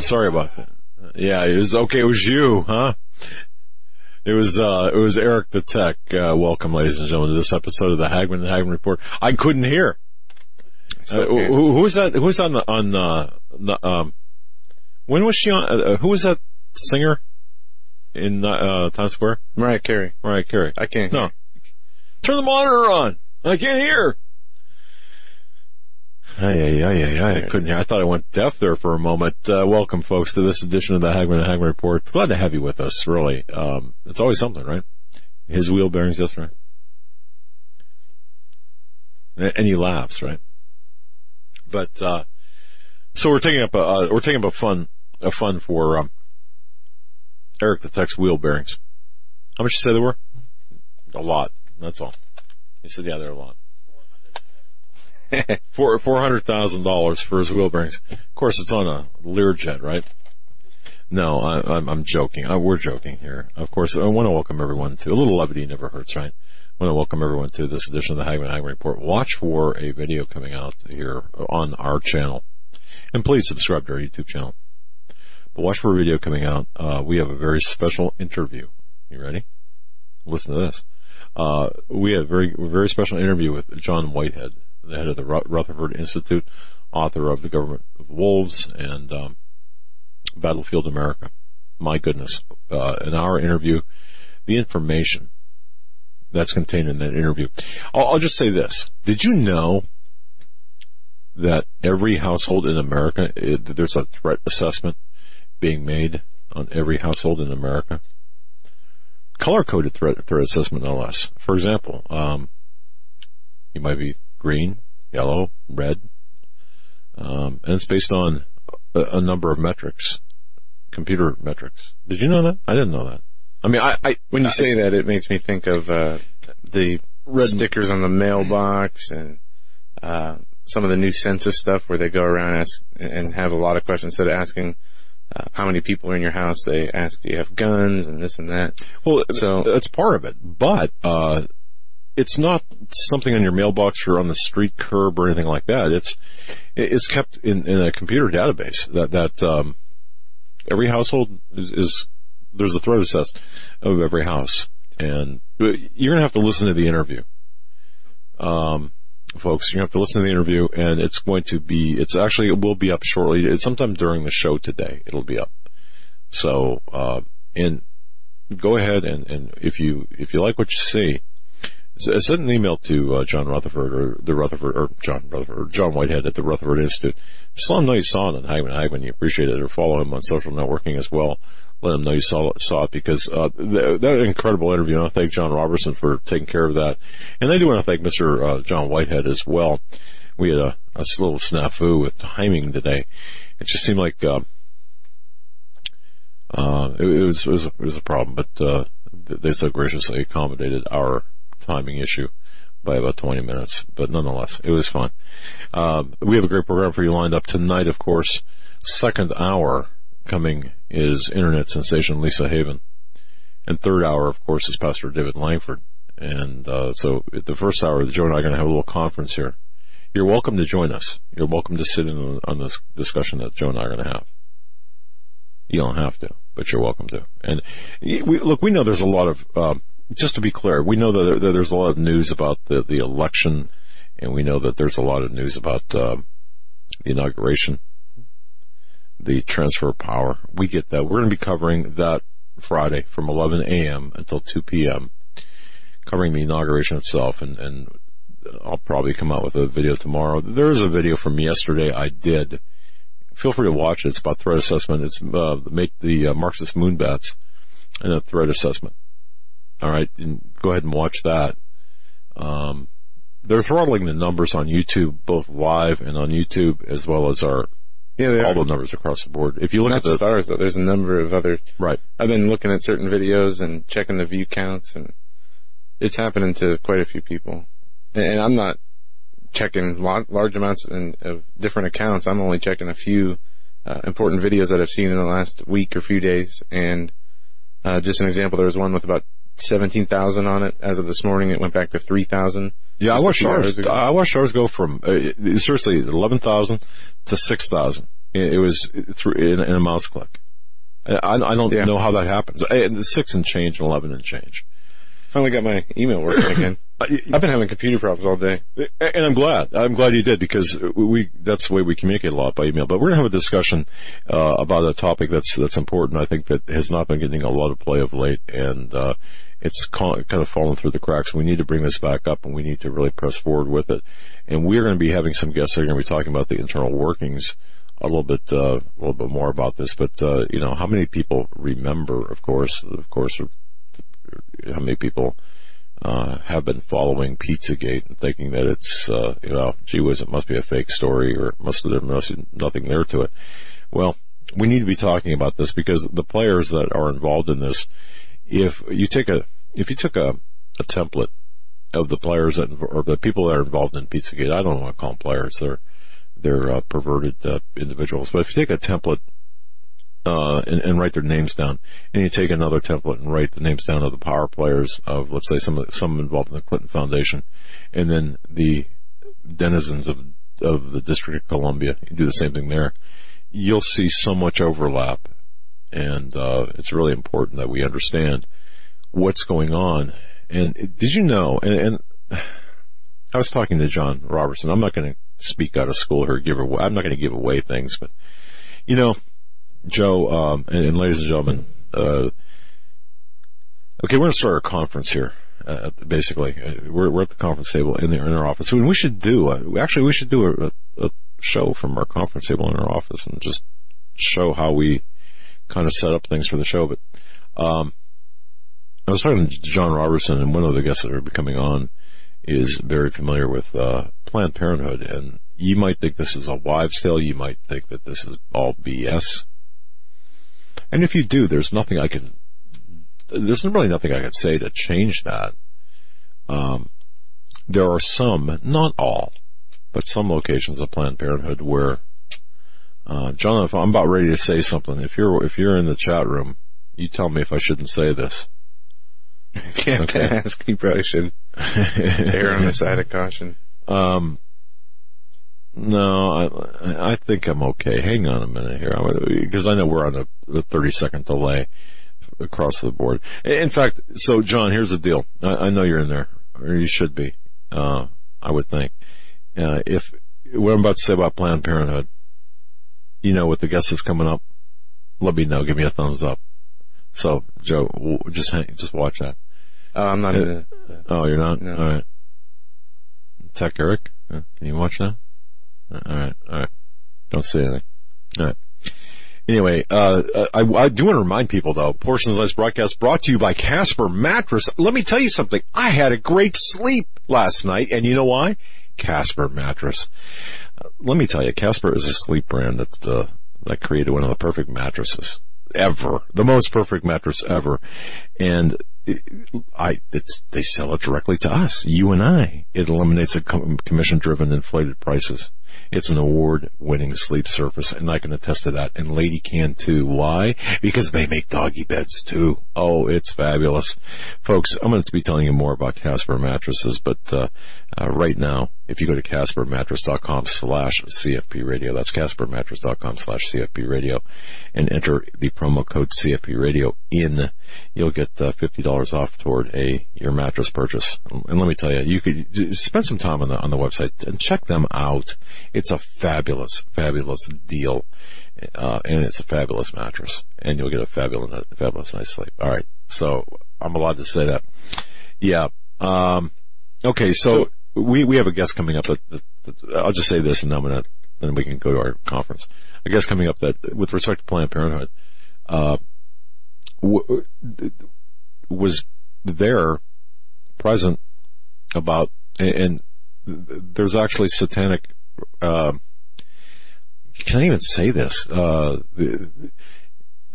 Sorry about that. Yeah, it was okay. It was you, huh? It was uh, it was Eric the Tech. Uh, welcome, ladies and gentlemen, to this episode of the Hagmann and Hagmann Report. I couldn't hear. Uh, who, who's that? Who's on the on the, the um? When was she on? Uh, who was that singer in uh, Times Square? Mariah Carey. Mariah Carey. I can't. No. Turn the monitor on. I can't hear. Ay, ay, ay, ay. I couldn't hear. I thought I went deaf there for a moment. Uh, welcome, folks, to this edition of the Hagmann and Hagmann Report. Glad to have you with us, really. Um, it's always something, right? His wheel bearings, yes, right? And he laughs, right? But, uh, so we're taking up a, uh, we're taking up a fun, a fun for, um, Eric the Tech's wheel bearings. How much you say they were? A lot. That's all. He said, yeah, they're a lot. Four four hundred thousand dollars for his wheel bearings. Of course, it's on a Learjet, right? No, I, I'm, I'm joking. I, we're joking here. Of course, I want to welcome everyone to a little levity never hurts, right? I want to welcome everyone to this edition of the Hagmann Hagmann Report. Watch for a video coming out here on our channel, and please subscribe to our YouTube channel. But watch for a video coming out. Uh, we have a very special interview. You ready? Listen to this. Uh, we have a very, very special interview with John Whitehead, the head of the Rutherford Institute, author of The Government of Wolves and um, Battlefield America. My goodness. Uh, in our interview, the information that's contained in that interview. I'll, I'll just say this. Did you know that every household in America, it, there's a threat assessment being made on every household in America? Color coded threat, threat assessment, no less. For example, um, you might be green, yellow, red, um, and it's based on a, a number of metrics, computer metrics. Did you know that? I didn't know that. I mean, I, I When you I- say that, it makes me think of uh, the Red- stickers on the mailbox and uh, some of the new census stuff where they go around and, ask, and have a lot of questions instead of asking uh, how many people are in your house. They ask, do you have guns and this and that. Well, So- that's part of it, but uh, it's not something on your mailbox or on the street curb or anything like that. It's it's kept in, in a computer database that that um, every household is, is there's a threat assessed of every house, and you're gonna have to listen to the interview. Um, folks, you're gonna have to listen to the interview, and it's going to be it's actually it will be up shortly. It's sometime during the show today. It'll be up. So, uh, and go ahead and, and if you if you like what you see, send an email to uh, John Rutherford or the Rutherford or John Rutherford or John Whitehead at the Rutherford Institute. Just let him know you saw it on Hagmann Hagmann. You appreciate it, or follow him on social networking as well. Let him know you saw it, saw it because uh, th- that incredible interview. And I thank John Robertson for taking care of that, and I do want to thank Mr. Uh, John Whitehead as well. We had a, a little snafu with timing today. It just seemed like. Uh, uh, it, it was it was a, it was a problem, but uh, they so graciously accommodated our timing issue by about 20 minutes. But nonetheless, it was fun. Um, we have a great program for you lined up tonight. Of course, second hour coming is internet sensation Lisa Haven, and third hour, of course, is Pastor David Lankford. And uh, so, the first hour, Joe and I are going to have a little conference here. You're welcome to join us. You're welcome to sit in on, on this discussion that Joe and I are going to have. You don't have to, but you're welcome to. And we, look, we know there's a lot of, um, just to be clear, we know that there, there's a lot of news about the, the election, and we know that there's a lot of news about um, the inauguration, the transfer of power. We get that. We're going to be covering that Friday from 11 a.m. until 2 p.m., covering the inauguration itself, and, and I'll probably come out with a video tomorrow. There is a video from yesterday I did feel free to watch it. It's about threat assessment. It's uh, make the uh, Marxist moonbats and a threat assessment. All right, and go ahead and watch that. Um, they're throttling the numbers on YouTube, both live and on YouTube, as well as our Yeah, all the numbers across the board. If you look Not at the stars though. There's a number of other. right, I've been looking at certain videos and checking the view counts, and it's happening to quite a few people. And I'm not checking large amounts of different accounts. I'm only checking a few uh, important videos that I've seen in the last week or few days. And uh, just an example, there was one with about 17,000 on it. As of this morning, it went back to 3,000. yeah, I watched ours. I watched ours go from uh, seriously eleven thousand to six thousand. It, it was through in, in a mouse click. I, I don't Yeah. know how that happens. Uh, the six and change, and eleven and change. Finally got my email working again. I- I've been having computer problems all day. And I'm glad. I'm glad you did because we, that's the way we communicate a lot by email. But we're going to have a discussion, uh, about a topic that's, that's important. I think that has not been getting a lot of play of late and, uh, it's kind of fallen through the cracks. We need to bring this back up and we need to really press forward with it. And we're going to be having some guests that are going to be talking about the internal workings a little bit, uh, a little bit more about this. But, uh, you know, how many people remember, of course, of course, how many people, uh, have been following Pizzagate and thinking that it's, uh, you know, gee whiz, it must be a fake story or must there must be nothing there to it. Well, we need to be talking about this because the players that are involved in this, if you take a, if you took a, a template of the players that, or the people that are involved in Pizzagate, I don't want to call them players, they're, they're, uh, perverted, uh, individuals, but if you take a template uh, and, and write their names down. And you take another template and write the names down of the power players of, let's say, some some involved in the Clinton Foundation, and then the denizens of of the District of Columbia. You do the same thing there. You'll see so much overlap, and uh, it's really important that we understand what's going on. And did you know? And, and I was talking to John Robertson. I'm not going to speak out of school here. Give away. I'm not going to give away things, but you know, Joe, um, and, and ladies and gentlemen, uh, okay, we're going to start our conference here. Uh, basically, uh, we're, we're at the conference table in, the, in our office. And we should do, uh, actually, we should do a, a show from our conference table in our office and just show how we kind of set up things for the show. But, um, I was talking to John Robertson and one of the guests that are coming on is very familiar with, uh, Planned Parenthood and you might think this is a wives tale. You might think that this is all BS. And if you do, there's nothing I can, there's really nothing I can say to change that. Um, there are some, not all, but some locations of Planned Parenthood where, uh, John, if I'm about ready to say something, if you're, if you're in the chat room, you tell me if I shouldn't say this. You have Okay. to ask. You probably should err on the side of caution. Um, no, I, I think I'm okay. Hang on a minute here, because I know we're on a, a 30 second delay across the board. In fact, so John, here's the deal. I, I know you're in there, or you should be. Uh, I would think. Uh, if what I'm about to say about Planned Parenthood, you know, with the guest that's coming up, let me know. Give me a thumbs up. So, Joe, just hang, just watch that. Oh, I'm not Uh, Oh, you're not? No. All right. Tech Eric, uh, can you watch that? Uh, All right, all right. Don't say anything. All right. Anyway, uh, I, I do want to remind people though, portions of this broadcast brought to you by Casper Mattress. Let me tell you something. I had a great sleep last night, and you know why? Casper Mattress. Let me tell you, Casper is a sleep brand that uh, that created one of the perfect mattresses ever, the most perfect mattress ever, and I it's they sell it directly to us, you and I. It eliminates the com- commission-driven inflated prices. It's an award-winning sleep surface, and I can attest to that. And Lady can too. Why? Because they make doggy beds too. Oh, it's fabulous, folks. I'm going to be telling you more about Casper mattresses, but uh, uh, right now, if you go to CasperMattress.com slash CFP Radio, that's CasperMattress.com slash CFP Radio, and enter the promo code CFP Radio in, you'll get uh, $50 off toward a your mattress purchase. And let me tell you, you could spend some time on the on the website and check them out. It's a fabulous, fabulous deal, uh, and it's a fabulous mattress, and you'll get a fabulous, fabulous night's sleep. All right, so I'm allowed to say that. Yeah. Um, okay, so we we have a guest coming up. That, that, that I'll just say this, and then I'm gonna then we can go to our conference. A guest coming up that, with respect to Planned Parenthood, uh, w- was there present about and there's actually satanic. Uh, can I even say this? Uh, the,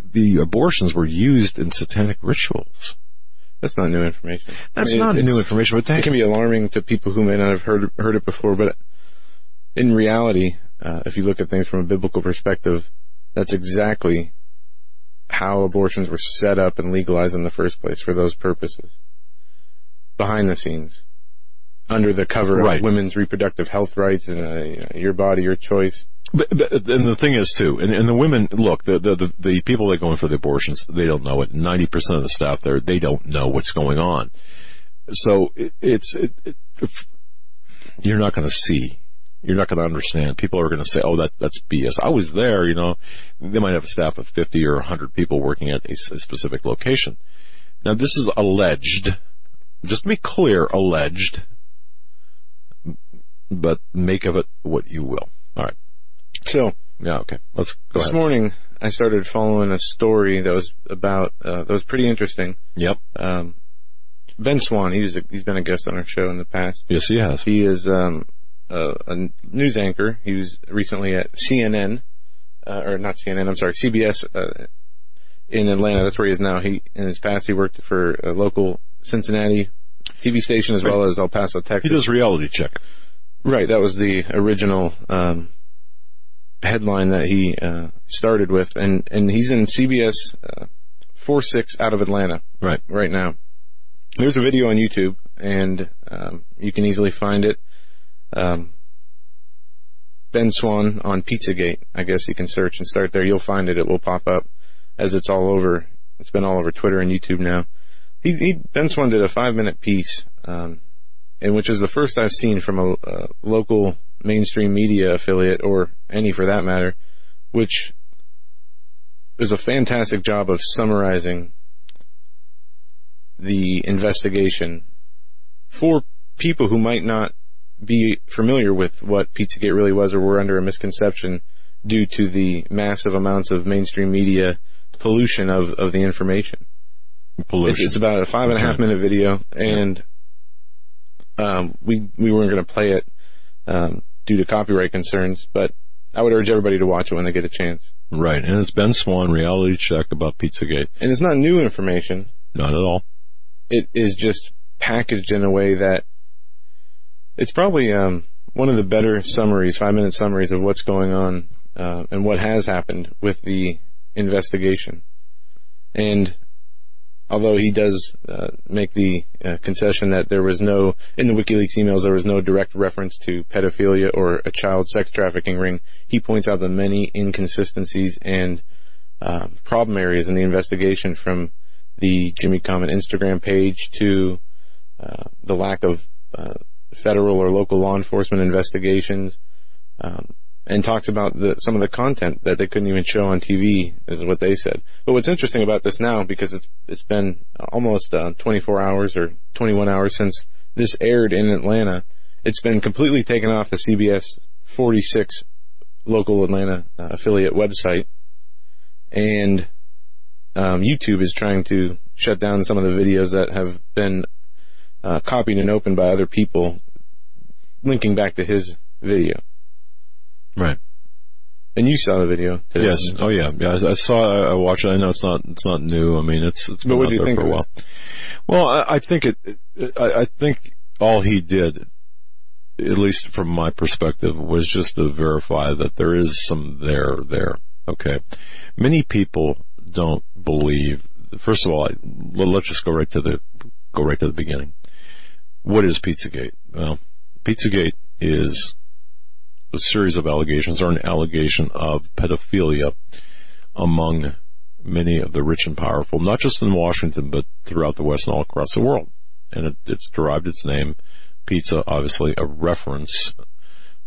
the abortions were used in satanic rituals. That's not new information. That's I mean, not new information, but It can be alarming to people who may not have heard heard it before, but in reality, uh, if you look at things from a biblical perspective, that's exactly how abortions were set up and legalized in the first place for those purposes. Behind the scenes, under the cover Right. of women's reproductive health rights and uh, you know, your body, your choice. But, but and the thing is too, and, and the women look, the, the the the people that go in for the abortions, they don't know it. Ninety percent of the staff there, they don't know what's going on. So it, it's it, it, you're not going to see, you're not going to understand. People are going to say, "Oh, that that's BS." I was there, you know. They might have a staff of fifty or hundred people working at a specific location. Now, this is alleged. Just to be clear, alleged. But make of it what you will. So Yeah, okay. Let's go this ahead. morning, I started following a story that was about uh, that was pretty interesting. Yep. Um, ben Swann, he's a, he's been a guest on our show in the past. Yes, he has. He is um, a, a news anchor. He was recently at CNN, uh, or not CNN. I'm sorry, CBS uh, in Atlanta. That's where he is now. He in his past he worked for a local Cincinnati TV station as well as El Paso, Texas. He does reality check. Right, that was the original um, headline that he uh, started with, and and he's in CBS uh, four six out of Atlanta Right. right now. There's a video on YouTube, and um, you can easily find it. Um, ben Swann on Pizzagate. I guess you can search and start there. You'll find it. It will pop up as it's all over. It's been all over Twitter and YouTube now. He, he Ben Swann did a five minute piece, um, and which is the first I've seen from a, a local mainstream media affiliate or any for that matter, which is a fantastic job of summarizing the investigation for people who might not be familiar with what Pizzagate really was or were under a misconception due to the massive amounts of mainstream media pollution of, of the information. It's, Pollution. it's about a five and a half minute video and um, we we weren't going to play it um, due to copyright concerns, but I would urge everybody to watch it when they get a chance. right. And it's Ben Swann reality check about Pizzagate. And it's not new information. Not at all. it is just packaged in a way that it's probably um, one of the better summaries, five minute summaries of what's going on uh, and what has happened with the investigation. And although he does uh, make the uh, concession that there was no in the WikiLeaks emails there was no direct reference to pedophilia or a child sex trafficking ring, he points out the many inconsistencies and um, problem areas in the investigation from the Jimmy Comet Instagram page to uh, the lack of uh, federal or local law enforcement investigations, um, and talks about the, some of the content that they couldn't even show on TV, is what they said. But what's interesting about this now, because it's it's been almost uh, 24 hours or 21 hours since this aired in Atlanta, it's been completely taken off the CBS 46 local Atlanta uh, affiliate website, and um, YouTube is trying to shut down some of the videos that have been uh, copied and opened by other people, linking back to his video. Right. And you saw the video today. Yes. Oh yeah. Yeah. I, I saw. I watched it. I know it's not. It's not new. I mean, it's. It's been But what out do you there think for a while. Well, I, I think it. I, I think all he did, at least from my perspective, was just to verify that there is some there there. Okay. Many people don't believe. First of all, I, well, let's just go right to the go right to the beginning. What is Pizzagate? Well, Pizzagate is a series of allegations or an allegation of pedophilia among many of the rich and powerful, not just in Washington, but throughout the West and all across the world. And it, it's derived its name, pizza, obviously a reference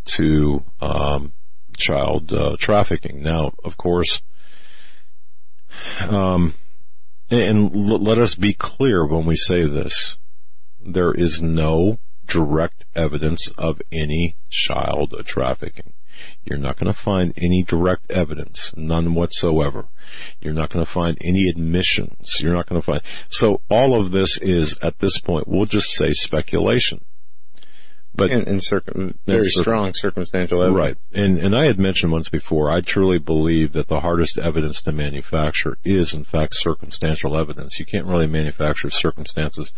to um, child uh, trafficking. Now, of course, um, and l- let us be clear when we say this. There is no direct evidence of any child trafficking. You're not going to find any direct evidence, none whatsoever. You're not going to find any admissions. You're not going to find. So all of this is, at this point, we'll just say speculation. But and, and circum- very strong circumstantial evidence. Right. And, and I had mentioned once before, I truly believe that the hardest evidence to manufacture is in fact circumstantial evidence. You can't really manufacture circumstances.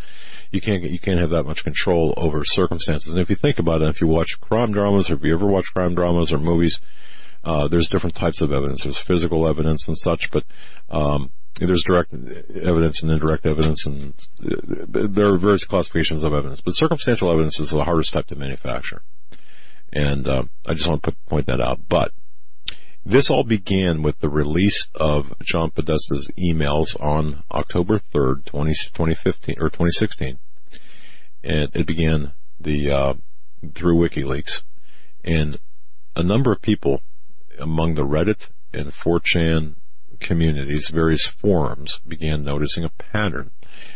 You can't, you can't have that much control over circumstances. And if you think about it, if you watch crime dramas or if you ever watch crime dramas or movies, uh, there's different types of evidence. There's physical evidence and such, but, um, there's direct evidence and indirect evidence and there are various classifications of evidence, but circumstantial evidence is the hardest type to manufacture. And, uh, I just want to put, point that out. But this all began with the release of John Podesta's emails on October 3rd, 20, 2015 or 2016. And it began the, uh, through WikiLeaks and a number of people among the Reddit and 4chan communities, various forums began noticing a pattern.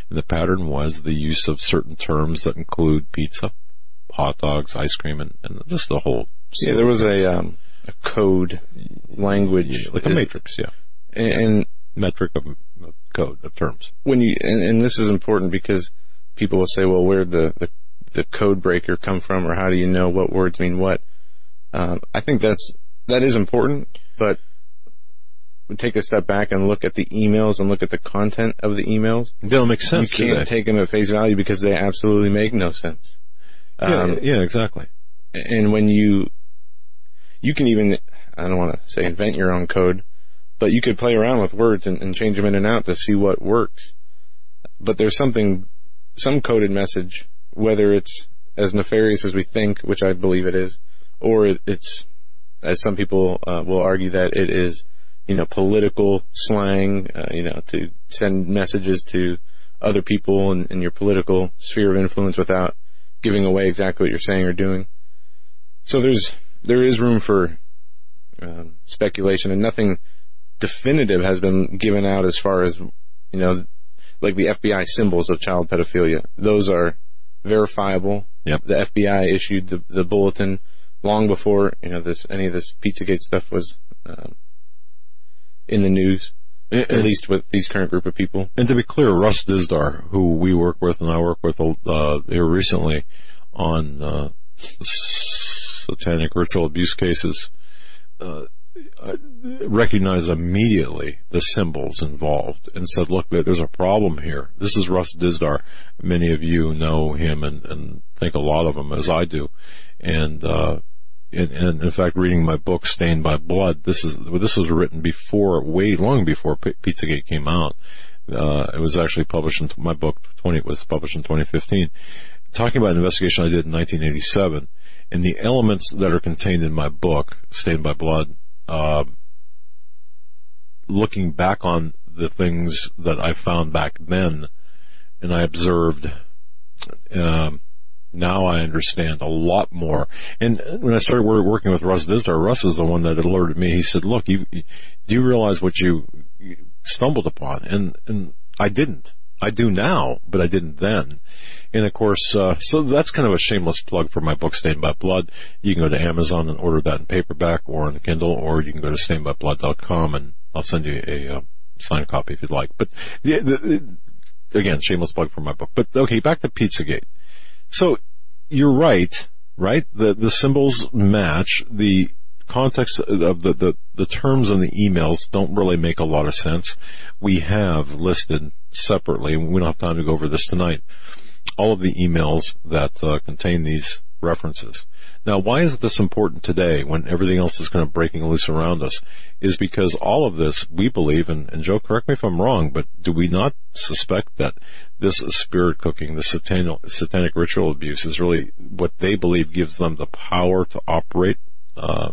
And the pattern was the use of certain terms that include pizza, hot dogs, ice cream, and, and just the whole. Yeah, there was a, um, a code language. Like a matrix, yeah. And, Metric of, of code, of terms. when you, and, and this is important because people will say, well, where'd the, the, the code breaker come from or how do you know what words mean what? Um, I think that's, that is important, but take a step back and look at the emails and look at the content of the emails. They don't make sense. you can't take them at face value because they absolutely make no sense. yeah, Um, yeah, exactly. and when you, you can even, I don't want to say invent your own code, but you could play around with words and, and change them in and out to see what works. But there's something, some coded message, whether it's as nefarious as we think, which I believe it is, or it, it's, as some people uh, will argue that it is, you know, political slang, uh, you know, to send messages to other people in, in your political sphere of influence without giving away exactly what you're saying or doing. So there's there is room for um, speculation, and nothing definitive has been given out as far as you know, like the FBI symbols of child pedophilia. Those are verifiable. Yep. The FBI issued the, the bulletin long before you know this any of this PizzaGate stuff was um, in the news. And, At least with these current group of people. and to be clear, Russ Dizdar, who we work with and I work with uh, here recently on uh, satanic ritual abuse cases, uh, recognized immediately the symbols involved and said, look, there's a problem here. This is Russ Dizdar. Many of you know him and, and think a lot of him as I do. And, uh, and, in fact, reading my book, Stained by Blood, this is, this was written before, way long before P- Pizzagate came out. Uh, it was actually published in, my book, 20, was published in 2015. Talking about an investigation I did in 1987 and the elements that are contained in my book, Stained by Blood, uh, looking back on the things that I found back then, and I observed, um, now I understand a lot more. And when I started working with Russ Dizdar, Russ is the one that alerted me. He said, "Look, you do you realize what you stumbled upon?" And and I didn't. I do now, but I didn't then. And of course, uh, so that's kind of a shameless plug for my book, Stained by Blood. You can go to Amazon and order that in paperback or on Kindle, or you can go to stainedbyblood.com and I'll send you a uh, signed copy if you'd like. But the, the, again, shameless plug for my book. But okay, back to Pizzagate. So you're right, right? The the symbols match the context of the, the, the terms in the emails don't really make a lot of sense. We have listed separately, and we don't have time to go over this tonight, all of the emails that uh, contain these references. Now, why is this important today when everything else is kind of breaking loose around us? Is because all of this, we believe, and, and Joe, correct me if I'm wrong, but do we not suspect that this spirit cooking, the satanic, satanic ritual abuse is really what they believe gives them the power to operate, uh,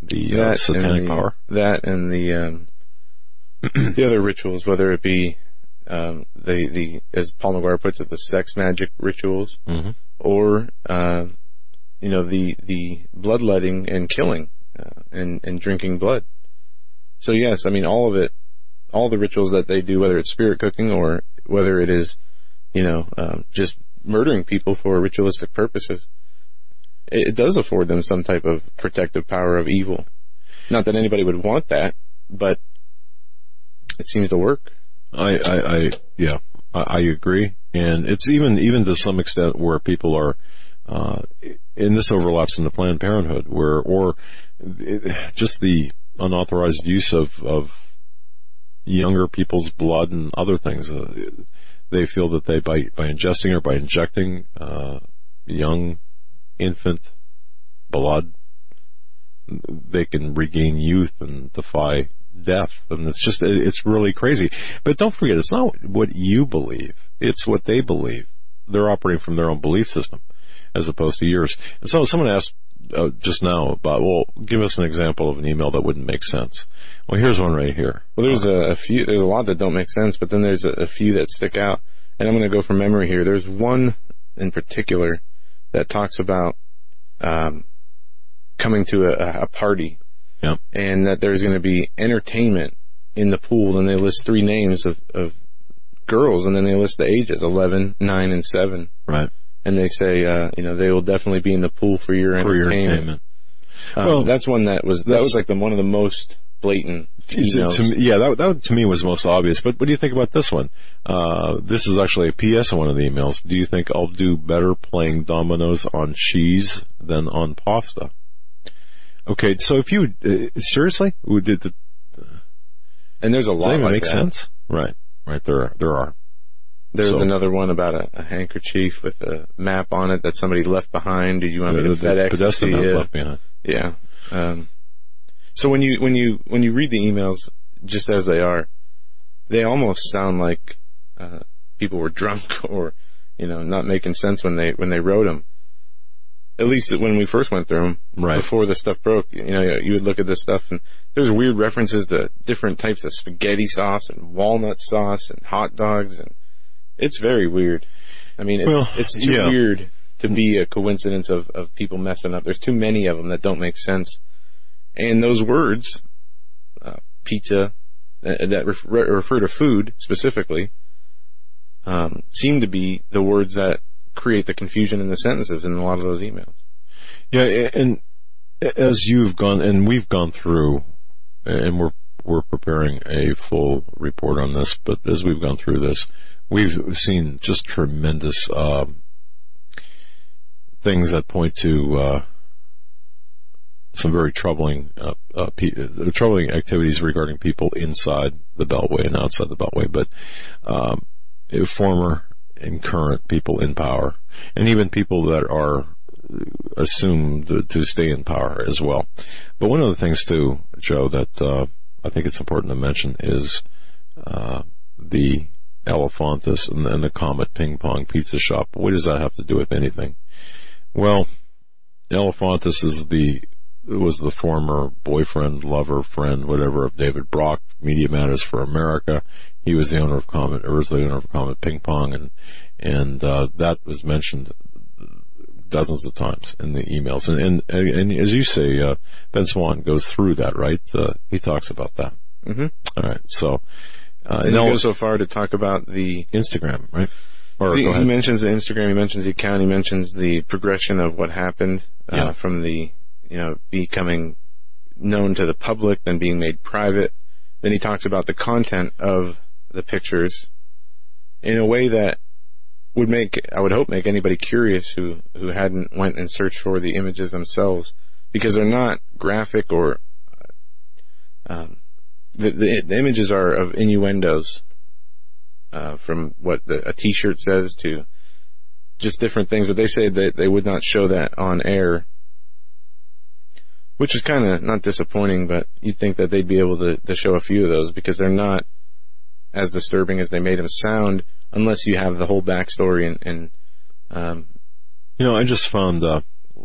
the uh, satanic the, power? That and the um, the other rituals, whether it be um, the the as Paul McGuire puts it, the sex magic rituals, hmm or uh, you know the the bloodletting and killing uh, and and drinking blood. So yes, I mean all of it, all the rituals that they do, whether it's spirit cooking or whether it is, you know, um, just murdering people for ritualistic purposes, it, it does afford them some type of protective power of evil. Not that anybody would want that, but it seems to work. I, I, I yeah, I, I agree. And it's even, even to some extent where people are, Uh, and this overlaps into Planned Parenthood, where or just the unauthorized use of of younger people's blood and other things. Uh, they feel that they by by ingesting or by injecting uh, young infant blood, they can regain youth and defy death. And it's just it's really crazy. But don't forget, it's not what you believe; it's what they believe. They're operating from their own belief system as opposed to yours. And so someone asked uh, just now about, well, give us an example of an email that wouldn't make sense. Well, here's one right here. Well, there's a, a few, there's a lot that don't make sense, but then there's a, a few that stick out. And I'm going to go from memory here. There's one in particular that talks about, um, coming to a, a party. Yeah. And that there's going to be entertainment in the pool and they list three names of, of girls and then they list the ages, 11, 9, and 7. Right and they say, uh, you know, they will definitely be in the pool for your for your entertainment. entertainment. Um, Well, that's one that was that was like the one of the most blatant To, me, yeah, that, that to me was most obvious. But what do you think about this one? Uh, this is actually a PS in one of the emails. Do you think I'll do better playing dominoes on cheese than on pasta? Okay, so if you uh, seriously, did, did, and there's a does lot that even like make that. sense? Right, right. There, there are. There's So- another one about a, a handkerchief with a map on it that somebody left behind. Do you want me to the FedEx pedestrian to map left behind. Yeah. Um, so when you when you when you read the emails just as they are, they almost sound like uh, people were drunk or you know not making sense when they when they wrote them. At least when we first went through them, Right. before the stuff broke, you know, you would look at this stuff and there's weird references to different types of spaghetti sauce and walnut sauce and hot dogs and it's very weird. I mean, it's, Well, it's too yeah. weird to be a coincidence of, of people messing up. There's too many of them that don't make sense. And those words, uh, pizza, uh, that re- refer to food specifically, um, seem to be the words that create the confusion in the sentences in a lot of those emails. Yeah, and as you've gone, and we've gone through, and we're we're preparing a full report on this. But as we've gone through this, we've seen just tremendous um, things that point to uh, some very troubling uh, uh, uh, troubling activities regarding people inside the Beltway and outside the Beltway. But um, former and current people in power, and even people that are assumed to, to stay in power as well. But one of the things too, Joe, that uh, I think it's important to mention is uh, the Alefantis and, and the Comet Ping Pong Pizza Shop. What does that have to do with anything? Well, Alefantis is the was the former boyfriend, lover, friend, whatever of David Brock, Media Matters for America. He was the owner of Comet, or was the owner of Comet Ping Pong, and and uh, that was mentioned dozens of times in the emails. And and, and as you say, uh, Ben Swann goes through that, right? Uh, he talks about that. Mm-hmm. All right, so uh, And and he so far to talk about the Instagram, right? Or go he mentions the Instagram. He mentions the account. He mentions the progression of what happened uh, Yeah. from the you know becoming known to the public, then being made private. Then he talks about the content of the pictures in a way that would make I would hope make anybody curious who who hadn't went and searched for the images themselves because they're not graphic or um, the, the the images are of innuendos uh, from what the, a T-shirt says to just different things. But they say that they would not show that on air, which is kind of not disappointing. But you'd think that they'd be able to, to show a few of those because they're not as disturbing as they made them sound, unless you have the whole backstory and. and um, You know, I just found. Uh,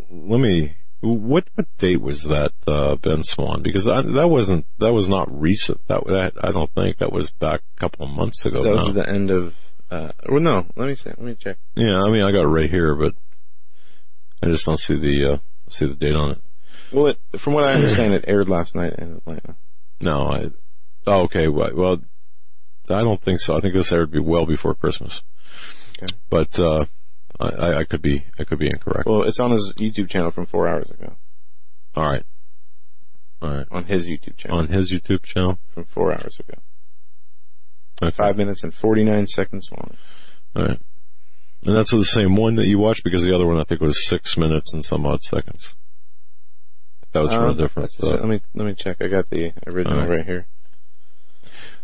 let me. What what date was that, uh, Ben Swann? Because I, that wasn't that was not recent. That that I don't think that was back a couple of months ago. that now. was the end of. Uh, well, no. Let me see. Let me check. yeah, I mean, I got it right here, but I just don't see the uh, see the date on it. Well, it, from what I understand, it aired last night in Atlanta. No, I. Oh, okay. Well, well, I don't think so. I think this aired be well before Christmas. Okay. But uh, I- I, could be I could be incorrect. Well, it's on his YouTube channel from four hours ago. All right. All right. On his YouTube channel On his YouTube channel. from four hours ago. Okay. Five minutes and 49 seconds long. All right. And that's the same one that you watched because the other one I think was six minutes and some odd seconds. That was from a Um, different. uh, let me let me check. I got the original right. right here.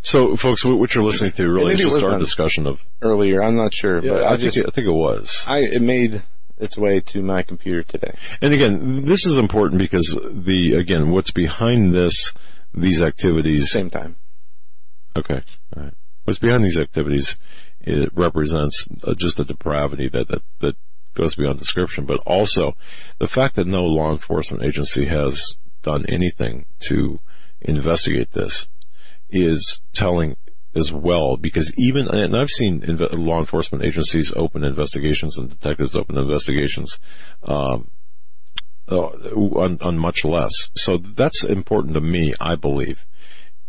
So, folks, what you're listening to really is just our discussion of. Earlier, I'm not sure, but I, I, think it, I think it was. I it made its way to my computer today. And again, this is important because the again, what's behind this, these activities. Same time. Okay, all right. What's behind these activities? It represents uh, just a depravity that that that goes beyond description, but also the fact that no law enforcement agency has done anything to investigate this is telling as well because even and I've seen inve- law enforcement agencies open investigations and detectives open investigations um, uh, on, on much less. So that's important to me. I believe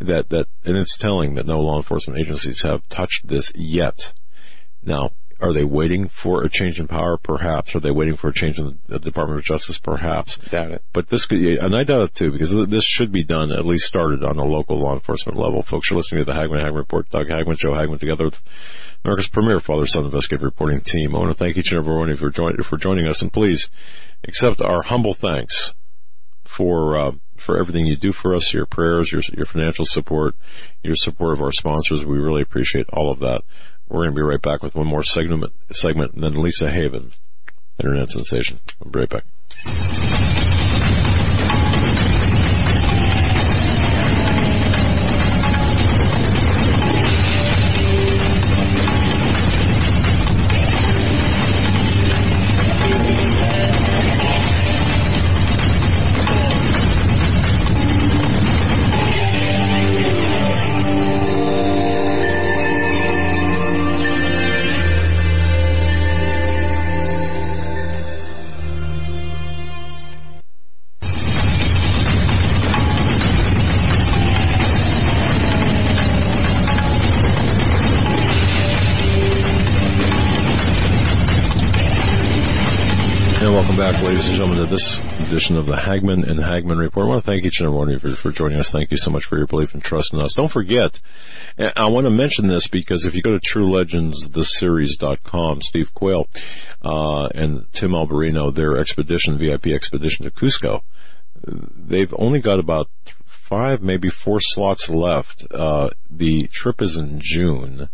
that that and it's telling that no law enforcement agencies have touched this yet. Now, are they waiting for a change in power? Perhaps. Are they waiting for a change in the Department of Justice? Perhaps. Doubt it. But this could, and I doubt it too, because this should be done, at least started on a local law enforcement level. Folks, you're listening to the Hagmann Hagmann Report. Doug Hagmann, Joe Hagmann, together with America's premier father-son investigative reporting team. I want to thank each and every one of you for, join, for joining us, and please accept our humble thanks for uh, for everything you do for us, your prayers, your your financial support, your support of our sponsors. We really appreciate all of that. We're going to be right back with one more segment, segment, and then Lisa Haven, internet sensation. I'll be right back. This edition of the Hagmann and Hagmann Report. I want to thank each and every one of you for, joining us. Thank you so much for your belief and trust in us. Don't forget, I want to mention this because if you go to TrueLegendsTheSeries.com, Steve Quayle uh, and Tim Alberino, their expedition, VIP expedition to Cusco, they've only got about five, maybe four slots left. Uh, the trip is in June.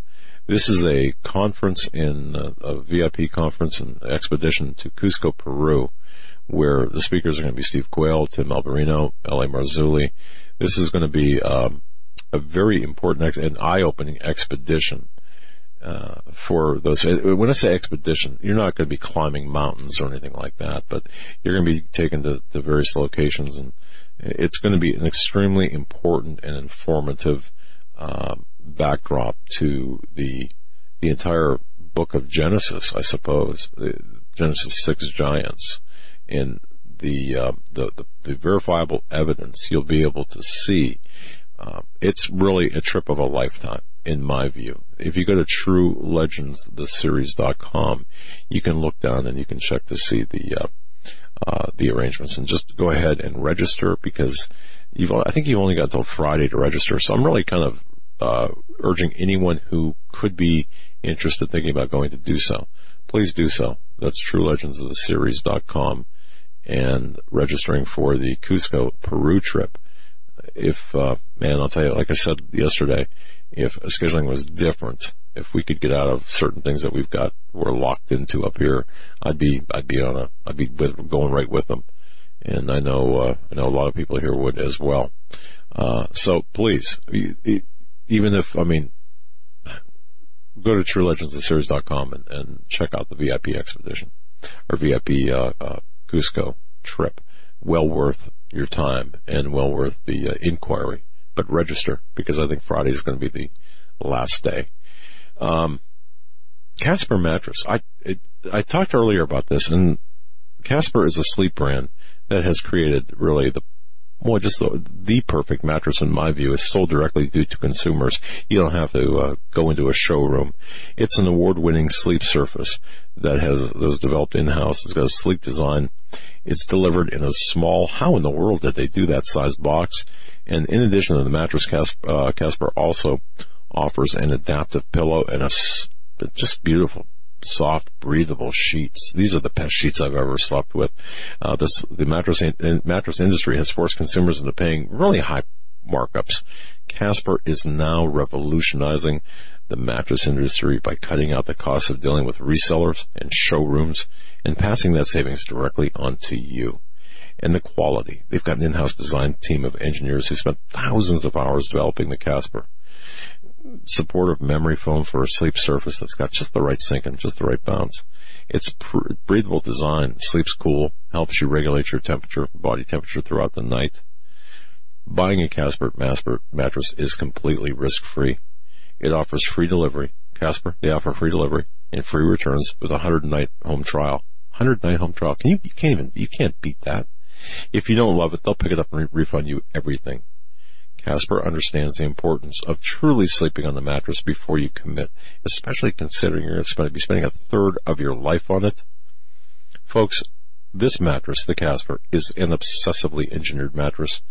This is a conference in uh, a VIP conference and expedition to Cusco, Peru, where the speakers are going to be Steve Quayle, Tim Alberino, L.A. Marzulli. This is going to be um, a very important ex- and eye-opening expedition uh, for those. When I say expedition, you're not going to be climbing mountains or anything like that, but you're going to be taken to, to various locations, and it's going to be an extremely important and informative uh, backdrop to the the entire book of Genesis, I suppose, the Genesis six giants, and the, uh, the the the verifiable evidence you'll be able to see. Uh, it's really a trip of a lifetime, in my view. If you go to TrueLegendsTheSeries.com, you can look down and you can check to see the uh, uh, the arrangements, and just go ahead and register because you've. I think you've only got until Friday to register, so I'm really kind of uh, urging anyone who could be interested, thinking about going to do so, please do so. That's TrueLegendsOfTheSeries.com and registering for the Cusco Peru trip. If uh, man, I'll tell you, like I said yesterday, if scheduling was different, if we could get out of certain things that we've got we're locked into up here, I'd be I'd be on a I'd be with, going right with them, and I know uh, I know a lot of people here would as well. Uh, so please, even if I mean, go to TrueLegendsTheSeries.com and, and check out the VIP expedition or VIP uh, uh, Cusco trip. Well worth your time and well worth the uh, inquiry. But register because I think Friday is going to be the last day. Um, Casper mattress. I it, I talked earlier about this, and Casper is a sleep brand that has created really the well, just the, the perfect mattress in my view is sold directly due to consumers. You don't have to uh, go into a showroom. It's an award-winning sleep surface that has that was developed in-house. It's got a sleek design. It's delivered in a small. How in the world did they do that size box? And in addition to the mattress, Casper, uh, Casper also offers an adaptive pillow and a just beautiful soft, breathable sheets. These are the best sheets I've ever slept with. Uh, this the mattress in, mattress industry has forced consumers into paying really high markups. Casper is now revolutionizing the mattress industry by cutting out the cost of dealing with resellers and showrooms and passing that savings directly onto you. And the quality. They've got an in-house design team of engineers who spent thousands of hours developing the Casper. Supportive memory foam for a sleep surface that's got just the right sink and just the right bounce. It's pr- breathable design, sleeps cool, helps you regulate your temperature, body temperature throughout the night. Buying a Casper mattress is completely risk-free. It offers free delivery. Casper, they offer free delivery and free returns with a 100 night home trial. 100 night home trial. Can you, you can't even, you can't beat that. If you don't love it, they'll pick it up and re- refund you everything. Casper understands the importance of truly sleeping on the mattress before you commit, especially considering you're going to be spending a third of your life on it. Folks, this mattress, the Casper, is an obsessively engineered mattress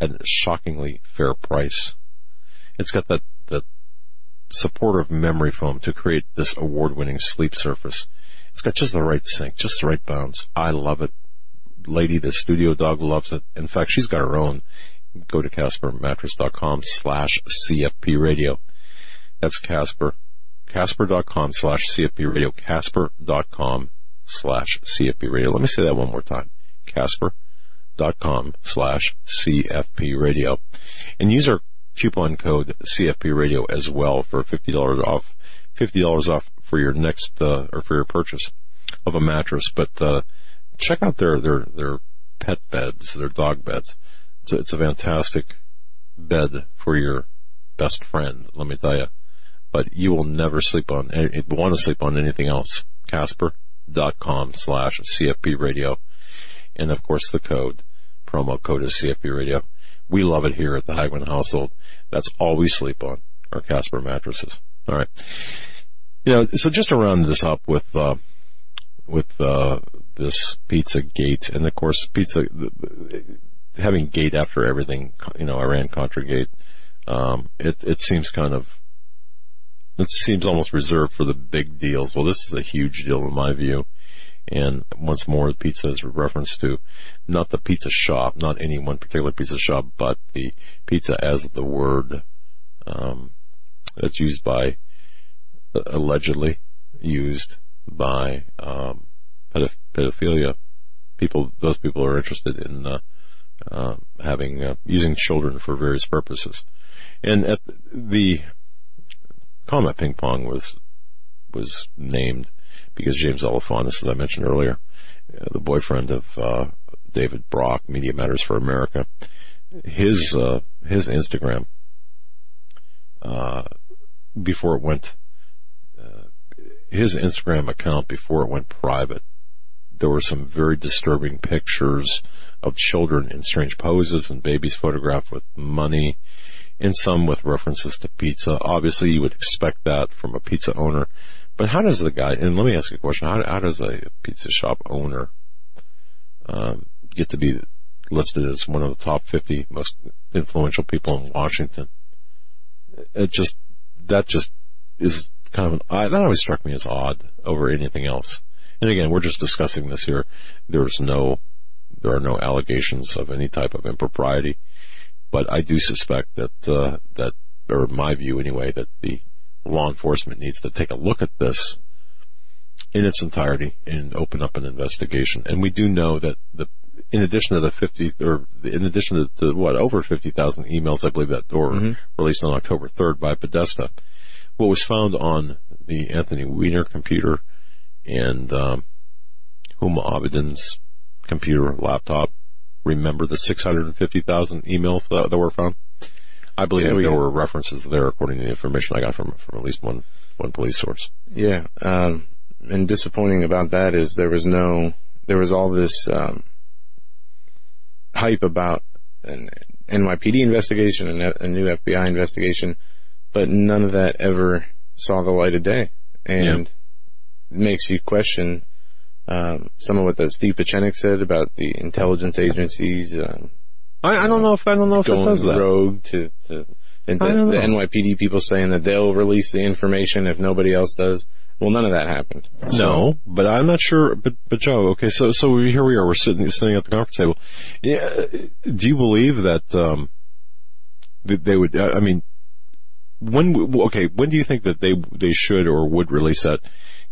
at a shockingly fair price. It's got that, that supportive memory foam to create this award-winning sleep surface. It's got just the right sink, just the right bounce. I love it. Lady, the studio dog loves it. In fact, she's got her own. Go to CasperMattress.com slash CFP radio. That's Casper. Casper.com slash CFP radio. Casper.com slash CFP radio. Let me say that one more time. Casper.com slash CFP radio. And use our coupon code CFP radio as well for $50 off, $50 off for your next, uh, or for your purchase of a mattress. But, uh, check out their, their, their pet beds, their dog beds. It's a, it's a fantastic bed for your best friend, let me tell you. But you will never sleep on, want to sleep on anything else. Casper.com slash CFP radio. And of course the code, promo code is CFP radio. We love it here at the Hagmann household. That's all we sleep on, our Casper mattresses. All right. You know, so just to round this up with, uh, with, uh, this pizza gate and of course pizza, having gate after everything, you know, Iran Contra gate, um, it, it seems kind of, it seems almost reserved for the big deals. Well, this is a huge deal in my view. And once more, pizza is a reference to not the pizza shop, not any one particular pizza shop, but the pizza as the word um, that's used by uh, allegedly used by um, pedoph- pedophilia people. Those people are interested in uh, uh, having uh, using children for various purposes. And at the Comet Ping Pong was was named because James Alefantis, as I mentioned earlier, uh, the boyfriend of uh, David Brock, Media Matters for America, his uh, his Instagram uh, before it went his Instagram account before it went private, there were some very disturbing pictures of children in strange poses and babies photographed with money and some with references to pizza. Obviously, you would expect that from a pizza owner but how does the guy, and let me ask you a question, how, how does a pizza shop owner um, get to be listed as one of the top 50 most influential people in Washington? It just, that just is kind of an, that always struck me as odd over anything else. And again, we're just discussing this here. There's no, there are no allegations of any type of impropriety, but I do suspect that, uh, that, or my view anyway, that the law enforcement needs to take a look at this in its entirety and open up an investigation. And we do know that the, in addition to the 50, or in addition to, to what, over 50,000 emails, I believe that were mm-hmm. released on October 3rd by Podesta, what was found on the Anthony Weiner computer and, um, Huma Abedin's computer, laptop, remember the 650,000 emails that, that were found? I believe yeah, there were references there, according to the information I got from from at least one one police source. Yeah, um, and disappointing about that is there was no, there was all this um, hype about an NYPD investigation and a new FBI investigation, but none of that ever saw the light of day, and yeah. Makes you question um, some of what that Steve Pieczenik said about the intelligence agencies. Um, I, I don't know if I don't know if it does that. rogue to, to And the, I don't the. NYPD people saying that they'll release the information if nobody else does. Well, none of that happened. No, but I'm not sure. But but Joe, okay, so so we, here we are. We're sitting sitting at the conference table. Yeah, do you believe that um, that they would? I mean, when okay, when do you think that they they should or would release that?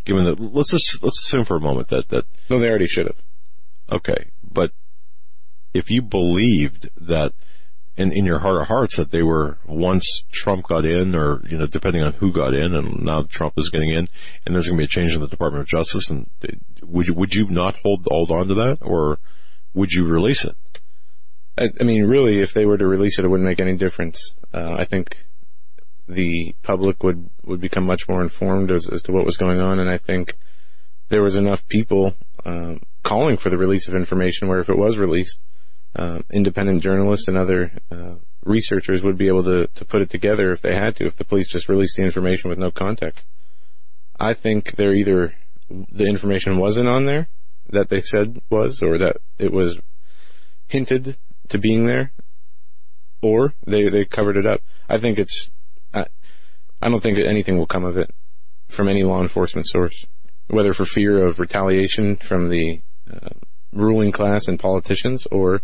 Given that, let's just let's assume for a moment that that No, they already should have. okay, but if you believed that in, in your heart of hearts that they were once Trump got in or, you know, depending on who got in and now Trump is getting in and there's going to be a change in the Department of Justice and would you, would you not hold, hold on to that or would you release it? I, I mean, really, if they were to release it, it wouldn't make any difference. Uh, I think the public would, would become much more informed as, as to what was going on, and I think there was enough people um, calling for the release of information where if it was released, uh, independent journalists and other uh, researchers would be able to, to put it together if they had to, if the police just released the information with no context. I think they're either the information wasn't on there that they said was, or that it was hinted to being there, or they they covered it up. I think it's. I, don't think that anything will come of it from any law enforcement source, whether for fear of retaliation from the uh, ruling class and politicians, or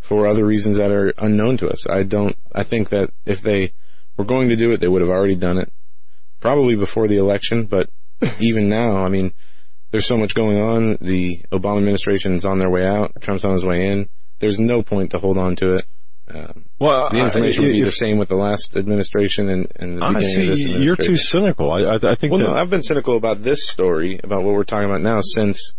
for other reasons that are unknown to us. I don't. I think that if they were going to do it, they would have already done it, probably before the election. But even now, I mean, there's so much going on. The Obama administration is on their way out. Trump's on his way in. There's no point to hold on to it. Um, Well, the information would be the same with the last administration and, and the I beginning see. of this You're too cynical. I, I, I think Well, that, no, I've been cynical about this story, about what we're talking about now, since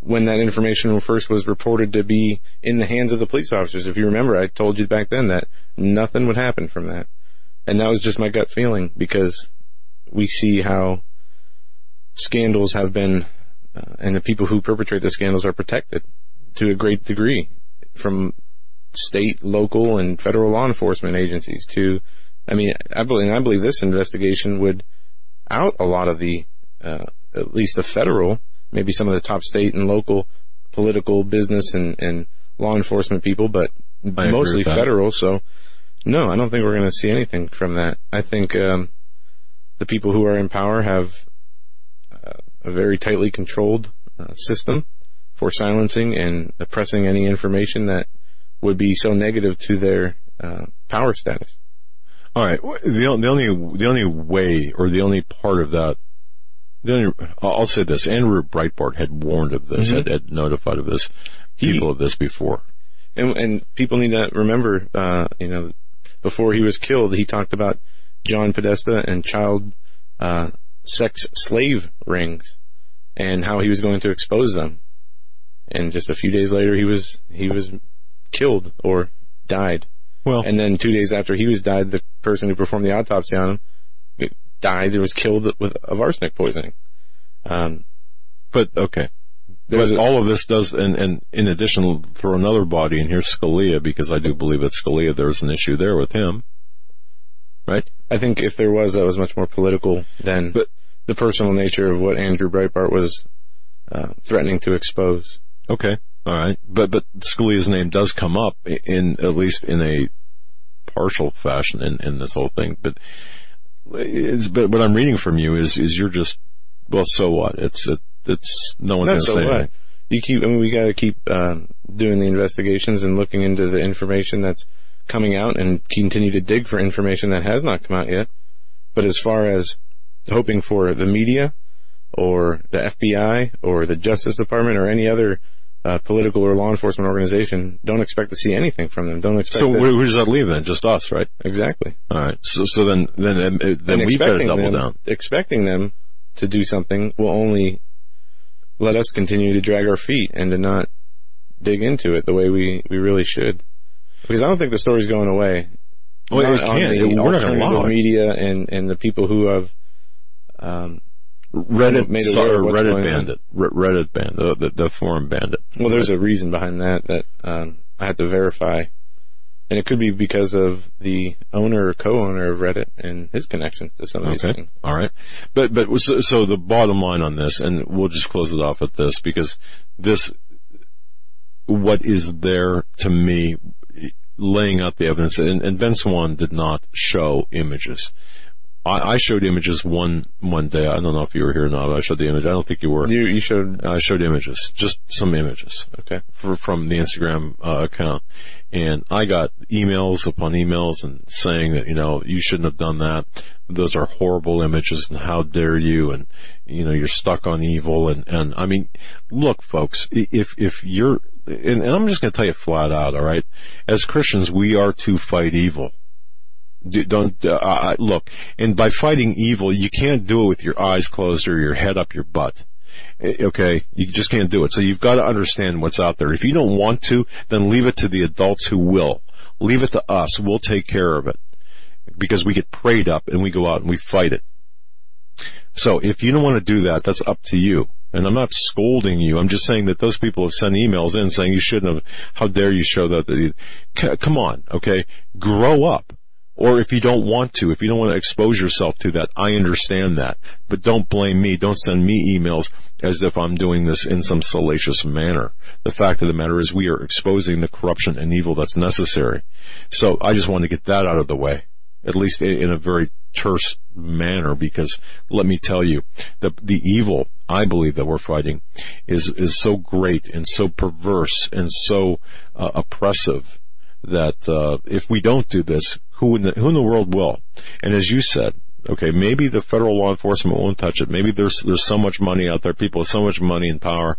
when that information first was reported to be in the hands of the police officers. If you remember, I told you back then that nothing would happen from that. And that was just my gut feeling because we see how scandals have been, uh, and the people who perpetrate the scandals are protected to a great degree from state, local, and federal law enforcement agencies to, I mean, I believe, I believe this investigation would out a lot of the, uh, at least the federal, maybe some of the top state and local political business and, and law enforcement people, but agree mostly federal. So no, I don't think we're going to see anything from that. I think, um, the people who are in power have uh, a very tightly controlled uh, system for silencing and oppressing any information that would be so negative to their uh, power status. All right. The, the only the only way or the only part of that, the only I'll say this: Andrew Breitbart had warned of this, Mhm. had, had notified of this, He- people of this before. And, and people need to remember, uh, you know, before he was killed, he talked about John Podesta and child uh, sex slave rings and how he was going to expose them. And just a few days later, he was he was killed or died. Well, And then two days after he was died, the person who performed the autopsy on him died. It was killed with of arsenic poisoning. Um, but okay. But a, all of this does, and, and in addition, throw another body in here, Scalia, because I do believe that Scalia, there's an issue there with him. Right? I think if there was, that was much more political than But- the personal nature of what Andrew Breitbart was uh, threatening to expose. Okay. All right. But, but Scalia's name does come up in, at least in a partial fashion in, in this whole thing. But it's, but what I'm reading from you is, is you're just, well, so what? It's, it, it's, no one's going to so say what. anything. You keep. I mean, we got to keep um, doing the investigations and looking into the information that's coming out, and continue to dig for information that has not come out yet. But as far as hoping for the media or the FBI or the Justice Department or any other uh, political or law enforcement organization, don't expect to see anything from them. Don't expect So that- where, where does that leave then? Just us, right? exactly. All right. So, so then, then, then got to expecting double them, down. expecting them to do something will only let us continue to drag our feet and to not dig into it the way we, we really should. Because I don't think the story's going away. Well, Not on can't. we're not going to media and, and the people who have um, Reddit, made aware of what's Reddit going on. bandit, Re- Reddit bandit, the, the, forum bandit. well, there's a reason behind that that um, I had to verify, and it could be because of the owner or co-owner of Reddit and his connections to some of these Okay. things. All right. But, but, so, so the bottom line on this, and we'll just close it off at this, because this, what is there to me, laying out the evidence, and, and Ben Swann did not show images. I, I showed images one one day. I don't know if you were here or not. I showed the image. I don't think you were. You, you showed, I showed images, just some images okay. for, from the Instagram uh, account, and I got emails upon emails and saying that you know you shouldn't have done that. Those are horrible images, and how dare you? And you know you're stuck on evil. And and I mean, look, folks, if if you're and, and I'm just going to tell you flat out, all right, as Christians, we are to fight evil. Do- Don't uh, I- look, and by fighting evil, you can't do it with your eyes closed or your head up your butt. Eh, Okay, you just can't do it. So you've got to understand what's out there. If you don't want to, then leave it to the adults who will. Leave it to us. We'll take care of it because we get prayed up and we go out and we fight it. So if you don't want to do that, that's up to you. And I'm not scolding you. I'm just saying that those people have sent emails in saying you shouldn't have. How dare you show that? Come on, okay? Grow up. Or if you don't want to, if you don't want to expose yourself to that, I understand that. But don't blame me. Don't send me emails as if I'm doing this in some salacious manner. The fact of the matter is we are exposing the corruption and evil that's necessary. So I just want to get that out of the way at least in a very terse manner, because let me tell you, the the evil I believe that we're fighting is is so great and so perverse and so uh, oppressive that uh, if we don't do this, who in the, who in the world will? And as you said, okay, maybe the federal law enforcement won't touch it. Maybe there's there's so much money out there, people with so much money and power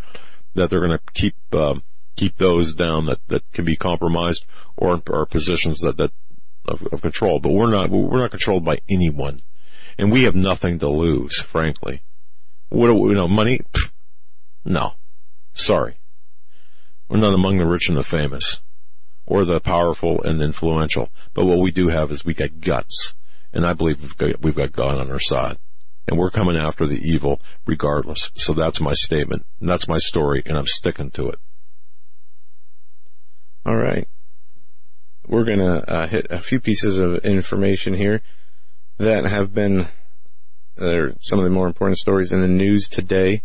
that they're going to keep uh, keep those down that that can be compromised or are positions that that of, of control. But we're not we're not controlled by anyone, and we have nothing to lose, frankly. What you know? Money? No, sorry, we're not among the rich and the famous, or the powerful and influential. But what we do have is we got guts, and I believe we've got, we've got God on our side. And we're coming after the evil regardless. So that's my statement. And that's my story, and I'm sticking to it. All right. We're going to uh, hit a few pieces of information here that have been uh, some of the more important stories in the news today.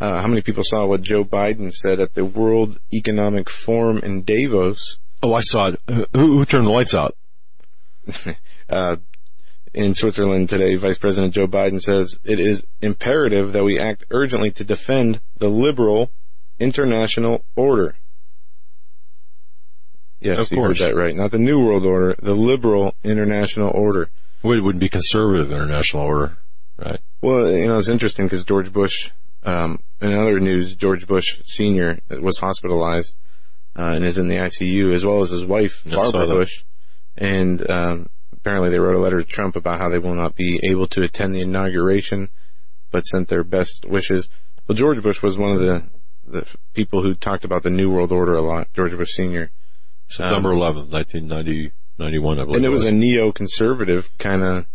Uh, how many people saw what Joe Biden said at the World Economic Forum in Davos? Oh, I saw it. Who, who turned the lights out? Uh, in Switzerland today, Vice President Joe Biden says it is imperative that we act urgently to defend the liberal international order. Yes, Of you course. heard that right. Not the New World Order, the liberal international order. Well, it wouldn't be conservative international order, right? Well, you know, it's interesting because George Bush, um, in other news, George Bush Sr. was hospitalized uh, and is in the ICU, as well as his wife, Barbara. Bush. And um, apparently they wrote a letter to Trump about how they will not be able to attend the inauguration, but sent their best wishes. Well, George Bush was one of the, the people who talked about the New World Order a lot, George Bush Sr. September 11th, 1990, 91, I believe. and it was a neoconservative kind of.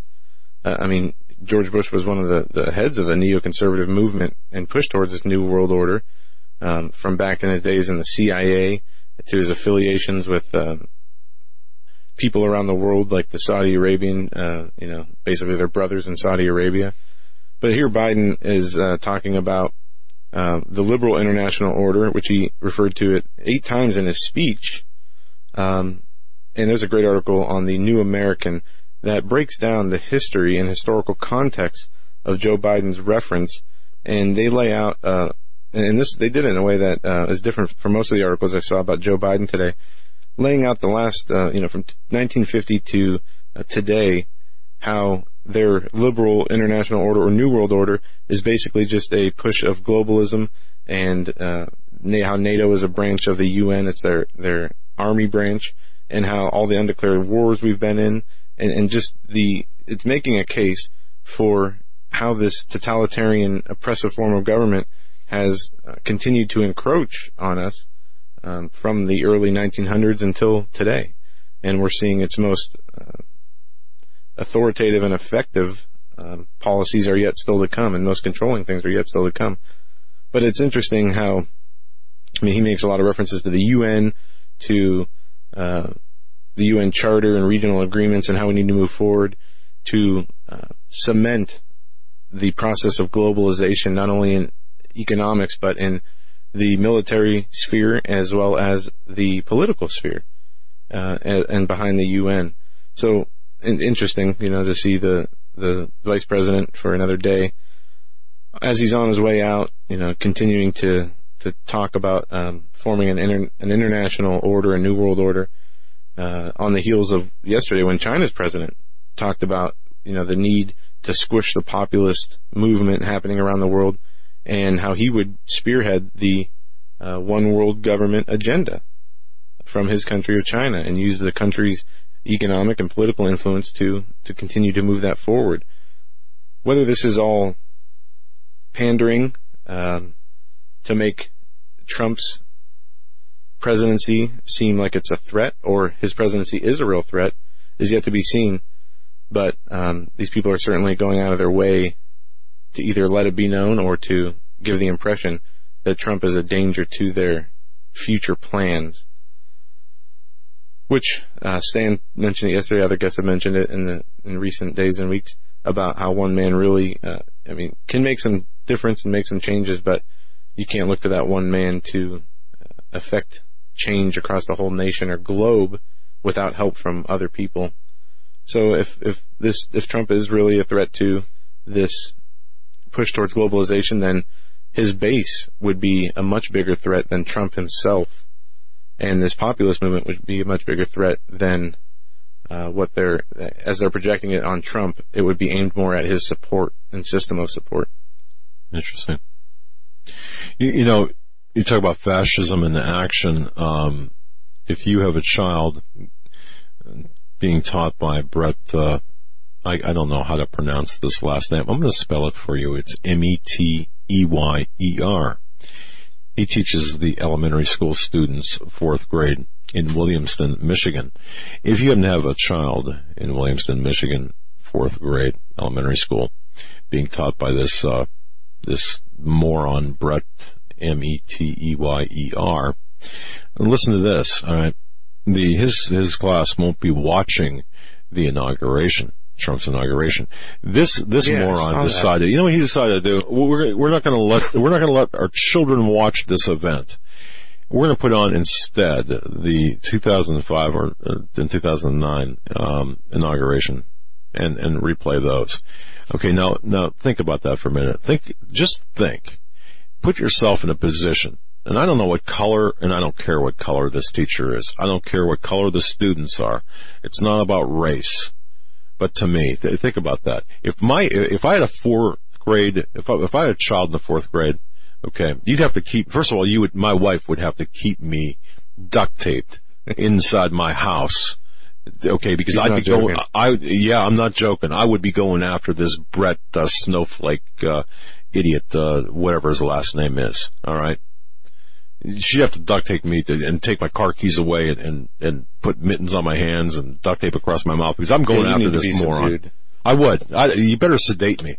Uh, I mean, George Bush was one of the, the heads of the neoconservative movement and pushed towards this new world order. Um, from back in his days in the CIA to his affiliations with um, people around the world, like the Saudi Arabian, uh, you know, basically their brothers in Saudi Arabia. But here Biden is uh, talking about uh, the liberal international order, which he referred to it eight times in his speech. Um, and there's a great article on the New American that breaks down the history and historical context of Joe Biden's reference, and they lay out, uh, and this they did it in a way that uh, is different from most of the articles I saw about Joe Biden today, laying out the last, uh, you know, from 1950 to uh, today, how their liberal international order or new world order is basically just a push of globalism and uh, how NATO is a branch of the UN. It's their their army branch, and how all the undeclared wars we've been in, and, and just the it's making a case for how this totalitarian oppressive form of government has uh, continued to encroach on us um, from the early 1900s until today, and we're seeing its most uh, authoritative and effective um, policies are yet still to come, and most controlling things are yet still to come. But it's interesting how, I mean, he makes a lot of references to the UN, to uh, the UN Charter and regional agreements, and how we need to move forward to uh, cement the process of globalization, not only in economics but in the military sphere as well as the political sphere. uh, and, behind the UN. So interesting, you know, to see the the vice president for another day as he's on his way out, you know, continuing to to talk about um, forming an inter- an international order, a new world order, uh, on the heels of yesterday when China's president talked about you know the need to squish the populist movement happening around the world, and how he would spearhead the uh, one world government agenda from his country of China and use the country's economic and political influence to to continue to move that forward. Whether this is all pandering um, to make Trump's presidency seem like it's a threat, or his presidency is a real threat, is yet to be seen. But um, these people are certainly going out of their way to either let it be known or to give the impression that Trump is a danger to their future plans. Which uh, Stan mentioned it yesterday. Other guests have mentioned it in the in recent days and weeks about how one man really, uh, I mean, can make some difference and make some changes, but you can't look to that one man to uh, affect change across the whole nation or globe without help from other people. So if if this if Trump is really a threat to this push towards globalization, then his base would be a much bigger threat than Trump himself, and this populist movement would be a much bigger threat than uh, what they're as they're projecting it on Trump. It would be aimed more at his support and system of support. Interesting. You, you know, you talk about fascism in action. Um, if you have a child being taught by Brett, uh, I, I, don't know how to pronounce this last name. I'm going to spell it for you. It's M-E-T-E-Y-E-R. He teaches the elementary school students fourth grade in Williamston, Michigan. If you happen to have a child in Williamston, Michigan, fourth grade elementary school, being taught by this uh, this moron Brett M E T E Y E R. Listen to this, all right. The his his class won't be watching the inauguration. Trump's inauguration. This this Yeah, moron saw that. decided. You know what he decided to do? We're we're not going to let we're not going to let our children watch this event. We're going to put on instead the 2005 or uh, in 2009 um, inauguration and and replay those. Okay, now now think about that for a minute. Think, just think. Put yourself in a position, and I don't know what color, and I don't care what color this teacher is. I don't care what color the students are. It's not about race. But to me, th- think about that. If my, if I had a fourth grade, if I, if I had a child in the fourth grade, okay, you'd have to keep, first of all, you would, my wife would have to keep me duct taped inside my house. Okay, because He's I'd be going, joking. I, yeah, I'm not joking. I would be going after this Brett uh, Snowflake, uh, idiot, uh, whatever his last name is. All right. She'd have to duct tape me to, and take my car keys away and, and, and put mittens on my hands and duct tape across my mouth because I'm going Yeah, after this moron. subdued. I would. I, you better sedate me.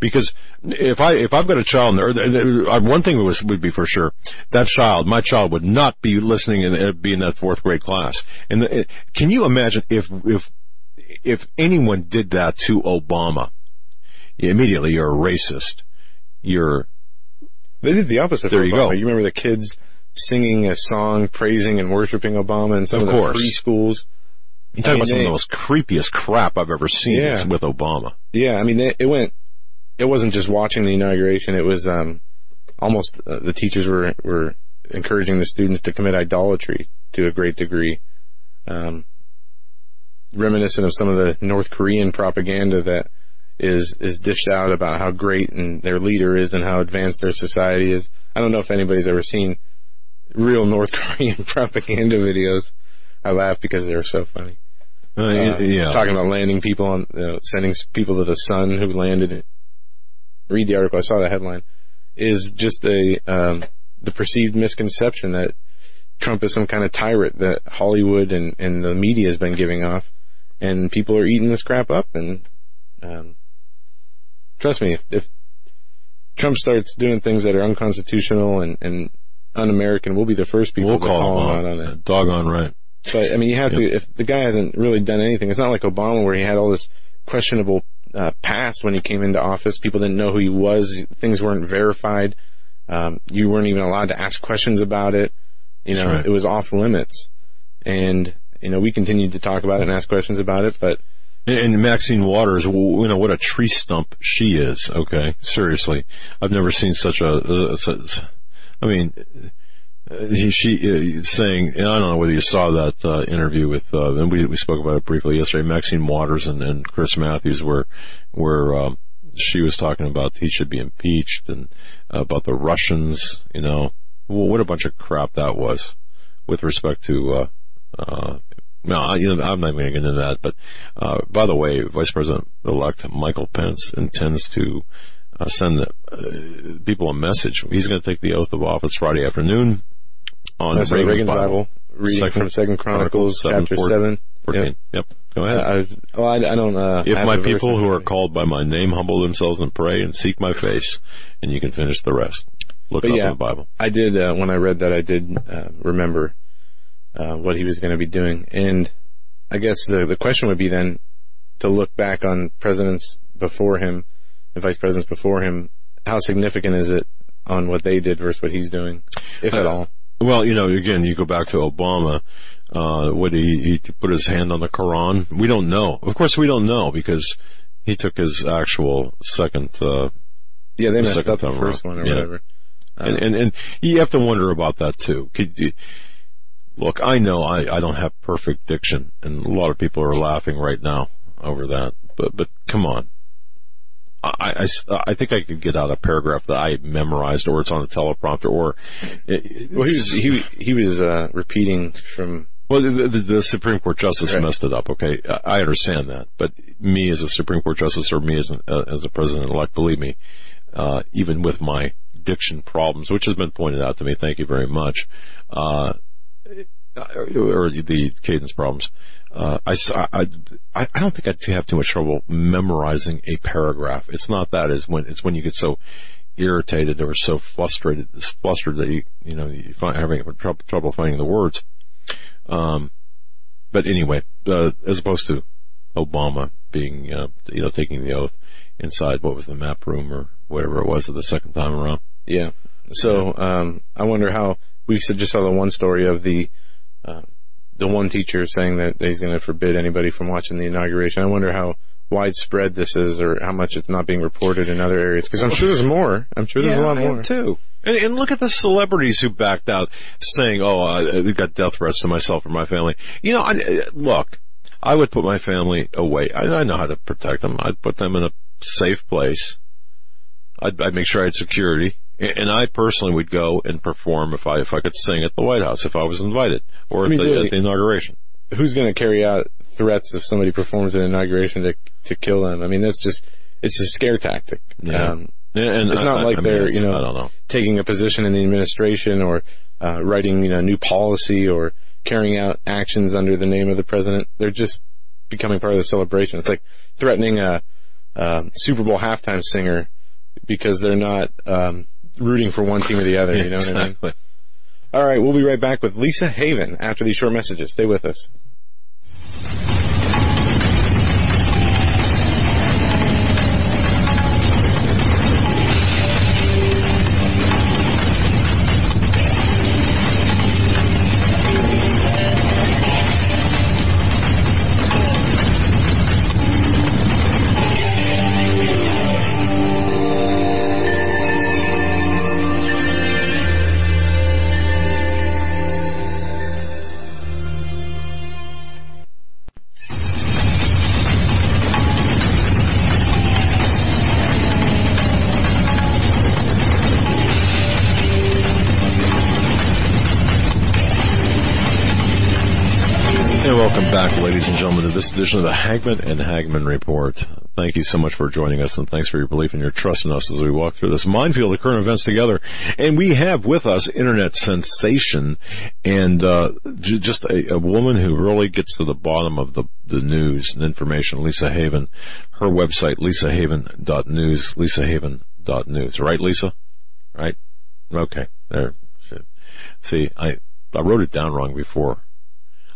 Because if I if I've got a child, or uh, one thing was would be for sure that child, my child would not be listening and uh, be in that fourth grade class. And uh, can you imagine if if if anyone did that to Obama? Immediately, you're a racist. You're They did the opposite. There you Obama. go. You remember the kids singing a song praising and worshiping Obama in some Of of, the course. preschools. you talking I mean, about some of the most creepiest crap I've ever seen Yeah. with Obama. Yeah, I mean, it, it went. It wasn't just watching the inauguration. It was um, almost uh, the teachers were were encouraging the students to commit idolatry to a great degree, um, reminiscent of some of the North Korean propaganda that is is dished out about how great and their leader is and how advanced their society is. I don't know if anybody's ever seen real North Korean propaganda videos. I laugh because they're so funny. Uh, Uh, yeah. Talking about landing people on, you know, sending people to the sun who landed. Read the article. I saw the headline. Is just a um, the perceived misconception that Trump is some kind of tyrant that Hollywood and and the media has been giving off, and people are eating this crap up. And um, trust me, if, if Trump starts doing things that are unconstitutional and and un-American, we'll be the first people we'll to call call him out on it. Doggone right. But I mean, you have to. If the guy hasn't really done anything, it's not like Obama where he had all this questionable uh, past when he came into office. People didn't know who he was. Things weren't verified. Um, you weren't even allowed to ask questions about it. You know, right. it was off limits. and you know we continued to talk about it and ask questions about it, but And, Maxine Waters, you know what a tree stump she is. Okay, seriously, I've never seen such a. Such, I mean, uh, she uh, saying, and I don't know whether you saw that uh, interview with, uh, and we we spoke about it briefly yesterday. Maxine Waters and, and Chris Matthews, where where um, she was talking about he should be impeached and uh, about the Russians. You know, well, what a bunch of crap that was with respect to. Uh, uh, no, I, you know, I'm not even going to get into that. But uh, by the way, Vice President-elect Michael Pence intends to uh, send uh, people a message. He's going to take the oath of office Friday afternoon on that's Reagan's, Reagan's Bible, reading Second from Second Chronicles, Chronicles, chapter 7, seven. 14. Yep. Go ahead. I, well, I, I don't. Uh, if have my people who are called by my name humble themselves and pray and seek my face, and you can finish the rest. Look But up yeah. in the Bible. I did uh, when I read that. I did uh, remember uh, what he was going to be doing, and I guess the the question would be then to look back on presidents before him and vice presidents before him. How significant is it on what they did versus what he's doing, if at Uh, all? Well, you know, again, you go back to Obama. Uh, what he, he put his hand on the Quran? We don't know. Of course, we don't know because he took his actual second. Uh, Yeah, they messed up the first around. one or Yeah. whatever. and, and and you have to wonder about that too. Could you, look, I know I, I don't have perfect diction, and a lot of people are laughing right now over that. But but come on, I, I, I think I could get out a paragraph that I memorized, or it's on a teleprompter, or it, well, he was he he was uh, repeating from Well, the, the, the Supreme Court justice Right. messed it up. Okay, I I understand that, but me as a Supreme Court justice, or me as an, uh, as a president elect, believe me, uh, even with my diction problems, which has been pointed out to me, thank you very much, uh, or the cadence problems, uh, I, I, I- I don't think I'd have too much trouble memorizing a paragraph. It's not that. It's when it's when you get so irritated or so frustrated, flustered that you you know you find having trouble, trouble finding the words. Um, but anyway, uh, as opposed to Obama being, uh, you know, taking the oath inside what was the map room or whatever it was the second time around. Yeah. So um, I wonder how we just saw the one story of the uh, the one teacher saying that he's going to forbid anybody from watching the inauguration. I wonder how widespread this is, or how much it's not being reported in other areas. Because I'm sure there's more. I'm sure there's a lot more. too. And, and look at the celebrities who backed out, saying, "Oh, I, I got death threats to myself or my family." You know, I, look, I would put my family away. I, I know how to protect them. I'd put them in a safe place. I'd, I'd make sure I had security, and, I personally would go and perform if I if I could sing at the White House if I was invited or I mean, at, the, really- at the inauguration. Who's going to carry out threats if somebody performs an inauguration to to kill them? I mean, that's just it's a scare tactic. Yeah. Um, And, It's not I- like I mean, they're, you know, know. taking a position in the administration or uh, writing, you know, new policy or carrying out actions under the name of the president. They're just becoming part of the celebration. It's like threatening a, a Super Bowl halftime singer because they're not um, rooting for one team or the other. You know what I mean? exactly. All right, we'll be right back with Lisa Haven after these short messages. Stay with us. This edition of the Hagmann and Hagmann Report. Thank you so much for joining us, and thanks for your belief and your trust in us as we walk through this minefield of current events together. And we have with us internet sensation and uh, j- just a, a woman who really gets to the bottom of the, the news and information. Lisa Haven, her website lisahaven.news, lisahaven.news. Right, Lisa? Right? Okay, there. See, I I wrote it down wrong before.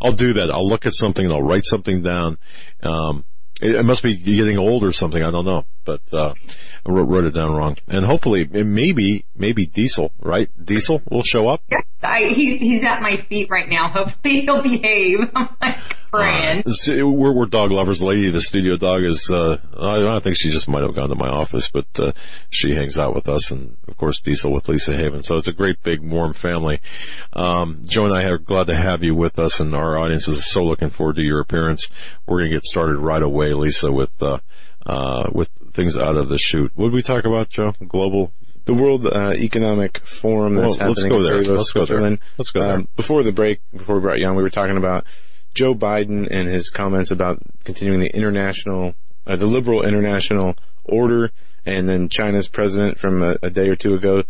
I'll do that. I'll look at something and I'll write something down. Um, it, it must be getting old or something. I don't know. But uh, I wrote, wrote it down wrong. And hopefully, maybe maybe Diesel, right? Diesel will show up. I, he's he's at my feet right now. Hopefully, he'll behave. I'm like praying. Uh, we're, we're dog lovers. Lady, the studio dog, is. Uh, I, I think she just might have gone to my office, but uh, she hangs out with us, and of course, Diesel with Lisa Haven. So it's a great, big, warm family. Um, Joe and I are glad to have you with us, and our audience is so looking forward to your appearance. We're going to get started right away, Lisa, with uh, uh, with things out of the chute. What did we talk about, Joe? Global the World uh, Economic Forum that's well, let's happening go there. let's go there. Let's go there. Before the break, before we brought you on, we were talking about Joe Biden and his comments about continuing the international, uh, the liberal international order, and then China's president from a, a day or two ago,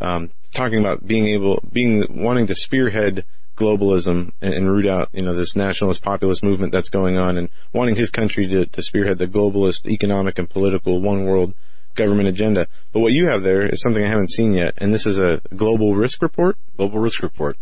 um, talking about being able, being wanting to spearhead globalism and, and, root out, you know, this nationalist populist movement that's going on, and wanting his country to, to spearhead the globalist economic and political one world government agenda. But what you have there is something I haven't seen yet, and this is a global risk report. Global risk report.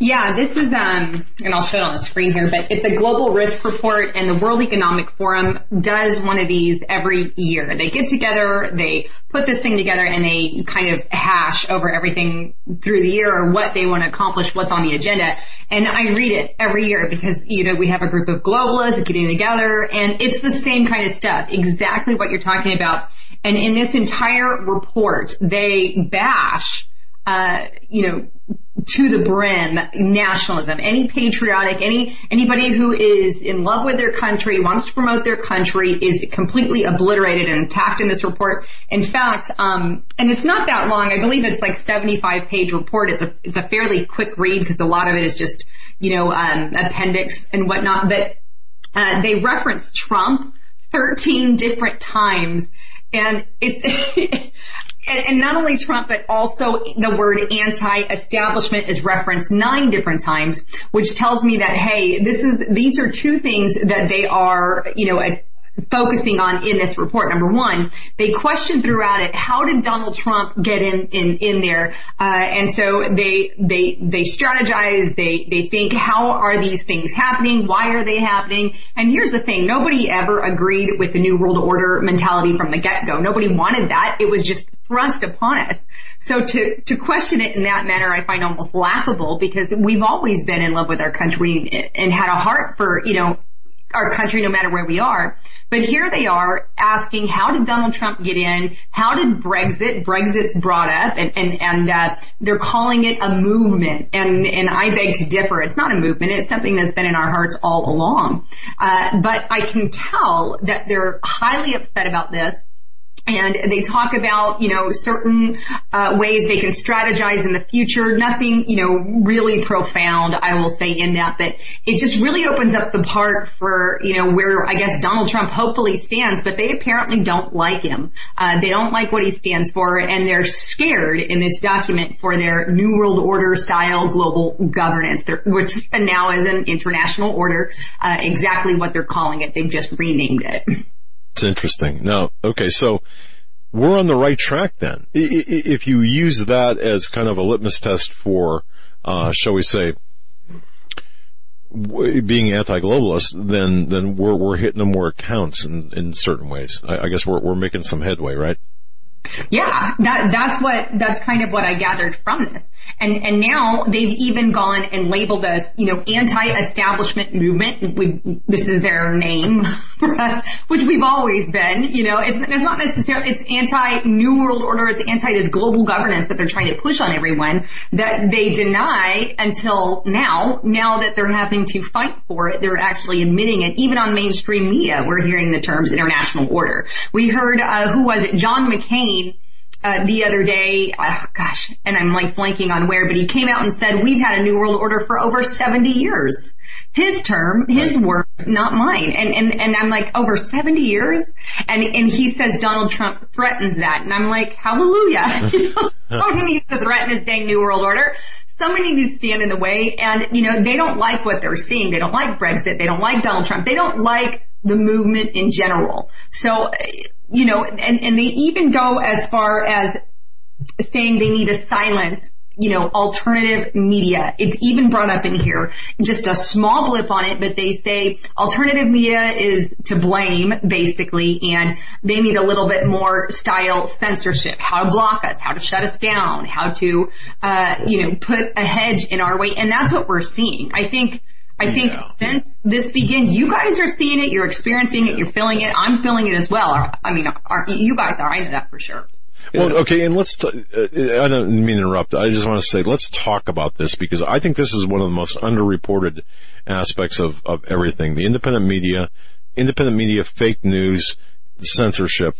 Yeah, this is, um, and I'll show it on the screen here, but it's a global risk report, and the World Economic Forum does one of these every year. They get together, they put this thing together, and they kind of hash over everything through the year or what they want to accomplish, what's on the agenda. And I read it every year because, you know, we have a group of globalists getting together, and it's the same kind of stuff, exactly what you're talking about and in this entire report, they bash, uh, you know, to the brim nationalism. Any patriotic, any anybody who is in love with their country, wants to promote their country, is completely obliterated and attacked in this report. In fact, um, and it's not that long. I believe it's like 75 page report. It's a it's a fairly quick read because a lot of it is just you know um, appendix and whatnot. But uh, they reference Trump 13 different times and it's, and not only Trump, but also the word anti-establishment is referenced nine different times, which tells me that, hey, this is, these are two things that they are, you know, focusing on in this report. Number one, they question throughout it, how did Donald Trump get in, in, in there? Uh, and so they, they, they strategize, they, they think, how are these things happening? Why are they happening? And here's the thing, nobody ever agreed with the New World Order mentality from the get-go. Nobody wanted that. It was just thrust upon us. So to, to question it in that manner, I find almost laughable because we've always been in love with our country and had a heart for, you know, our country no matter where we are. But here they are asking, how did Donald Trump get in? How did Brexit? Brexit's brought up and, and, and, uh, they're calling it a movement. And, and I beg to differ. It's not a movement. It's something that's been in our hearts all along. Uh, but I can tell that they're highly upset about this and they talk about, you know, certain uh, ways they can strategize in the future. Nothing, you know, really profound, I will say in that, but it just really opens up the part for, you know, where I guess Donald Trump hopefully stands, but they apparently don't like him. Uh, they don't like what he stands for, and they're scared in this document for their New World Order style global governance, which now is an international order, uh, exactly what they're calling it. They've just renamed it. It's interesting. Now, okay, so we're on the right track then. If you use that as kind of a litmus test for, uh, shall we say, being anti-globalist, then then we're we're hitting them where it counts in in certain ways. I, I guess we're we're making some headway, right? Yeah, that that's what that's kind of what I gathered from this. And, and now they've even gone and labeled us, you know, anti-establishment movement. We, this is their name for us, which we've always been, you know, it's, it's not necessarily, it's anti-new world order. It's anti this global governance that they're trying to push on everyone that they deny until now. Now that they're having to fight for it, they're actually admitting it. Even on mainstream media, we're hearing the terms international order. We heard, uh, who was it? John McCain uh, the other day, oh gosh, and I'm like blanking on where, but he came out and said, we've had a new world order for over 70 years. His term, his words, not mine. And, and, and I'm like, over 70 years? And, and he says Donald Trump threatens that. And I'm like, hallelujah. Someone needs to threaten this dang new world order somebody needs to stand in the way and you know they don't like what they're seeing they don't like brexit they don't like donald trump they don't like the movement in general so you know, and, and they even go as far as saying they need to silence you know, alternative media. It's even brought up in here, just a small blip on it, but they say alternative media is to blame basically and they need a little bit more style censorship, how to block us, how to shut us down, how to, uh, you know, put a hedge in our way. And that's what we're seeing. I think I think Yeah. since this began, you guys are seeing it, you're experiencing it, you're feeling it, I'm feeling it as well. I mean, are, you guys are, I know that for sure. Well, okay, and let's. T- uh, I don't mean to interrupt. I just want to say let's talk about this because I think this is one of the most underreported aspects of of everything: the independent media, independent media, fake news, censorship.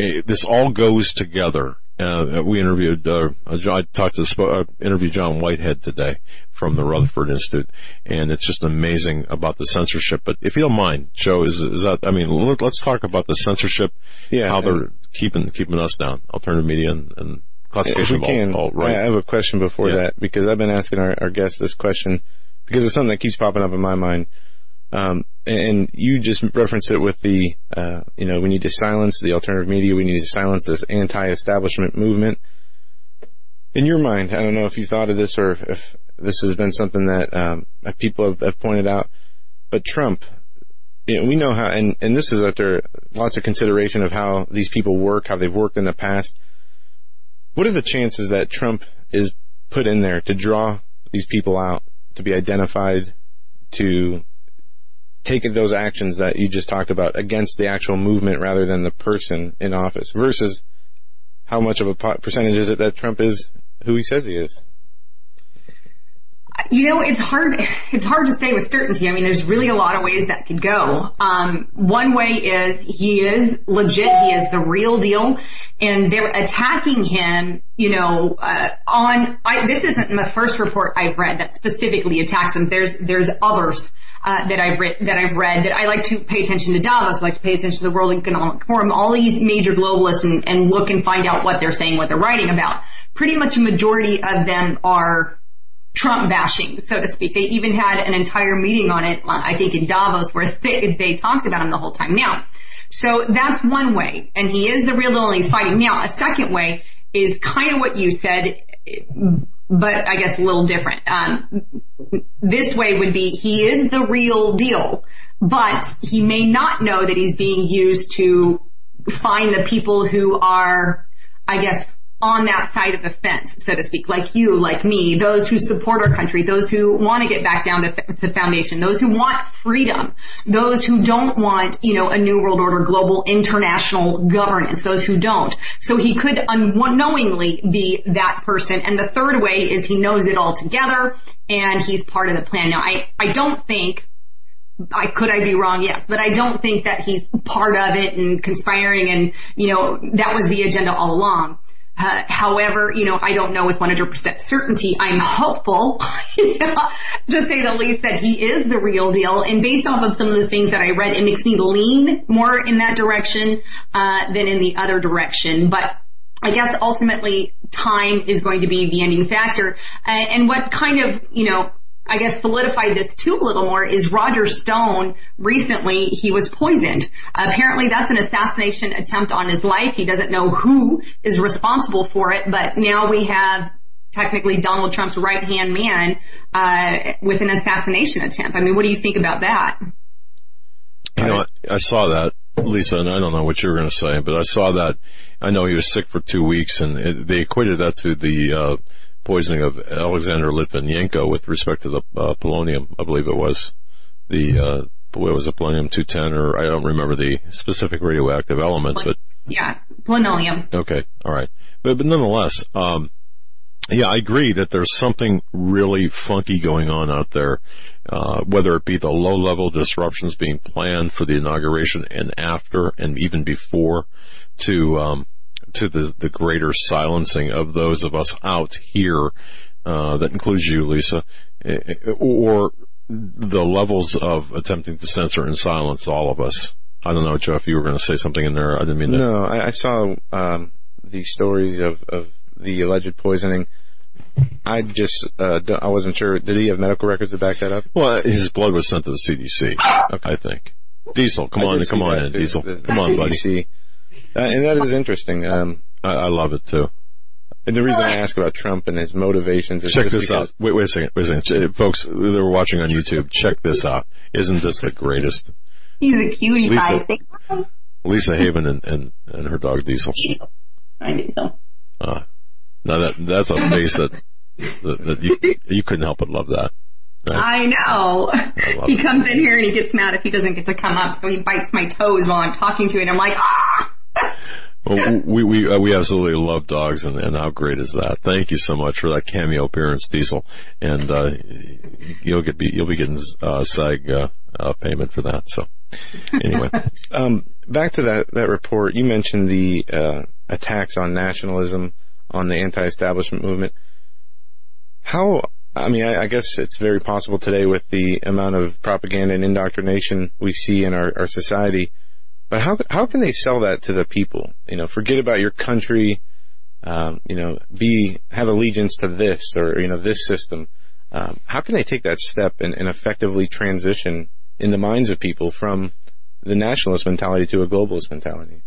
Eh, This all goes together. Uh, we interviewed. Uh, I talked to uh, interviewed John Whitehead today from the Rutherford Institute, and it's just amazing about the censorship. But if you don't mind, Joe, is is that? I mean, let- let's talk about the censorship. Yeah, how they're keeping keeping us down. Alternative media and, and If classification we can, of alt, alt I have a question before Yeah. that because I've been asking our, our guests this question because it's something that keeps popping up in my mind. Um, and you just referenced it with the, uh, you know, we need to silence the alternative media. We need to silence this anti-establishment movement. In your mind, I don't know if you thought of this or if, this has been something that um, people have, have pointed out, but Trump, you know, we know how, and, and this is after lots of consideration of how these people work, how they've worked in the past. What are the chances that Trump is put in there to draw these people out, to be identified, to take those actions that you just talked about against the actual movement rather than the person in office versus how much of a percentage is it that Trump is who he says he is? You know, it's hard, it's hard to say with certainty. I mean, there's really a lot of ways that could go. Um, one way is he is legit. He is the real deal. And they're attacking him, you know, uh, on, I, this isn't the first report I've read that specifically attacks him. There's, there's others, uh, that I've read, that I've read that I like to pay attention to Davos, I like to pay attention to the World Economic Forum, all these major globalists and, and look and find out what they're saying, what they're writing about. Pretty much a majority of them are Trump bashing, so to speak. They even had an entire meeting on it, I think in Davos, where they, they talked about him the whole time. Now, so that's one way, and he is the real deal and he's fighting. Now, a second way is kind of what you said, but I guess a little different. Um, this way would be he is the real deal, but he may not know that he's being used to find the people who are, I guess, on that side of the fence, so to speak, like you, like me, those who support our country, those who want to get back down to, the foundation, those who want freedom, those who don't want, you know, a new world order, global international governance, those who don't. So he could unknowingly be that person. And the third way is he knows it all together and he's part of the plan. Now, I, I don't think I could I be wrong? Yes, but I don't think that he's part of it and conspiring and, you know, that was the agenda all along. Uh, however, you know, I don't know with 100% certainty. I'm hopeful, to say the least, that he is the real deal. And based off of some of the things that I read, it makes me lean more in that direction uh, than in the other direction. But I guess ultimately time is going to be the ending factor. Uh, and what kind of, you know, I guess solidified this too a little more is Roger Stone recently he was poisoned. apparently that's an assassination attempt on his life. He doesn't know who is responsible for it, but now we have technically Donald Trump's right hand man uh, with an assassination attempt. I mean, what do you think about that? You know, I, saw that, Lisa, and I don't know what you were going to say, but I saw that. I know he was sick for two weeks, and it, they equated that to the uh, poisoning of Alexander Litvinenko with respect to the uh, polonium, I believe it was. The, uh, what was it, polonium 210, or I don't remember the specific radioactive element, but Yeah, polonium. Okay, all right, but but nonetheless, um, yeah, I agree that there's something really funky going on out there. Uh, whether it be the low-level disruptions being planned for the inauguration and after, and even before, to um, to the the greater silencing of those of us out here. Uh, that includes you, Lisa, eh, or the levels of attempting to censor and silence all of us. I don't know, Joe, if you were going to say something in there. I didn't mean that. No, I, I saw um, the stories of, of the alleged poisoning. I just uh, I wasn't sure. Did he have medical records to back that up? Well, his blood was sent to the CDC. I think. Diesel, come I on, come on in, Diesel. the- Come on, buddy. CDC. Uh, and that is interesting. Um, I, I love it too. And the reason I ask about Trump and his motivations is Check just this because out. Wait, wait a second. Wait a second. Ch- Folks that are watching on YouTube, check this out. Isn't this the greatest? He's a cutie Lisa. pie. Think Lisa Haven and, and, and her dog Diesel. I do so. Uh, now that, that's a face that, that, that you, you couldn't help but love that. Right? I know. love He it. comes in here and he gets mad if he doesn't get to come up, so he bites my toes while I'm talking to it. I'm like, ah! Well, we we uh, we absolutely love dogs, and, and how great is that? Thank you so much for that cameo appearance, Diesel, and uh, you'll get be you'll be getting uh, SAG uh, uh, payment for that. So anyway, Um, back to that, that report, you mentioned the uh, attacks on nationalism, on the anti-establishment movement. How, I mean, I, I guess it's very possible today with the amount of propaganda and indoctrination we see in our, our society. But how how can they sell that to the people? You know, forget about your country. Um, you know, be have allegiance to this or you know this system. Um, how can they take that step and, and effectively transition in the minds of people from the nationalist mentality to a globalist mentality?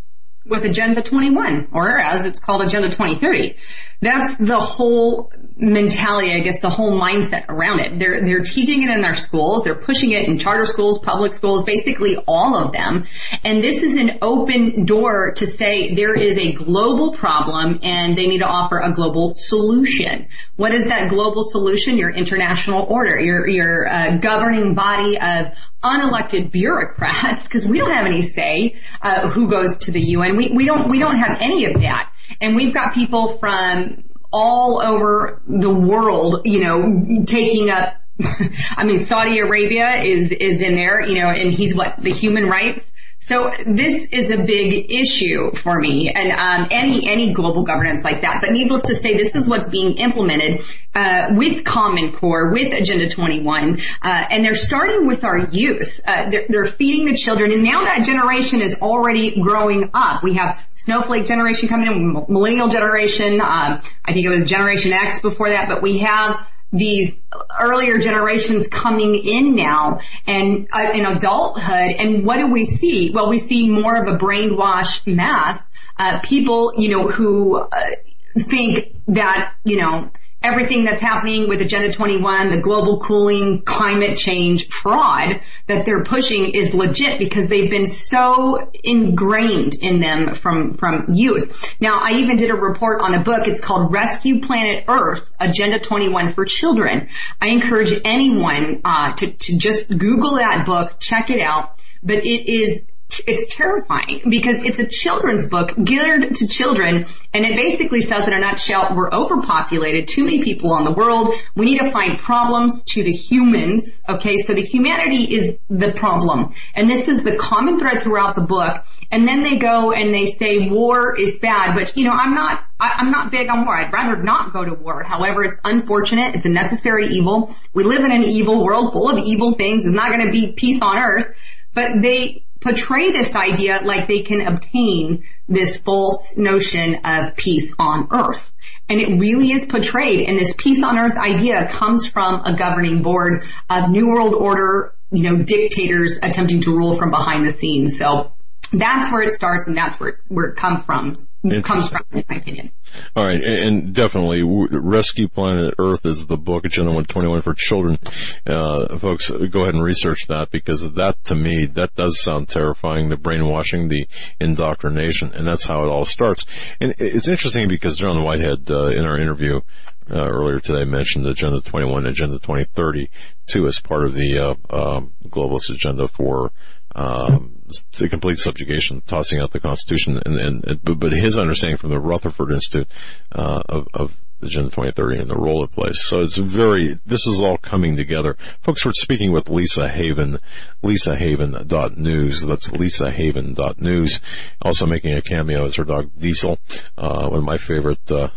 With Agenda 21, or as it's called Agenda 2030. That's the whole mentality, I guess, the whole mindset around it. They're, they're teaching it in their schools, they're pushing it in charter schools, public schools, basically all of them. And this is an open door to say there is a global problem and they need to offer a global solution. What is that global solution? Your international order, your, your uh, governing body of unelected bureaucrats, because we don't have any say uh, who goes to the UN. We we don't we don't have any of that, and we've got people from all over the world, you know, taking up. I mean, Saudi Arabia is is in there, you know, and he's what the human rights. So this is a big issue for me, and um, any any global governance like that. But needless to say, this is what's being implemented uh, with Common Core, with Agenda 21, uh, and they're starting with our youth. Uh, they're, they're feeding the children, and now that generation is already growing up. We have Snowflake generation coming in, Millennial generation. Um, I think it was Generation X before that, but we have these earlier generations coming in now and uh, in adulthood and what do we see? Well we see more of a brainwash mass uh, people you know who uh, think that you know everything that's happening with Agenda 21, the global cooling, climate change fraud that they're pushing is legit because they've been so ingrained in them from, from youth. Now, I even did a report on a book. It's called Rescue Planet Earth, Agenda 21 for Children. I encourage anyone, uh, to, to just Google that book, check it out. But it is it's terrifying because it's a children's book geared to children and it basically says in a nutshell we're overpopulated too many people on the world we need to find problems to the humans okay? So the humanity is the problem and this is the common thread throughout the book and then they go and they say war is bad but you know i'm not I, i'm not big on war. I'd rather not go to war. However it's unfortunate. It's a necessary evil. We live in an evil world full of evil things. There's not going to be peace on earth but they portray this idea like they can obtain this false notion of peace on earth. And it really is portrayed and this peace on earth idea comes from a governing board of New World Order, you know, dictators attempting to rule from behind the scenes. So that's where it starts and that's where where it comes from, comes from in my opinion. All right, and definitely, Rescue Planet Earth is the book, Agenda 121 for children. Uh, folks, go ahead and research that because that, to me, that does sound terrifying, the brainwashing, the indoctrination, and that's how it all starts. And it's interesting because John Whitehead, uh, in our interview, uh, earlier today mentioned Agenda 21, Agenda 2030, too, as part of the, uh, um, globalist agenda for, um, the complete subjugation, tossing out the Constitution, and, and but, but his understanding from the Rutherford Institute uh, of, of Agenda 2030 and the role it plays. So it's very, this is all coming together. Folks, we're speaking with Lisa Haven, lisahaven.news. That's lisahaven.news. Also making a cameo is her dog Diesel, uh, one of my favorite, uh,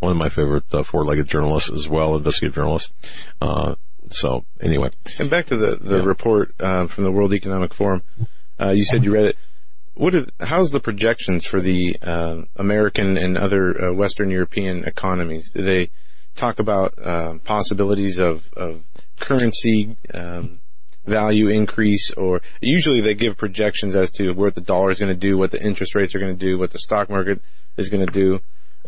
one of my favorite uh, four-legged journalists as well, investigative journalist. Uh, so anyway, And back to the the Yeah. report uh, from the World Economic Forum. Uh, you said you read it. What how's the projections for the uh, American and other uh, Western European economies? Do they talk about uh, possibilities of, of currency um, value increase, or usually they give projections as to what the dollar is going to do, what the interest rates are going to do, what the stock market is going to do.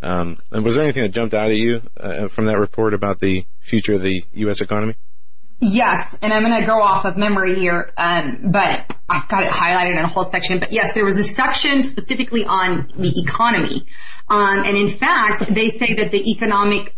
Um, and was there anything that jumped out at you uh, from that report about the future of the U.S. economy? Yes, and I'm going to go off of memory here, um, but I've got it highlighted in a whole section. But yes, there was a section specifically on the economy, um, and in fact, they say that the economic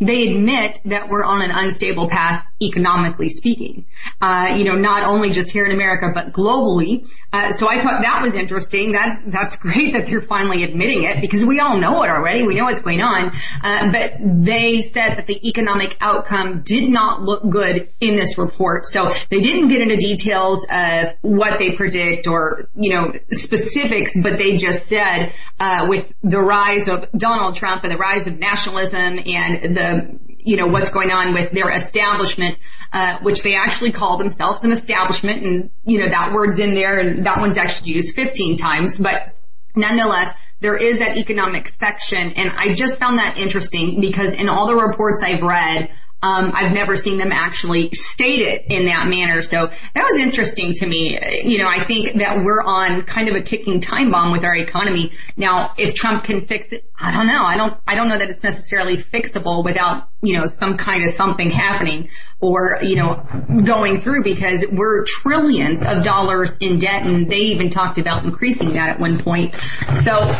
they admit that we're on an unstable path economically speaking. Uh, you know, not only just here in America, but globally. Uh, so I thought that was interesting. That's, that's great that they're finally admitting it because we all know it already. We know what's going on. Uh, but they said that the economic outcome did not look good in this report. So they didn't get into details of what they predict or, you know, specifics, but they just said, uh, with the rise of Donald Trump and the rise of nationalism and the you know what's going on with their establishment, uh, which they actually call themselves an establishment, and you know that word's in there, and that one's actually used 15 times, but nonetheless. There is that economic section and I just found that interesting because in all the reports I've read, um, I've never seen them actually state it in that manner. So that was interesting to me. You know, I think that we're on kind of a ticking time bomb with our economy. Now, if Trump can fix it, I don't know. I don't, I don't know that it's necessarily fixable without, you know, some kind of something happening or, you know, going through because we're trillions of dollars in debt and they even talked about increasing that at one point. So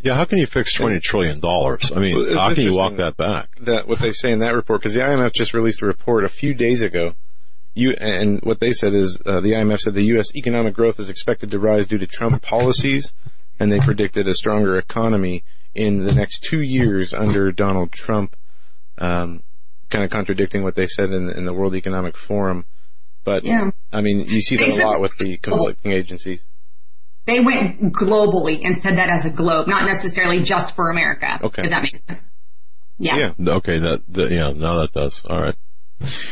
yeah, how can you fix twenty trillion dollars? I mean, well, how can you walk that back? That what they say in that report, because the IMF just released a report a few days ago. You and what they said is uh, the IMF said the U.S. economic growth is expected to rise due to Trump policies, and they predicted a stronger economy in the next two years under Donald Trump. Um, kind of contradicting what they said in, in the World Economic Forum. But yeah. I mean, you see that a lot with the conflicting agencies. They went globally and said that as a globe, not necessarily just for America. Okay. If that makes sense. Yeah. Yeah. Okay. That, that yeah. Now that does. All right.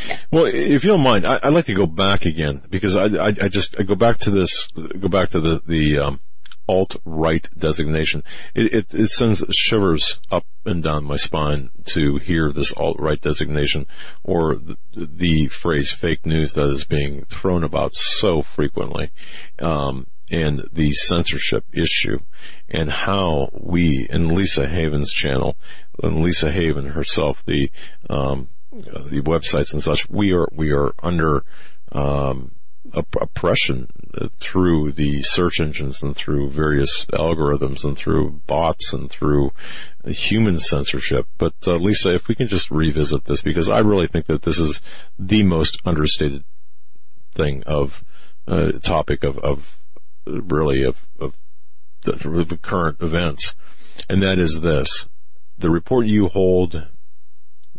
Yeah. Well, if you don't mind, I, would like to go back again because I, I, I, just I go back to this, go back to the the um, alt right designation. It, it, it sends shivers up and down my spine to hear this alt right designation or the, the, phrase fake news that is being thrown about so frequently. Um, and the censorship issue and how we in Lisa Haven's channel and Lisa Haven herself the um, the websites and such we are we are under um, oppression through the search engines and through various algorithms and through bots and through human censorship. But uh, Lisa, if we can just revisit this because I really think that this is the most understated thing of uh, topic of, of really of, of the, the current events, and that is this: the report you hold,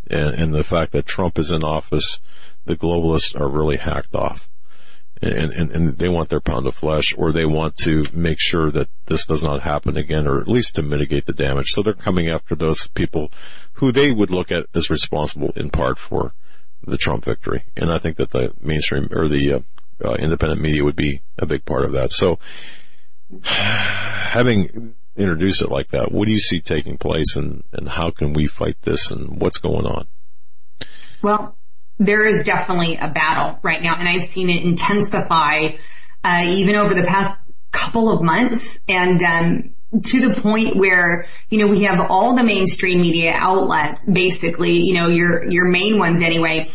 and, and the fact that Trump is in office, the globalists are really hacked off. And, and, and, they want their pound of flesh or they want to make sure that this does not happen again or at least to mitigate the damage. So they're coming after those people who they would look at as responsible in part for the Trump victory. And I think that the mainstream or the uh, uh, independent media would be a big part of that. So having introduced it like that, what do you see taking place and, and how can we fight this and what's going on? Well, there is definitely a battle right now and I've seen it intensify, uh, even over the past couple of months and, um, to the point where, you know, we have all the mainstream media outlets, basically, you know, your, your main ones anyway,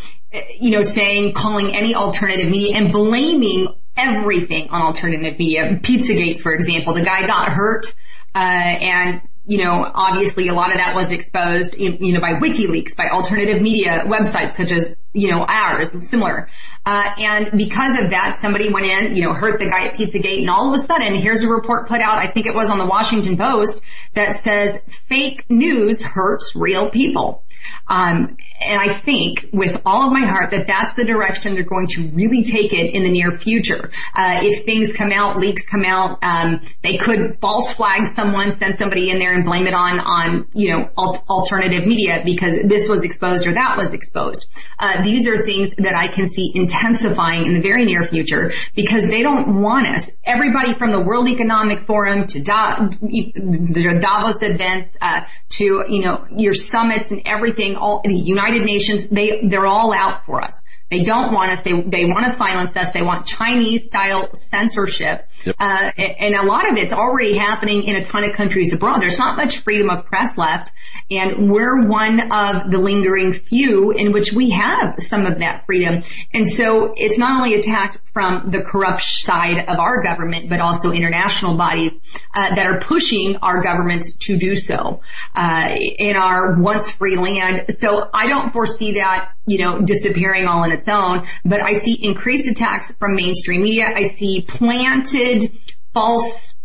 you know, saying, calling any alternative media and blaming everything on alternative media. Pizzagate, for example, the guy got hurt, uh, and you know, obviously a lot of that was exposed, you know, by WikiLeaks, by alternative media websites such as, you know, ours and similar. Uh, and because of that, somebody went in, you know, hurt the guy at Pizzagate and all of a sudden here's a report put out, I think it was on the Washington Post that says fake news hurts real people. Um, and I think with all of my heart that that's the direction they're going to really take it in the near future. Uh, if things come out, leaks come out, um, they could false flag someone, send somebody in there and blame it on on you know alt- alternative media because this was exposed or that was exposed. Uh, these are things that I can see intensifying in the very near future because they don't want us. Everybody from the World Economic Forum to da- the Davos events uh, to you know your summits and everything, all the United Nations, they they're all out for us. They don't want us. They they want to silence us. They want Chinese style censorship, Yep. uh, and a lot of it's already happening in a ton of countries abroad. There's not much freedom of press left, and we're one of the lingering few in which we have some of that freedom. And so it's not only attacked from the corrupt side of our government, but also international bodies uh, that are pushing our governments to do so uh, in our once free land. So I don't foresee that you know disappearing all on its own, but I see increased attacks from mainstream media. I see planted false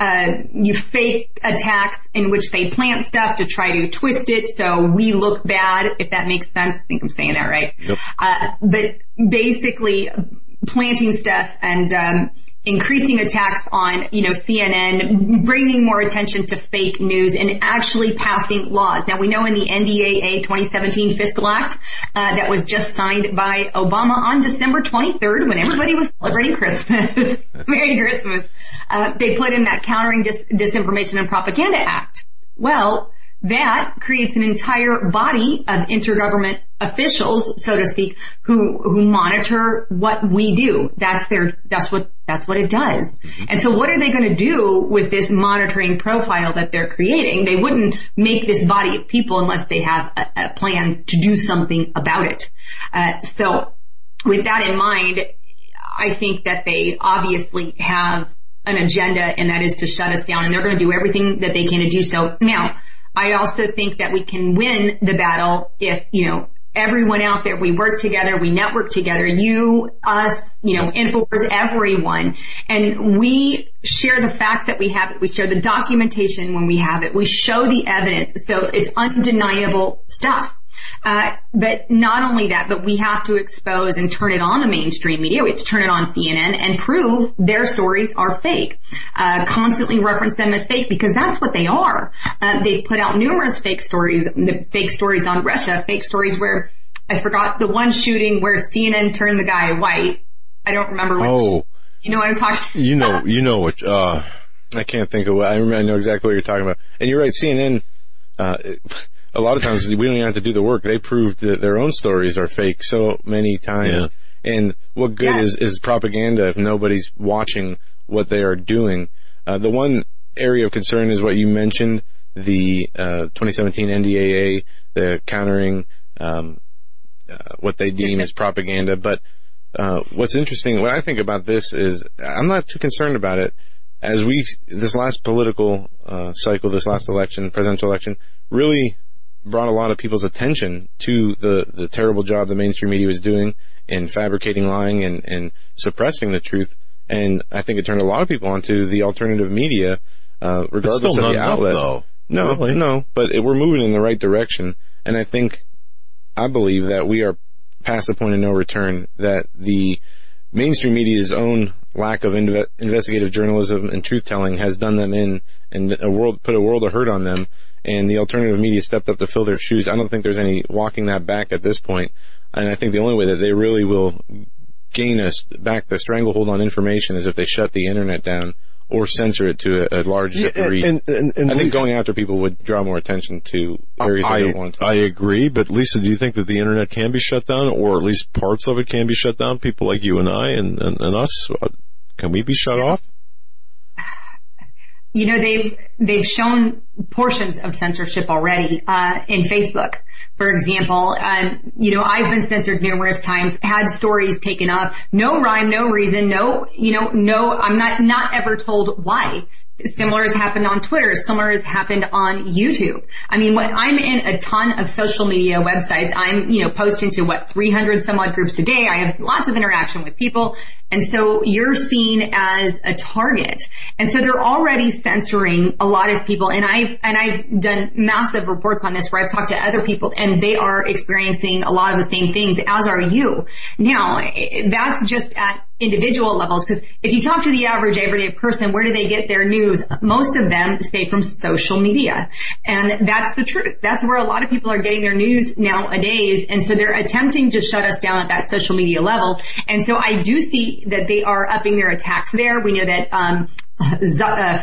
uh, you fake attacks in which they plant stuff to try to twist it so we look bad, if that makes sense. I think I'm saying that right. Yep. Uh, but basically planting stuff and um, increasing attacks on, you know, CNN, bringing more attention to fake news and actually passing laws. Now we know in the NDAA 2017 Fiscal Act uh, that was just signed by Obama on December 23rd when everybody was celebrating Christmas. Merry Christmas. Uh, they put in that Countering Dis- Disinformation and Propaganda Act. Well, that creates an entire body of intergovernment officials, so to speak, who who monitor what we do. That's their that's what that's what it does. And so what are they going to do with this monitoring profile that they're creating? They wouldn't make this body of people unless they have a, a plan to do something about it. Uh, so with that in mind, I think that they obviously have an agenda and that is to shut us down and they're going to do everything that they can to do so. Now, I also think that we can win the battle if, you know, everyone out there, we work together, we network together, you, us, you know, Infowars, everyone, and we share the facts that we have, we share the documentation when we have it, we show the evidence, so it's undeniable stuff. Uh, but not only that, but we have to expose and turn it on the mainstream media. We have to turn it on CNN and prove their stories are fake. Uh, constantly reference them as fake because that's what they are. Uh, they've put out numerous fake stories, fake stories on Russia, fake stories where I forgot the one shooting where CNN turned the guy white. I don't remember which. Oh, You know what I'm talking? you know, you know what? Uh, I can't think of what I remember. I know exactly what you're talking about. And you're right. CNN. Uh, a lot of times we don't even have to do the work. They proved that their own stories are fake so many times. And what good Yes. is is propaganda if nobody's watching what they are doing? Uh, the one area of concern is what you mentioned: the uh, 2017 NDAA, the countering um, uh, what they deem as propaganda. But uh, what's interesting, what I think about this is, I'm not too concerned about it. As we, this last political uh, cycle, this last election, presidential election, really brought a lot of people's attention to the, the terrible job the mainstream media was doing in fabricating lying and, and suppressing the truth. And I think it turned a lot of people onto the alternative media, uh, regardless of the enough outlet. though. No, Really? no, but it, we're moving in the right direction. And I think, I believe that we are past the point of no return, that the mainstream media's own lack of inve- investigative journalism and truth telling has done them in and a world, put a world of hurt on them. And the alternative media stepped up to fill their shoes. I don't think there's any walking that back at this point. And I think the only way that they really will gain us back the stranglehold on information is if they shut the internet down or censor it to a, a large degree. and, and, and I think Lisa- going after people would draw more attention to areas they I, don't want to. I agree, but Lisa, do you think that the internet can be shut down, or at least parts of it can be shut down? People like you and I and, and, and us, uh, can we be shut off? You know they've they've shown portions of censorship already uh, in Facebook, for example. Um, you know I've been censored numerous times, had stories taken off, no rhyme, no reason, no you know no. I'm not not ever told why. Similar has happened on Twitter. Similar has happened on YouTube. I mean, what, I'm in a ton of social media websites. I'm, you know, posting to what, 300 some odd groups a day. I have lots of interaction with people. And so you're seen as a target. And so they're already censoring a lot of people. And I've, and I've done massive reports on this where I've talked to other people and they are experiencing a lot of the same things, as are you. Now, that's just at individual levels because if you talk to the average everyday person, where do they get their news? Most of them stay from social media. And that's the truth. That's where a lot of people are getting their news nowadays. And so they're attempting to shut us down at that social media level. And so I do see that they are upping their attacks there. We know that, um, Z- uh,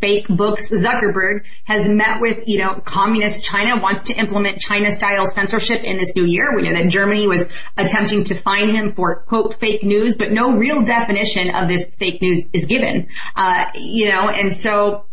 fake books. Zuckerberg has met with, you know, communist China, wants to implement China style censorship in this new year. We know that Germany was attempting to fine him for quote fake news, but no real definition of this fake news is given. Uh, you know, and so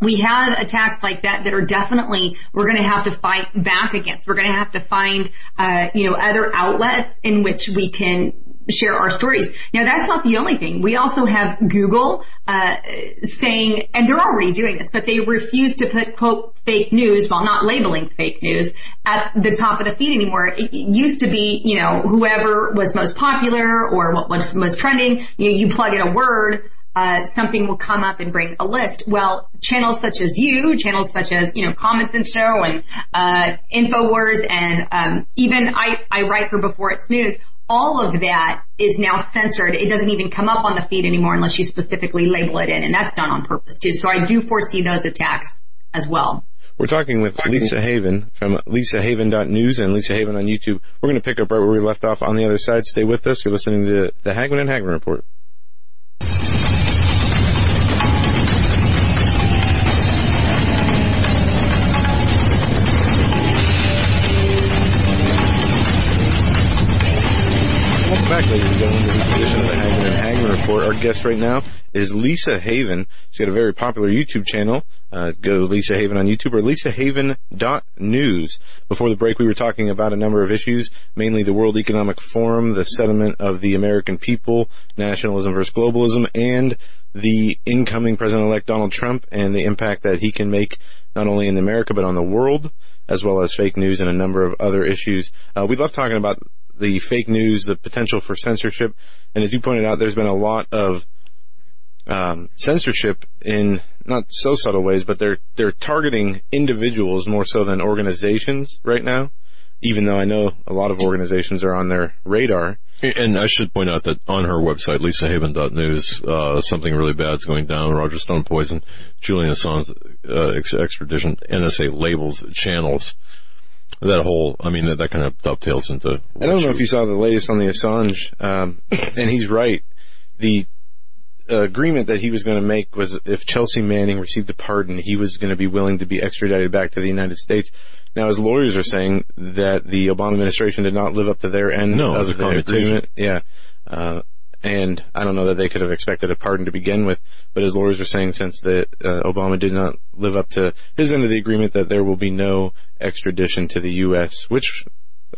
we have attacks like that that are definitely we're going to have to fight back against. We're going to have to find, uh, you know, other outlets in which we can share our stories. Now that's not the only thing. We also have Google uh, saying, and they're already doing this, but they refuse to put quote fake news while not labeling fake news at the top of the feed anymore. It used to be, you know, whoever was most popular or what was most trending, you, you plug in a word uh, something will come up and bring a list. Well, channels such as you, channels such as you know Common Sense Show and uh, Infowars, and um, even I, I write for Before It's News. All of that is now censored. It doesn't even come up on the feed anymore unless you specifically label it in, and that's done on purpose too. So I do foresee those attacks as well. We're talking with Lisa Haven from lisahaven.news and Lisa Haven on YouTube. We're going to pick up right where we left off on the other side. Stay with us. You're listening to the Hagmann and Hagmann Report. Report. Our guest right now is Lisa Haven. She's got a very popular YouTube channel. Uh, go Lisa Haven on YouTube or lisahaven.news. Before the break, we were talking about a number of issues, mainly the World Economic Forum, the settlement of the American people, nationalism versus globalism, and the incoming President-elect Donald Trump and the impact that he can make not only in America but on the world, as well as fake news and a number of other issues. Uh, we love talking about the fake news, the potential for censorship. And as you pointed out, there's been a lot of um, censorship in not so subtle ways, but they're they're targeting individuals more so than organizations right now. Even though I know a lot of organizations are on their radar. And I should point out that on her website, lisahaven.news, uh, something really bad is going down. Roger Stone poison, Julian Assange uh, extradition, NSA labels channels that whole, I mean, that, that kind of dovetails into. I don't know if you saw the latest on the Assange, um, and he's right. The agreement that he was going to make was if Chelsea Manning received a pardon, he was going to be willing to be extradited back to the United States. Now, his lawyers are saying that the Obama administration did not live up to their end no, of the agreement. Yeah. Uh, and I don't know that they could have expected a pardon to begin with, but as lawyers are saying since that uh, Obama did not live up to his end of the agreement that there will be no extradition to the U.S., which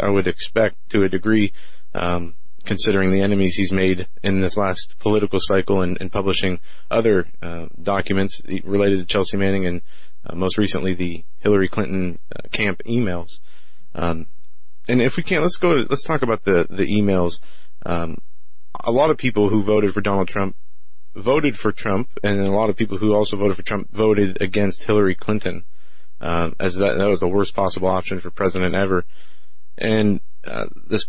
I would expect to a degree, um, considering the enemies he's made in this last political cycle and, and publishing other uh, documents related to Chelsea Manning and uh, most recently the Hillary Clinton uh, camp emails. Um, and if we can, let's go. let's talk about the the emails. Um, a lot of people who voted for Donald Trump voted for Trump, and a lot of people who also voted for Trump voted against Hillary Clinton, uh, as that, that was the worst possible option for president ever. And uh, this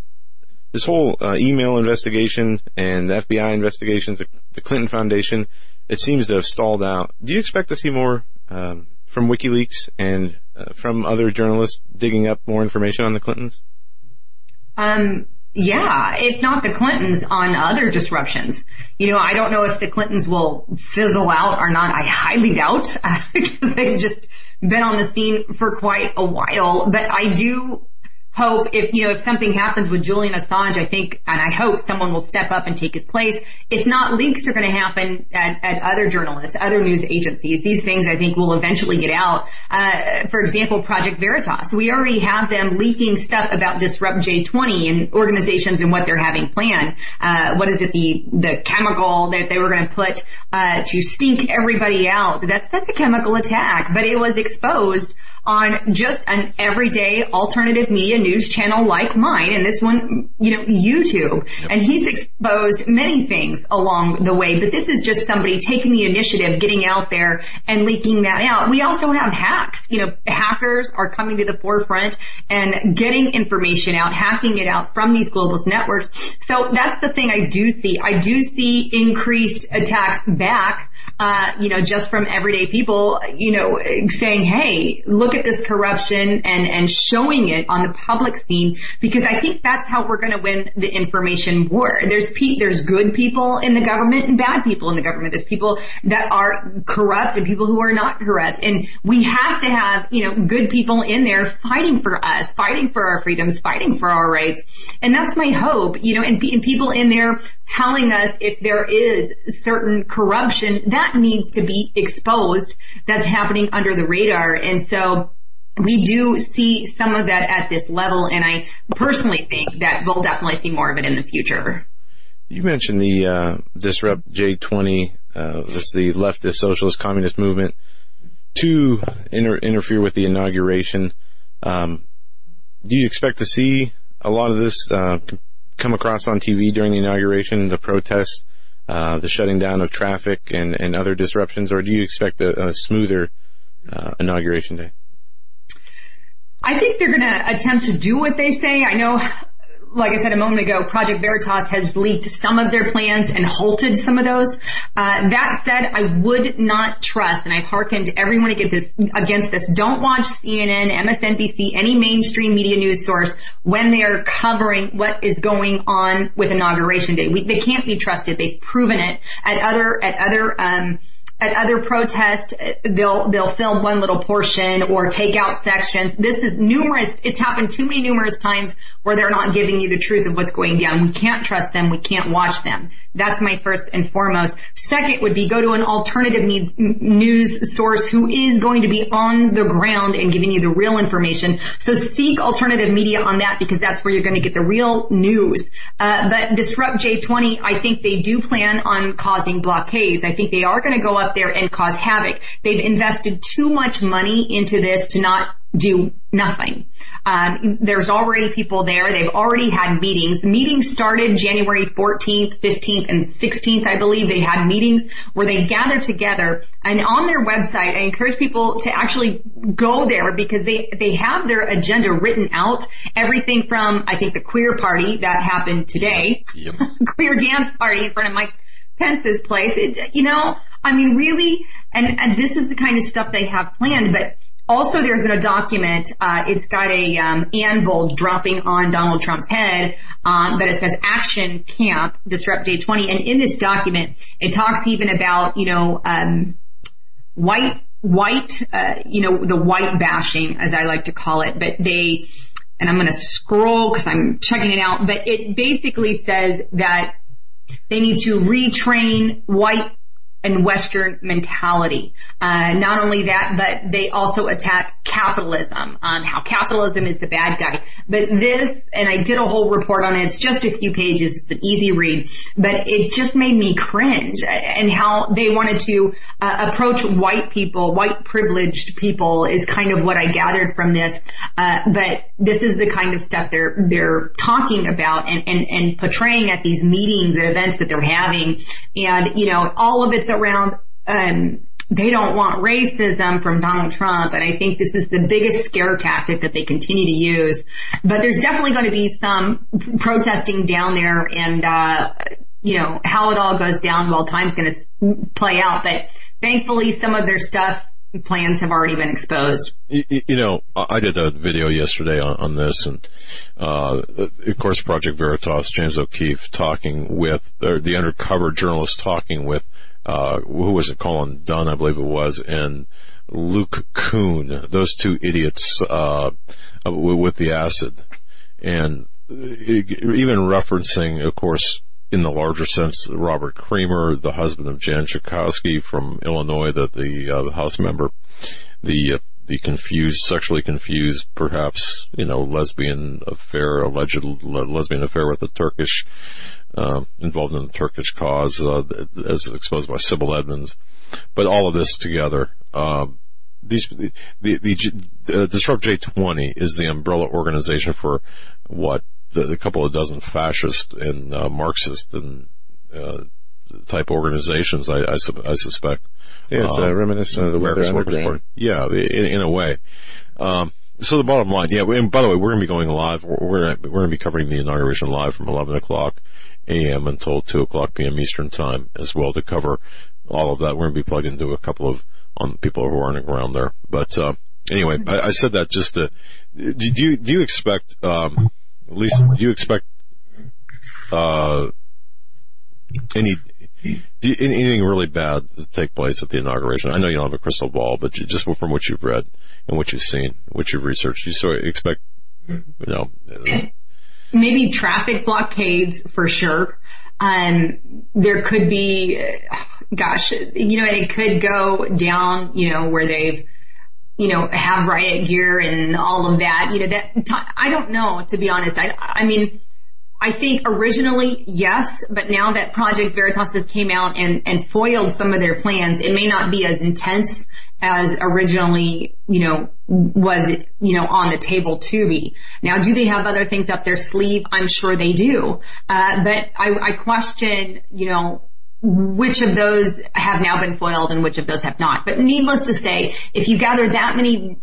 this whole uh, email investigation and the FBI investigations, the, the, Clinton Foundation, it seems to have stalled out. Do you expect to see more um, from WikiLeaks and uh, from other journalists digging up more information on the Clintons? Um, yeah, if not the Clintons on other disruptions. You know, I don't know if the Clintons will fizzle out or not. I highly doubt because they've just been on the scene for quite a while, but I do hope if, you know, if something happens with Julian Assange, I think, and I hope someone will step up and take his place. If not, leaks are going to happen at, at other journalists, other news agencies. These things I think will eventually get out. Uh, for example, Project Veritas. We already have them leaking stuff about Disrupt J20 and organizations and what they're having planned. Uh, what is it, the, the chemical that they were going to put, uh, to stink everybody out. That's, that's a chemical attack, but it was exposed on just an everyday alternative media news channel like mine and this one, you know, YouTube. Yep. And he's exposed many things along the way, but this is just somebody taking the initiative, getting out there and leaking that out. We also have hacks. You know, hackers are coming to the forefront and getting information out, hacking it out from these globalist networks. So that's the thing I do see. I do see increased attacks back, uh, you know, just from everyday people, you know, saying, hey, look at this corruption and, and showing it on the public public scene because I think that's how we're going to win the information war. There's pe- there's good people in the government and bad people in the government. There's people that are corrupt and people who are not corrupt. And we have to have, you know, good people in there fighting for us, fighting for our freedoms, fighting for our rights. And that's my hope, you know, and, and people in there telling us if there is certain corruption that needs to be exposed that's happening under the radar. And so we do see some of that at this level, and I personally think that we'll definitely see more of it in the future. You mentioned the uh, Disrupt J20, uh, that's the leftist socialist communist movement, to inter- interfere with the inauguration. Um, do you expect to see a lot of this uh, come across on TV during the inauguration, the protests, uh, the shutting down of traffic, and, and other disruptions, or do you expect a, a smoother uh, inauguration day? I think they're going to attempt to do what they say. I know, like I said a moment ago, Project Veritas has leaked some of their plans and halted some of those. Uh, that said, I would not trust, and I've hearkened everyone against this, against this. Don't watch CNN, MSNBC, any mainstream media news source when they are covering what is going on with Inauguration Day. We, they can't be trusted. They've proven it at other at other. Um, at other protests, they'll, they'll film one little portion or take out sections. This is numerous, it's happened too many numerous times where they're not giving you the truth of what's going down. We can't trust them. We can't watch them. That's my first and foremost. Second would be go to an alternative news source who is going to be on the ground and giving you the real information. So seek alternative media on that because that's where you're going to get the real news. Uh, but Disrupt J20, I think they do plan on causing blockades. I think they are going to go up there and cause havoc. They've invested too much money into this to not do nothing. Um, there's already people there. They've already had meetings. Meetings started January 14th, 15th, and 16th, I believe. They had meetings where they gathered together. And on their website, I encourage people to actually go there because they they have their agenda written out. Everything from I think the queer party that happened today, yep. queer dance party in front of Mike Pence's place. It, you know, I mean, really, and and this is the kind of stuff they have planned, but also, there's a document, uh, it's got a um, anvil dropping on Donald Trump's head um, it says "Action Camp Disrupt J20. And in this document, it talks even about you know um, white white uh, you know the white bashing, as I like to call it. But they and I'm going to scroll because I'm checking it out. But it basically says that they need to retrain white and Western mentality. Uh, not only that, but they also attack capitalism, um, how capitalism is the bad guy. But this, and I did a whole report on it. It's just a few pages. It's an easy read, but it just made me cringe and how they wanted to uh, approach white people, white privileged people is kind of what I gathered from this. Uh, but this is the kind of stuff they're they're talking about and, and and portraying at these meetings and events that they're having, and you know all of it's around. Um, they don't want racism from Donald Trump. And I think this is the biggest scare tactic that they continue to use. But there's definitely going to be some protesting down there and, uh, you know, how it all goes down, well, time's going to play out. But thankfully some of their stuff plans have already been exposed. You, you know, I did a video yesterday on, on this, and uh, of course, Project Veritas, James O'Keefe talking with the undercover journalist talking with uh, who was it, Colin Dunn, I believe it was, and Luke Kuhn, those two idiots, uh, with the acid. And even referencing, of course, in the larger sense, Robert Creamer, the husband of Jan Schakowsky from Illinois, the, the, uh, House member, the, uh, the confused, sexually confused, perhaps, you know, lesbian affair, alleged lesbian affair with a Turkish uh, involved in the Turkish cause, uh, as exposed by Sibel Edmonds. But all of this together, uh, these the, the, the Disrupt J20 is the umbrella organization for what a couple of dozen fascist and uh, Marxist and uh, type organizations. I, I, su- I suspect. Yeah, it's um, reminiscent of the Weather Underground. Yeah, in, in a way. Um, so the bottom line, yeah. And by the way, we're going to be going live. We're we're going to be covering the inauguration live from 11 o'clock a.m. until 2 o'clock p.m. Eastern time as well to cover all of that. We're going to be plugged into a couple of on people who aren't around there. But, uh, anyway, I, I said that just to. Do, do you do you expect? Um, at least do you expect? Uh, any anything really bad take place at the inauguration? I know you don't have a crystal ball, but just from what you've read and what you've seen, what you've researched, you sort of expect, you know, maybe traffic blockades for sure. Um, there could be, gosh, you know, it could go down, you know, where they've, you know, have riot gear and all of that. You know, that I don't know to be honest. I, I mean, I think originally yes, but now that Project Veritas has came out and, and foiled some of their plans, it may not be as intense as originally, you know, was, you know, on the table to be. Now, do they have other things up their sleeve? I'm sure they do. Uh, but I, I question, you know, which of those have now been foiled and which of those have not. But needless to say, if you gather that many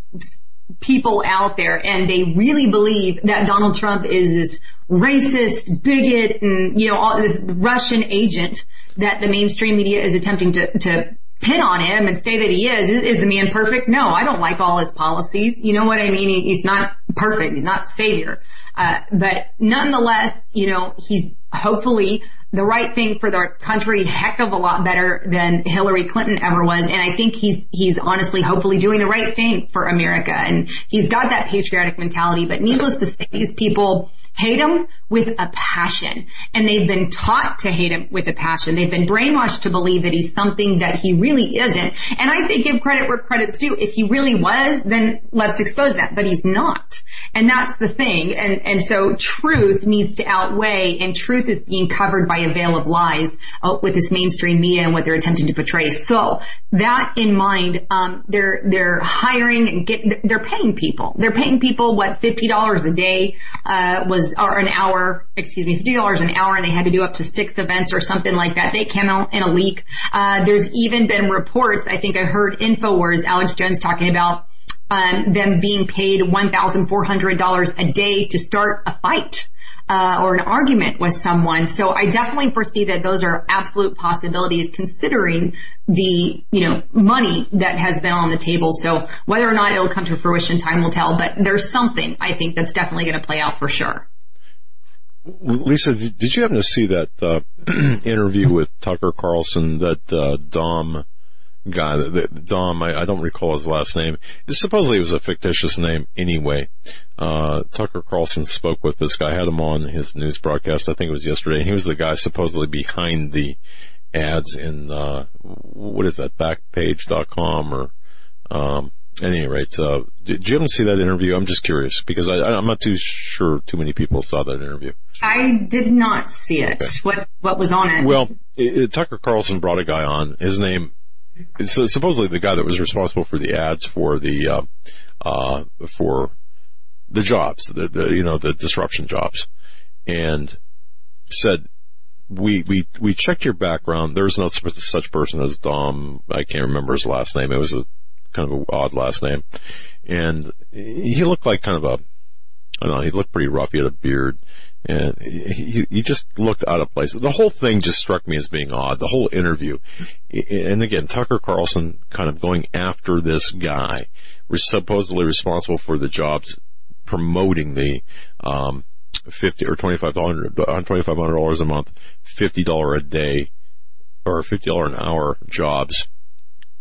people out there and they really believe that Donald Trump is this racist, bigot, and, you know, all this Russian agent that the mainstream media is attempting to, to pin on him and say that he is, is, is the man perfect? No, I don't like all his policies. You know what I mean? He, he's not perfect. He's not savior. Uh, but nonetheless, you know, he's hopefully the right thing for the country heck of a lot better than Hillary Clinton ever was. And I think he's, he's honestly hopefully doing the right thing for America. And he's got that patriotic mentality, but needless to say, these people hate him with a passion. And they've been taught to hate him with a passion. They've been brainwashed to believe that he's something that he really isn't. And I say give credit where credit's due. If he really was, then let's expose that. But he's not. And that's the thing. And, and so truth needs to outweigh and truth is being covered by a veil of lies uh, with this mainstream media and what they're attempting to portray. So that in mind, um, they're, they're hiring and get, they're paying people. They're paying people what, $50 a day, uh, was, or an hour, excuse me, $50 an hour and they had to do up to six events or something like that. They came out in a leak. Uh, there's even been reports, I think I heard InfoWars, Alex Jones talking about um, them being paid $1,400 a day to start a fight. Uh, or an argument with someone. So I definitely foresee that those are absolute possibilities considering the, you know, money that has been on the table. So whether or not it'll come to fruition, time will tell, but there's something I think that's definitely going to play out for sure. Lisa, did you happen to see that uh, interview with Tucker Carlson that uh, Dom guy, that, Dom, I, I don't recall his last name. Supposedly it was a fictitious name anyway. Uh, Tucker Carlson spoke with this guy, had him on his news broadcast, I think it was yesterday, and he was the guy supposedly behind the ads in, uh, what is that, backpage.com or, um, at any rate, uh, did you see that interview? I'm just curious because I, I'm not too sure too many people saw that interview. I did not see it. What, what was on it? Well, it, it- Tucker Carlson brought a guy on. His name is supposedly the guy that was responsible for the ads for the uh, uh, for the jobs, the, the you know the disruption jobs, and said we we we checked your background. There's no such person as Dom. I can't remember his last name. It was a kind of an odd last name, and he looked like kind of a I don't know. He looked pretty rough. He had a beard, and he he just looked out of place. The whole thing just struck me as being odd. The whole interview, and again, Tucker Carlson kind of going after this guy, supposedly responsible for the jobs, promoting the um, fifty or twenty five hundred twenty five hundred dollars a month, fifty dollar a day, or fifty dollar an hour jobs.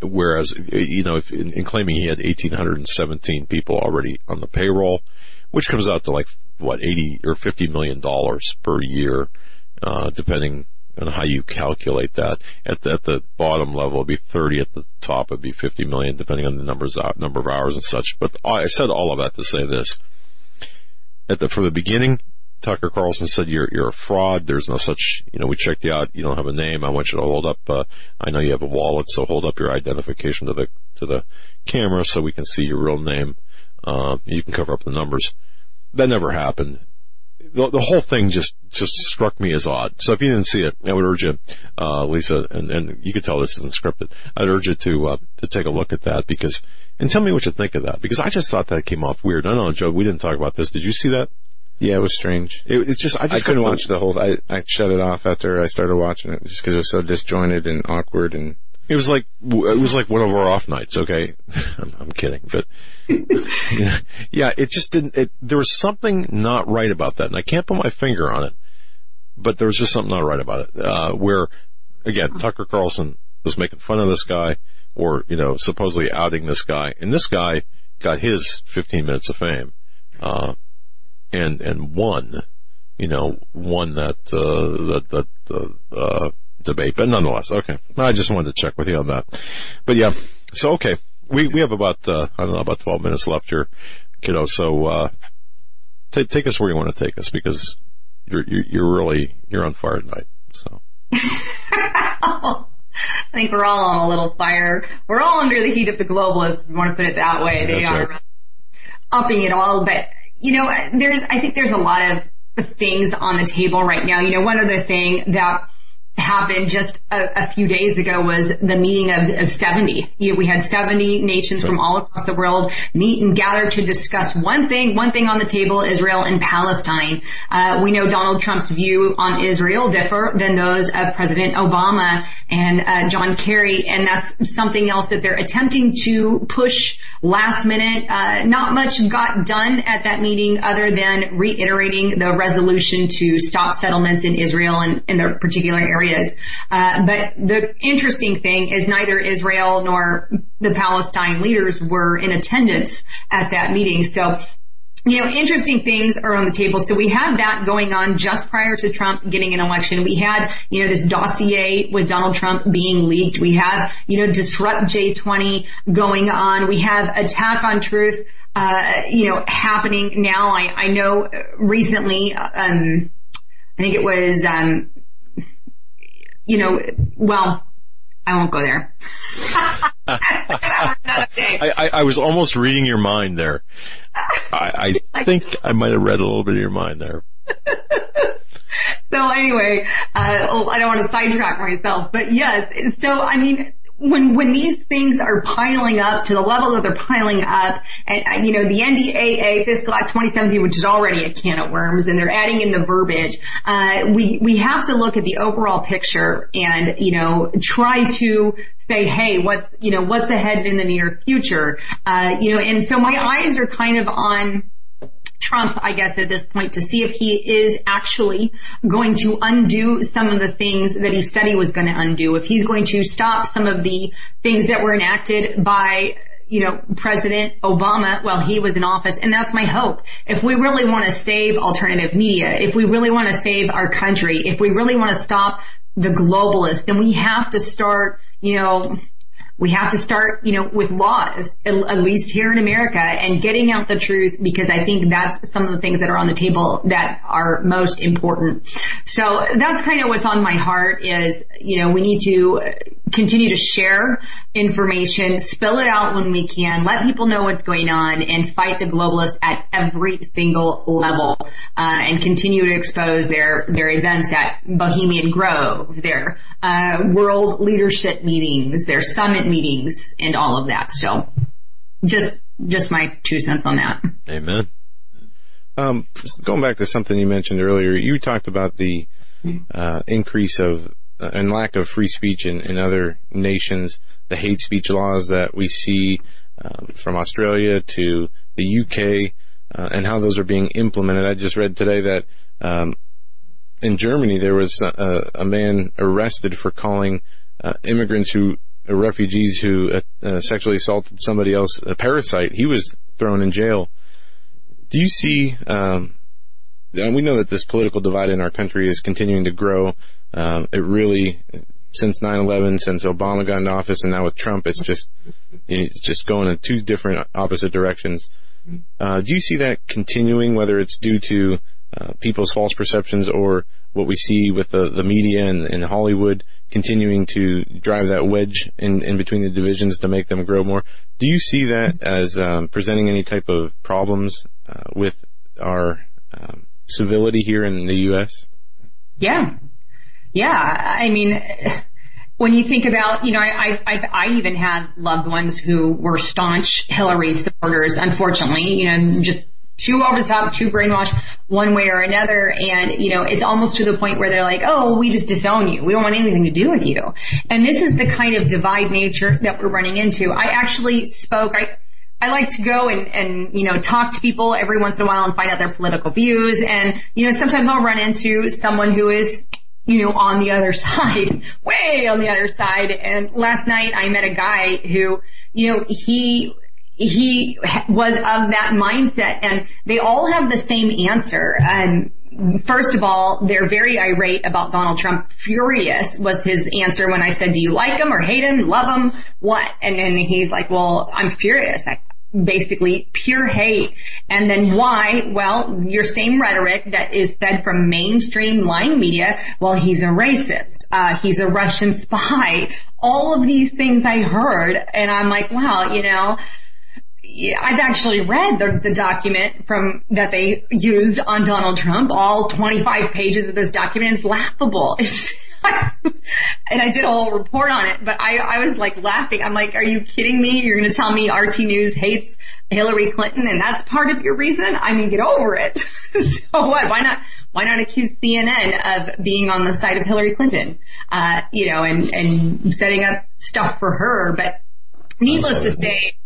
Whereas, you know, if, in, in claiming he had 1,817 people already on the payroll, which comes out to like what 80 or 50 million dollars per year, uh, depending on how you calculate that. At the, at the bottom level, it'd be 30. At the top, it'd be 50 million, depending on the numbers number of hours and such. But I said all of that to say this: at the from the beginning, Tucker Carlson said you're you're a fraud. There's no such, you know, we checked you out. You don't have a name. I want you to hold up. Uh, I know you have a wallet, so hold up your identification to the to the camera so we can see your real name. Uh, you can cover up the numbers. That never happened. The, the whole thing just just struck me as odd. So if you didn't see it, I would urge you, uh, Lisa, and, and you could tell this isn't scripted. I'd urge you to uh, to take a look at that because and tell me what you think of that because I just thought that came off weird. I know, Joe, we didn't talk about this. Did you see that? Yeah, it was strange. It, it's just I I, just couldn't watch the whole. I I shut it off after I started watching it just because it was so disjointed and awkward and It was like it was like one of our off nights. Okay, I'm, I'm kidding, but yeah, yeah, it just didn't. It, there was something not right about that, and I can't put my finger on it. But there was just something not right about it. Uh, where again, Tucker Carlson was making fun of this guy, or you know, supposedly outing this guy, and this guy got his 15 minutes of fame, uh, and and won, you know, won that uh, that that uh, debate. But nonetheless, okay. I just wanted to check with you on that. But yeah, so okay, we we have about uh, I don't know about 12 minutes left here, kiddo. So uh, take take us where you want to take us because you're you're, you're really you're on fire tonight. So. I think we're all on a little fire. We're all under the heat of the globalists, if you want to put it that way. They That's are right. upping it all. But, you know, there's, I think there's a lot of things on the table right now. You know, one other thing that happened just a, a few days ago was the meeting of, of 70. You know, we had 70 nations from all across the world meet and gather to discuss one thing, one thing on the table, Israel and Palestine. Uh, we know Donald Trump's view on Israel differ than those of President Obama and uh, John Kerry, and that's something else that they're attempting to push last minute. Uh, not much got done at that meeting other than reiterating the resolution to stop settlements in Israel and in the particular areas. Uh, but the interesting thing is neither Israel nor the Palestine leaders were in attendance at that meeting. So you know, interesting things are on the table. So we had that going on just prior to Trump getting an election. We had, you know, this dossier with Donald Trump being leaked. We have, you know, disrupt J20 going on. We have attack on truth, uh, you know, happening now. I, I know recently, um, I think it was, um, you know, well, I won't go there. I, I, I was almost reading your mind there. I, I think I might have read a little bit of your mind there. So anyway, uh, oh, I don't want to sidetrack myself, but yes. So I mean, when when these things are piling up to the level that they're piling up, and uh, you know the NDAA Fiscal Act 2017, which is already a can of worms, and they're adding in the verbiage. Uh, we we have to look at the overall picture and you know try to say, hey, what's you know what's ahead in the near future, uh, you know, and so my eyes are kind of on. Trump, I guess, at this point to see if he is actually going to undo some of the things that he said he was going to undo, if he's going to stop some of the things that were enacted by you know, President Obama while he was in office. And that's my hope. If we really want to save alternative media, if we really want to save our country, if we really want to stop the globalists, then we have to start, you know, we have to start, you know, with laws, at, least here in America and getting out the truth because I think that's some of the things that are on the table that are most important. So that's kind of what's on my heart is, you know, we need to continue to share information, spill it out when we can, let people know what's going on and fight the globalists at every single level, uh, and continue to expose their, their events at Bohemian Grove, their, uh, world leadership meetings, their summit meetings and all of that. So just, just my two cents on that. Amen. Um, going back to something you mentioned earlier, you talked about the uh, increase of and lack of free speech in, in other nations, the hate speech laws that we see um, from Australia to the UK, uh, and how those are being implemented. I just read today that um, in Germany there was a, a man arrested for calling uh, immigrants who uh, refugees who uh, uh, sexually assaulted somebody else a parasite. He was thrown in jail. Do you see? Um, and we know that this political divide in our country is continuing to grow. Um, it really, since 9/11, since Obama got into office, and now with Trump, it's just it's just going in two different opposite directions. Uh, do you see that continuing, whether it's due to uh, people's false perceptions or what we see with the, the media and, and Hollywood continuing to drive that wedge in, in between the divisions to make them grow more? Do you see that as um, presenting any type of problems uh, with our um, civility here in the U.S.? Yeah. Yeah. I mean, when you think about, you know, I, I, I even had loved ones who were staunch Hillary supporters, unfortunately, you know, just too over the top, too brainwashed one way or another. And, you know, it's almost to the point where they're like, oh, we just disown you. We don't want anything to do with you. And this is the kind of divide nature that we're running into. I actually spoke, I, I like to go and, and, you know, talk to people every once in a while and find out their political views. And, you know, sometimes I'll run into someone who is, you know, on the other side, way on the other side. And last night I met a guy who, you know, he, he was of that mindset and they all have the same answer. And first of all, they're very irate about Donald Trump. Furious was his answer when I said, do you like him or hate him? Love him? What? And then he's like, well, I'm furious. I, basically pure hate. And then why? Well, your same rhetoric that is fed from mainstream lying media. Well, he's a racist. Uh, he's a Russian spy. All of these things I heard and I'm like, wow, you know, I've actually read the, the, document from that they used on Donald Trump. All 25 pages of this document is laughable. and I did a whole report on it, but I, I was like laughing. I'm like, are you kidding me? You're going to tell me RT News hates Hillary Clinton and that's part of your reason? I mean, get over it. so what? Why not? Why not accuse CNN of being on the side of Hillary Clinton? Uh, you know, and, and setting up stuff for her. But needless to say,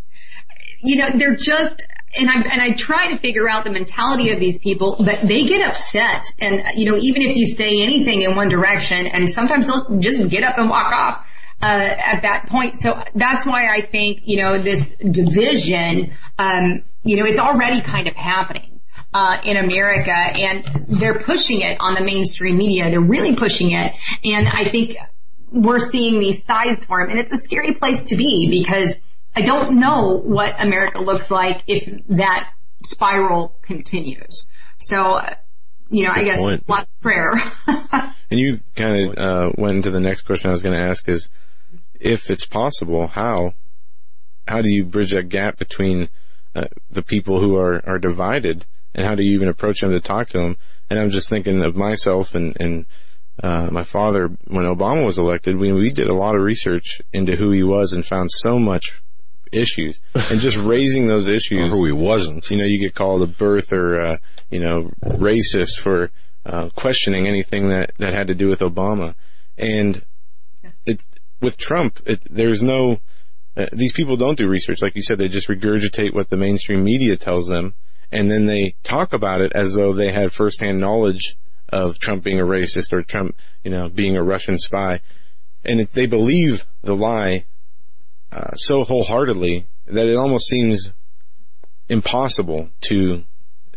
you know, they're just, and I and I try to figure out the mentality of these people, but they get upset, and you know, even if you say anything in one direction, and sometimes they'll just get up and walk off. Uh, at that point, so that's why I think you know this division, um, you know, it's already kind of happening uh, in America, and they're pushing it on the mainstream media. They're really pushing it, and I think we're seeing these sides form, and it's a scary place to be because I don't know what America looks like if that spiral continues. So, you know, Good I guess point. lots of prayer. and you kind of uh, went into the next question I was going to ask is, if it's possible, how how do you bridge that gap between uh, the people who are are divided, and how do you even approach them to talk to them? And I'm just thinking of myself and and uh, my father when Obama was elected. We we did a lot of research into who he was and found so much issues and just raising those issues. Or who he wasn't. You know, you get called a birther, uh, you know, racist for, uh, questioning anything that, that had to do with Obama. And it, with Trump, it, there's no, uh, these people don't do research. Like you said, they just regurgitate what the mainstream media tells them. And then they talk about it as though they had firsthand knowledge of Trump being a racist or Trump, you know, being a Russian spy. And it, they believe the lie uh, so wholeheartedly that it almost seems impossible to.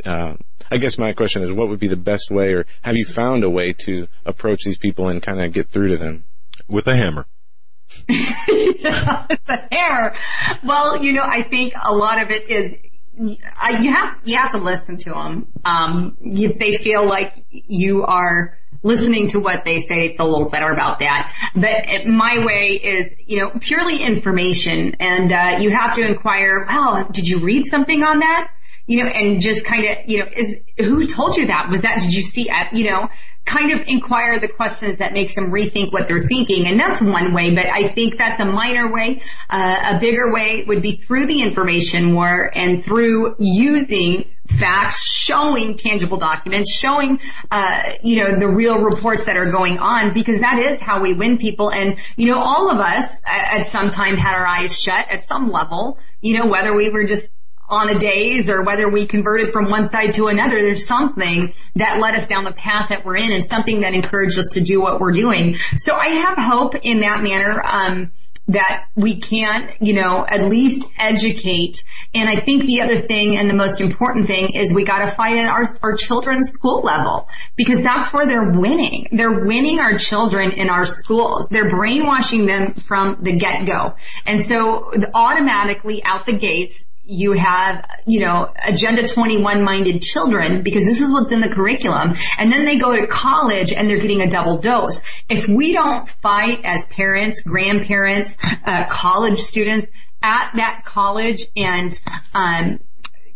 Uh, I guess my question is, what would be the best way, or have you found a way to approach these people and kind of get through to them with a hammer? it's a hammer. Well, you know, I think a lot of it is I, you have you have to listen to them. Um, if they feel like you are listening to what they say, a little better about that. But my way is, you know, purely information, and uh, you have to inquire. Well, did you read something on that? You know, and just kind of, you know, is who told you that? Was that? Did you see? You know, kind of inquire the questions that makes them rethink what they're thinking. And that's one way, but I think that's a minor way. Uh, a bigger way would be through the information war and through using facts, showing tangible documents, showing, uh, you know, the real reports that are going on because that is how we win people. And, you know, all of us at some time had our eyes shut at some level, you know, whether we were just on a daze or whether we converted from one side to another, there's something that led us down the path that we're in and something that encouraged us to do what we're doing. So I have hope in that manner. Um, that we can, you know, at least educate. And I think the other thing and the most important thing is we got to fight at our, our children's school level because that's where they're winning. They're winning our children in our schools. They're brainwashing them from the get-go. And so automatically out the gates, you have, you know, agenda 21 minded children because this is what's in the curriculum. And then they go to college and they're getting a double dose. If we don't fight as parents, grandparents, uh, college students at that college and, um,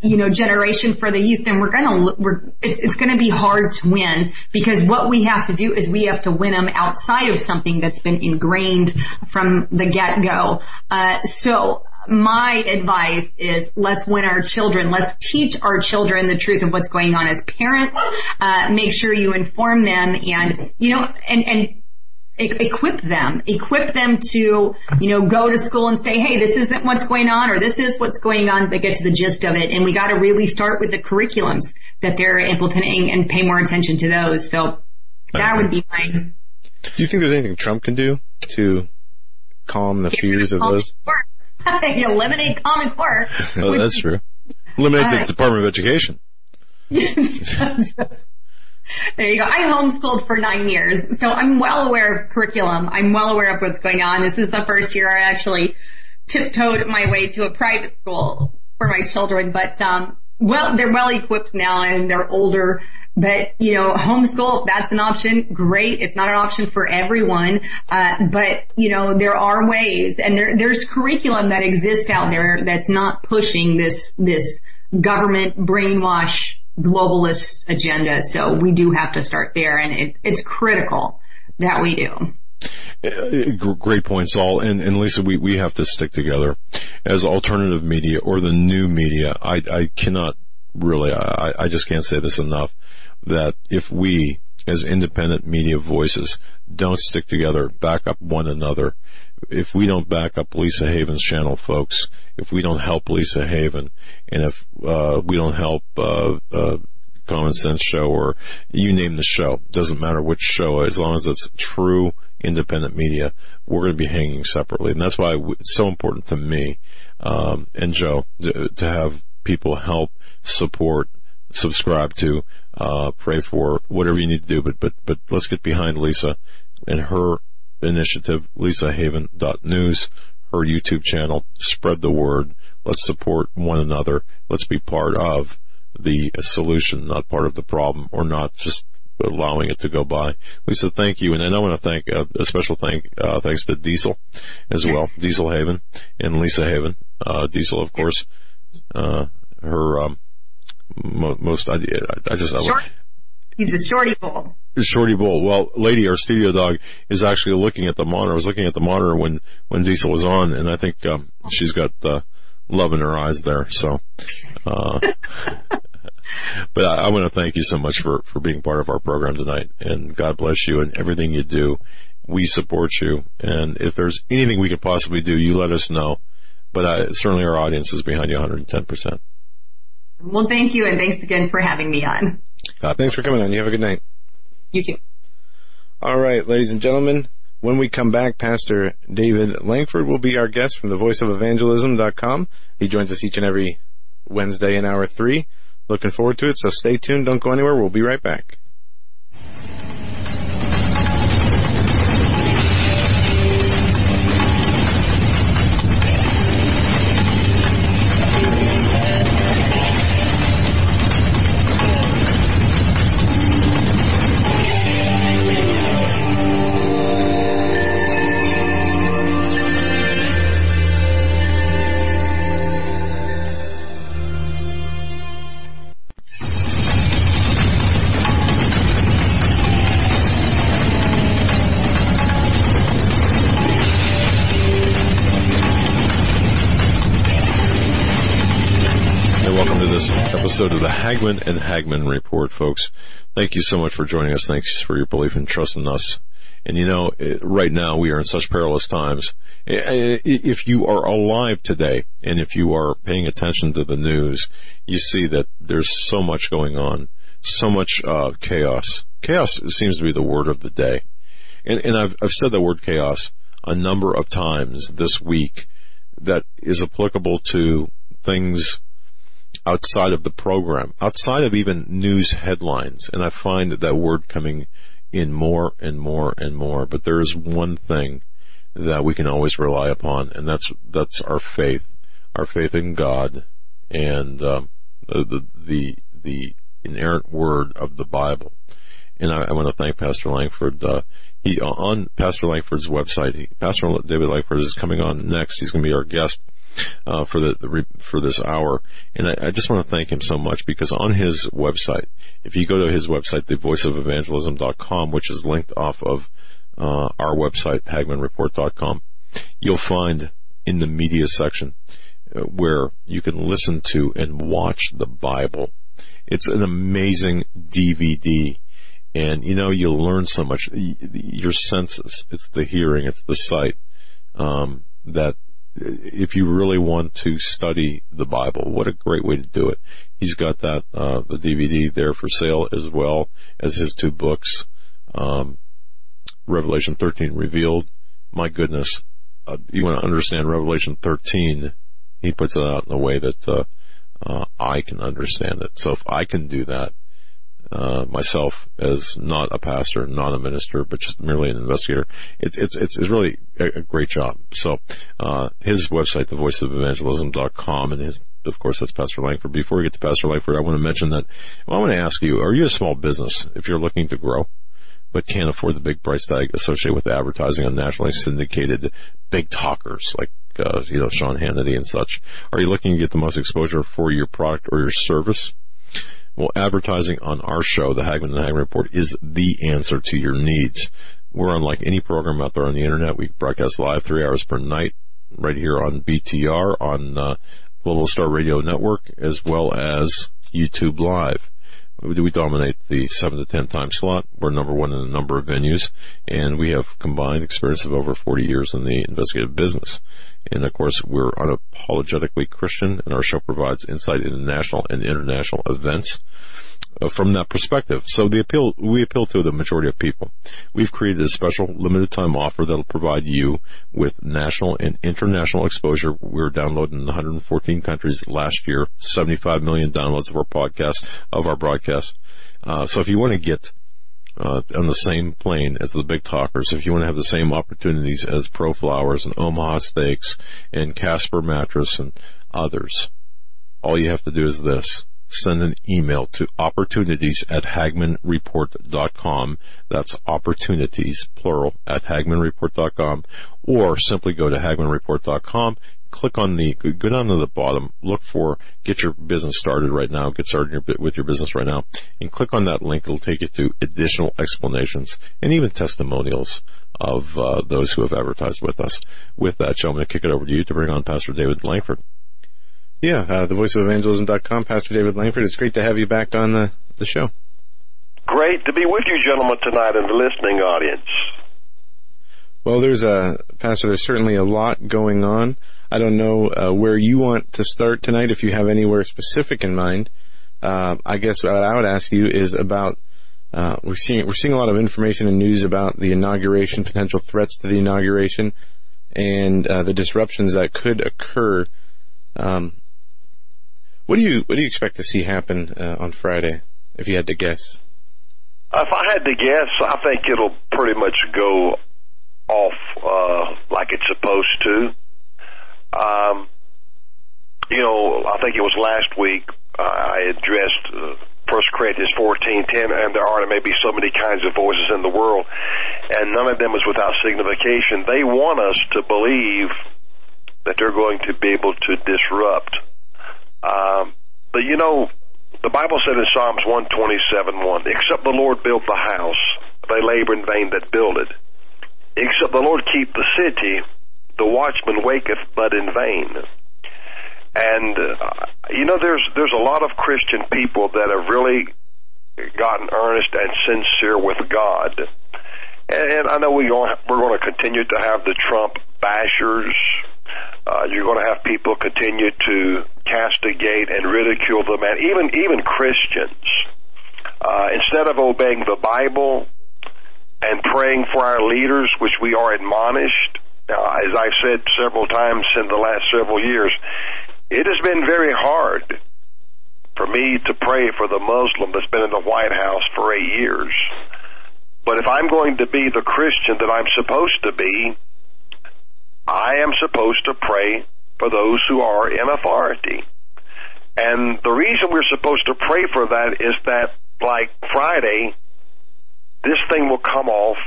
you know, generation for the youth, then we're gonna, we're, it's, it's gonna be hard to win because what we have to do is we have to win them outside of something that's been ingrained from the get-go. Uh, so my advice is let's win our children. Let's teach our children the truth of what's going on as parents. Uh, make sure you inform them and, you know, and, and equip them, equip them to, you know, go to school and say, hey, this isn't what's going on or this is what's going on, but get to the gist of it. And we got to really start with the curriculums that they're implementing and pay more attention to those. So that would be my. Do you think there's anything Trump can do to calm the fears of those? Eliminate Common Core. Oh, that's true. Eliminate the uh, Department of Education. There you go. I homeschooled for nine years, so I'm well aware of curriculum. I'm well aware of what's going on. This is the first year I actually tiptoed my way to a private school for my children, but um, well, they're well equipped now and they're older. But you know, homeschool that's an option. Great, it's not an option for everyone, uh, but you know there are ways, and there, there's curriculum that exists out there that's not pushing this this government brainwash globalist agenda. So we do have to start there and it, it's critical that we do. Great points all. And, and Lisa, we, we have to stick together as alternative media or the new media. I, I cannot really, I, I just can't say this enough that if we as independent media voices don't stick together, back up one another, if we don't back up Lisa Haven's channel, folks, if we don't help Lisa Haven, and if uh, we don't help uh, uh, Common Sense Show or you name the show, doesn't matter which show, as long as it's true independent media, we're going to be hanging separately, and that's why it's so important to me um, and Joe to, to have people help, support, subscribe to, uh, pray for, whatever you need to do. But but but let's get behind Lisa and her initiative, lisahaven.news, her YouTube channel. Spread the word. Let's support one another. Let's be part of the solution, not part of the problem, or not just allowing it to go by. Lisa, thank you, and then I want to thank uh, a special thank uh, thanks to Diesel as well, Diesel Haven and Lisa Haven. Uh, Diesel, of course, uh, her um, most I, I just Short. He's a shorty bull. Shorty bull. Well, lady, our studio dog is actually looking at the monitor. I was looking at the monitor when when Diesel was on, and I think um, she's got uh, love in her eyes there. So, uh, but I, I want to thank you so much for for being part of our program tonight, and God bless you and everything you do. We support you, and if there's anything we can possibly do, you let us know. But I, certainly, our audience is behind you 110 percent. Well, thank you, and thanks again for having me on. Uh, thanks for coming on. You have a good night. You too. All right, ladies and gentlemen. When we come back, Pastor David Lankford will be our guest from the voiceofelvangelism.com. He joins us each and every Wednesday in hour three. Looking forward to it, so stay tuned. Don't go anywhere. We'll be right back. Episode of the Hagmann and Hagmann Report, folks. Thank you so much for joining us. Thanks for your belief and trust in us. And you know, eh, right now we are in such perilous times. Eh, eh, if you are alive today and if you are paying attention to the news, you see that there's so much going on, so much uh, chaos. Chaos seems to be the word of the day. And, and I've, I've said the word chaos a number of times this week that is applicable to things outside of the program, outside of even news headlines. And I find that that word coming in more and more and more. But there is one thing that we can always rely upon, and that's that's our faith, our faith in God, and um, the, the the inerrant word of the Bible. And I, I want to thank Pastor Lankford. Uh, he on Pastor Lankford's website. He, Pastor David Lankford is coming on next. He's going to be our guest uh, for the, for this hour. And I, I, just want to thank him so much because on his website, if you go to his website, thevoiceofevangelism.com, which is linked off of uh, our website, HagmannReport.com, you'll find in the media section uh, where you can listen to and watch the Bible. It's an amazing DVD. And you know, you'll learn so much. Your senses, it's the hearing, it's the sight, um, that if you really want to study the Bible, what a great way to do it. He's got that, uh, the DVD there for sale as well as his two books, um, Revelation 13 revealed. My goodness, uh, you want to understand Revelation 13, he puts it out in a way that, uh, uh, I can understand it. So if I can do that, uh, myself as not a pastor, not a minister, but just merely an investigator. It's it's it's, it's really a, a, great job. So uh, his website, thevoiceofelvangelism.com, and his of course that's Pastor Lankford. Before we get to Pastor Lankford, I want to mention that well, I want to ask you: Are you a small business? If you're looking to grow. But can't afford the big price tag associated with advertising on nationally syndicated big talkers like uh, you know Sean Hannity and such. Are you looking to get the most exposure for your product or your service? Well, advertising on our show, the Hagmann and Hagmann Report, is the answer to your needs. We're unlike any program out there on the internet. We broadcast live three hours per night right here on BTR on uh, Global Star Radio Network as well as YouTube Live. We dominate the 7 to 10 time slot. We're number one in a number of venues and we have combined experience of over 40 years in the investigative business. And of course, we're unapologetically Christian and our show provides insight into national and international events uh, from that perspective. So the appeal, we appeal to the majority of people. We've created a special limited time offer that'll provide you with national and international exposure. We are downloading in 114 countries last year, 75 million downloads of our podcast, of our broadcast. Uh, so if you want to get uh, on the same plane as the big talkers. If you want to have the same opportunities as Pro Flowers and Omaha Steaks and Casper Mattress and others, all you have to do is this. Send an email to opportunities at hagmannreport.com. That's opportunities, plural, at hagmannreport.com. Or simply go to hagmannreport.com click on the, go down to the bottom, look for, get your business started right now, get started your, with your business right now, and click on that link. It'll take you to additional explanations and even testimonials of uh, those who have advertised with us. With that, Joe, I'm going to kick it over to you to bring on Pastor David Lankford. Yeah, uh, thevoiceofevangelism.com, Pastor David Lankford. It's great to have you back on the, the show. Great to be with you, gentlemen, tonight in the listening audience. Well, there's a, Pastor, there's certainly a lot going on. I don't know uh, where you want to start tonight. If you have anywhere specific in mind, uh, I guess what I would ask you is about uh, we're seeing we're seeing a lot of information and news about the inauguration, potential threats to the inauguration, and uh, the disruptions that could occur. Um, what do you what do you expect to see happen uh, on Friday? If you had to guess, if I had to guess, I think it'll pretty much go off uh, like it's supposed to. Um, you know, I think it was last week uh, I addressed uh, First Corinthians fourteen ten, and there are maybe so many kinds of voices in the world, and none of them is without signification. They want us to believe that they're going to be able to disrupt. Um, but you know, the Bible said in Psalms one twenty seven one, except the Lord build the house, they labor in vain that build it. Except the Lord keep the city, the watchman waketh but in vain. And uh, you know, there's there's a lot of Christian people that have really gotten earnest and sincere with God. And, and I know we going we're going to continue to have the Trump bashers. Uh, you're going to have people continue to castigate and ridicule them, and even even Christians. Uh, instead of obeying the Bible and praying for our leaders, which we are admonished, uh, as I've said several times in the last several years, it has been very hard for me to pray for the Muslim that's been in the White House for eight years. But if I'm going to be the Christian that I'm supposed to be, I am supposed to pray for those who are in authority. And the reason we're supposed to pray for that is that, like Friday, this thing will come off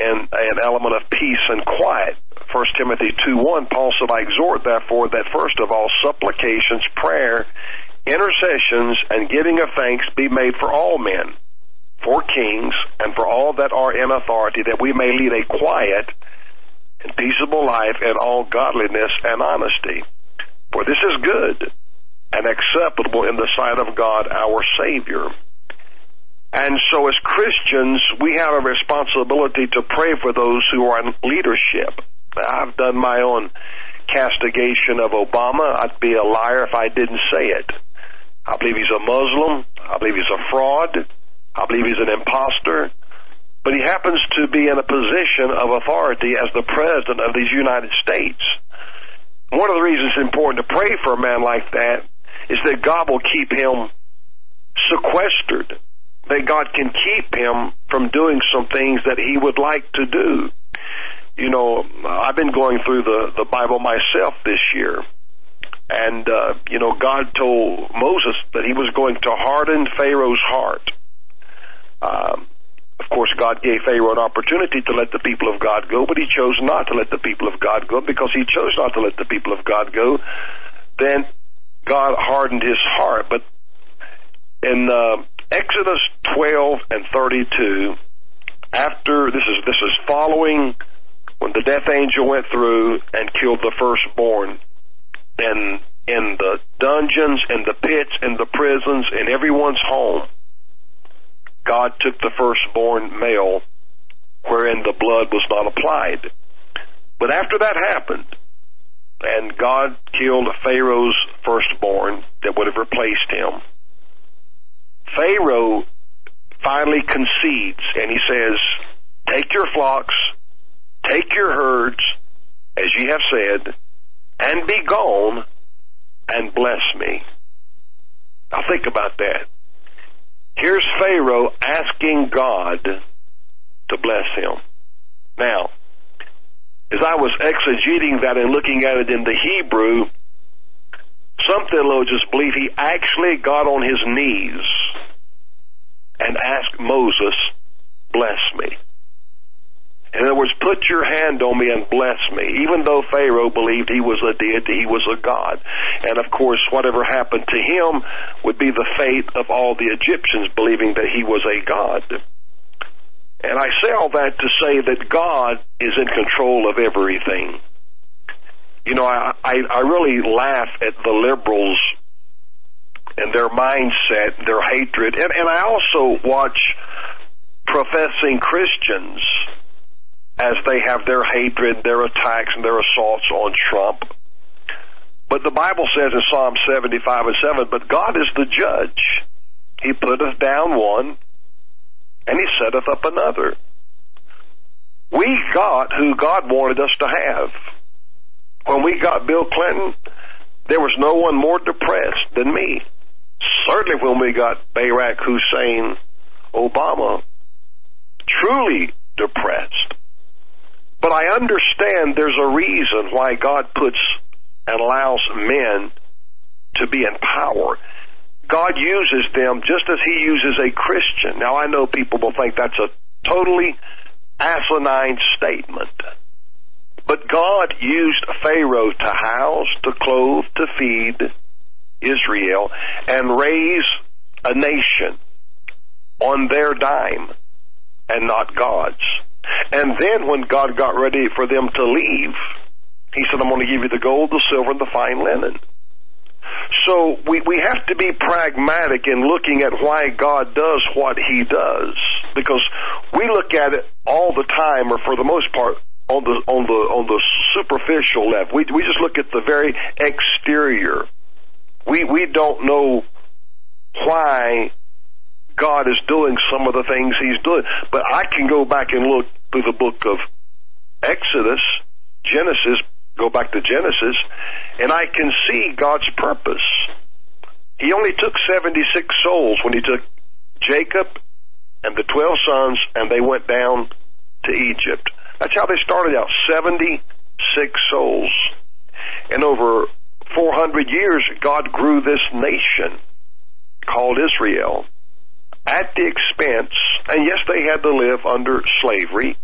and an element of peace and quiet. First Timothy two one, Paul said, I exhort therefore that first of all supplications, prayer, intercessions, and giving of thanks be made for all men, for kings, and for all that are in authority, that we may lead a quiet and peaceable life in all godliness and honesty. For this is good and acceptable in the sight of God our Savior. And so as Christians, we have a responsibility to pray for those who are in leadership. I've done my own castigation of Obama. I'd be a liar if I didn't say it. I believe he's a Muslim. I believe he's a fraud. I believe he's an impostor. But he happens to be in a position of authority as the President of these United States. One of the reasons it's important to pray for a man like that is that God will keep him sequestered. That God can keep him from doing some things that he would like to do. You know, I've been going through the, the Bible myself this year. And, uh, you know, God told Moses that he was going to harden Pharaoh's heart. Um, of course, God gave Pharaoh an opportunity to let the people of God go, but he chose not to let the people of God go because he chose not to let the people of God go. Then God hardened his heart. But in uh, Exodus 12 and 32, after this is this is following when the death angel went through and killed the firstborn, and in the dungeons, and the pits, and the prisons, in everyone's home God took the firstborn male wherein the blood was not applied. But after that happened, and God killed Pharaoh's firstborn that would have replaced him, Pharaoh finally concedes and he says, Take your flocks, take your herds, as ye have said, and be gone and bless me. Now think about that. Here's Pharaoh asking God to bless him. Now, as I was exegeting that and looking at it in the Hebrew, some theologians believe he actually got on his knees and asked Moses, bless me. In other words, put your hand on me and bless me. Even though Pharaoh believed he was a deity, he was a god. And of course, whatever happened to him would be the fate of all the Egyptians believing that he was a god. And I say all that to say that God is in control of everything. You know, I, I, I really laugh at the liberals and their mindset, their hatred, and, and I also watch professing Christians as they have their hatred, their attacks, and their assaults on Trump. But the Bible says in Psalm 75 and 7, but God is the judge. He putteth down one, and he setteth up another. We got who God wanted us to have. When we got Bill Clinton, there was no one more depressed than me. Certainly when we got Barack Hussein Obama, truly depressed. But I understand there's a reason why God puts and allows men to be in power. God uses them just as He uses a Christian. Now I know people will think that's a totally asinine statement. But God used Pharaoh to house, to clothe, to feed Israel, and raise a nation on their dime and not God's. And then when God got ready for them to leave, he said, I'm going to give you the gold, the silver, and the fine linen. So we, we have to be pragmatic in looking at why God does what he does. Because we look at it all the time, or for the most part, on the on the on the superficial level. We we just look at the very exterior. We we don't know why God is doing some of the things He's doing. But I can go back and look through the book of Exodus, Genesis, go back to Genesis, and I can see God's purpose. He only took 76 souls when he took Jacob and the 12 sons and they went down to Egypt. That's how they started out, 76 souls. And over 400 years, God grew this nation called Israel at the expense, and yes, they had to live under slavery,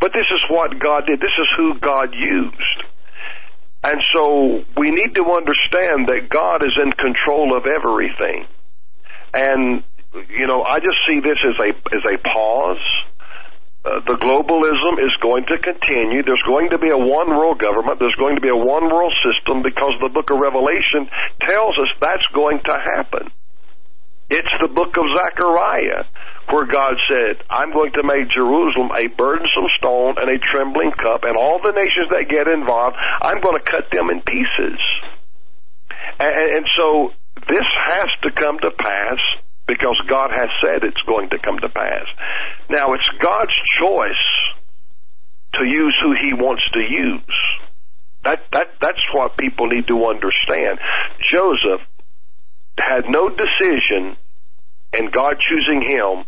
but this is what God did. This is who God used. And so we need to understand that God is in control of everything. And, you know, I just see this as a, as a pause uh, the globalism is going to continue. There's going to be a one world government. There's going to be a one world system because the book of Revelation tells us that's going to happen. It's the book of Zechariah where God said, I'm going to make Jerusalem a burdensome stone and a trembling cup, and all the nations that get involved, I'm going to cut them in pieces. And, and so this has to come to pass because God has said it's going to come to pass. Now it's God's choice to use who he wants to use. That, that, that's what people need to understand. Joseph had no decision in God choosing him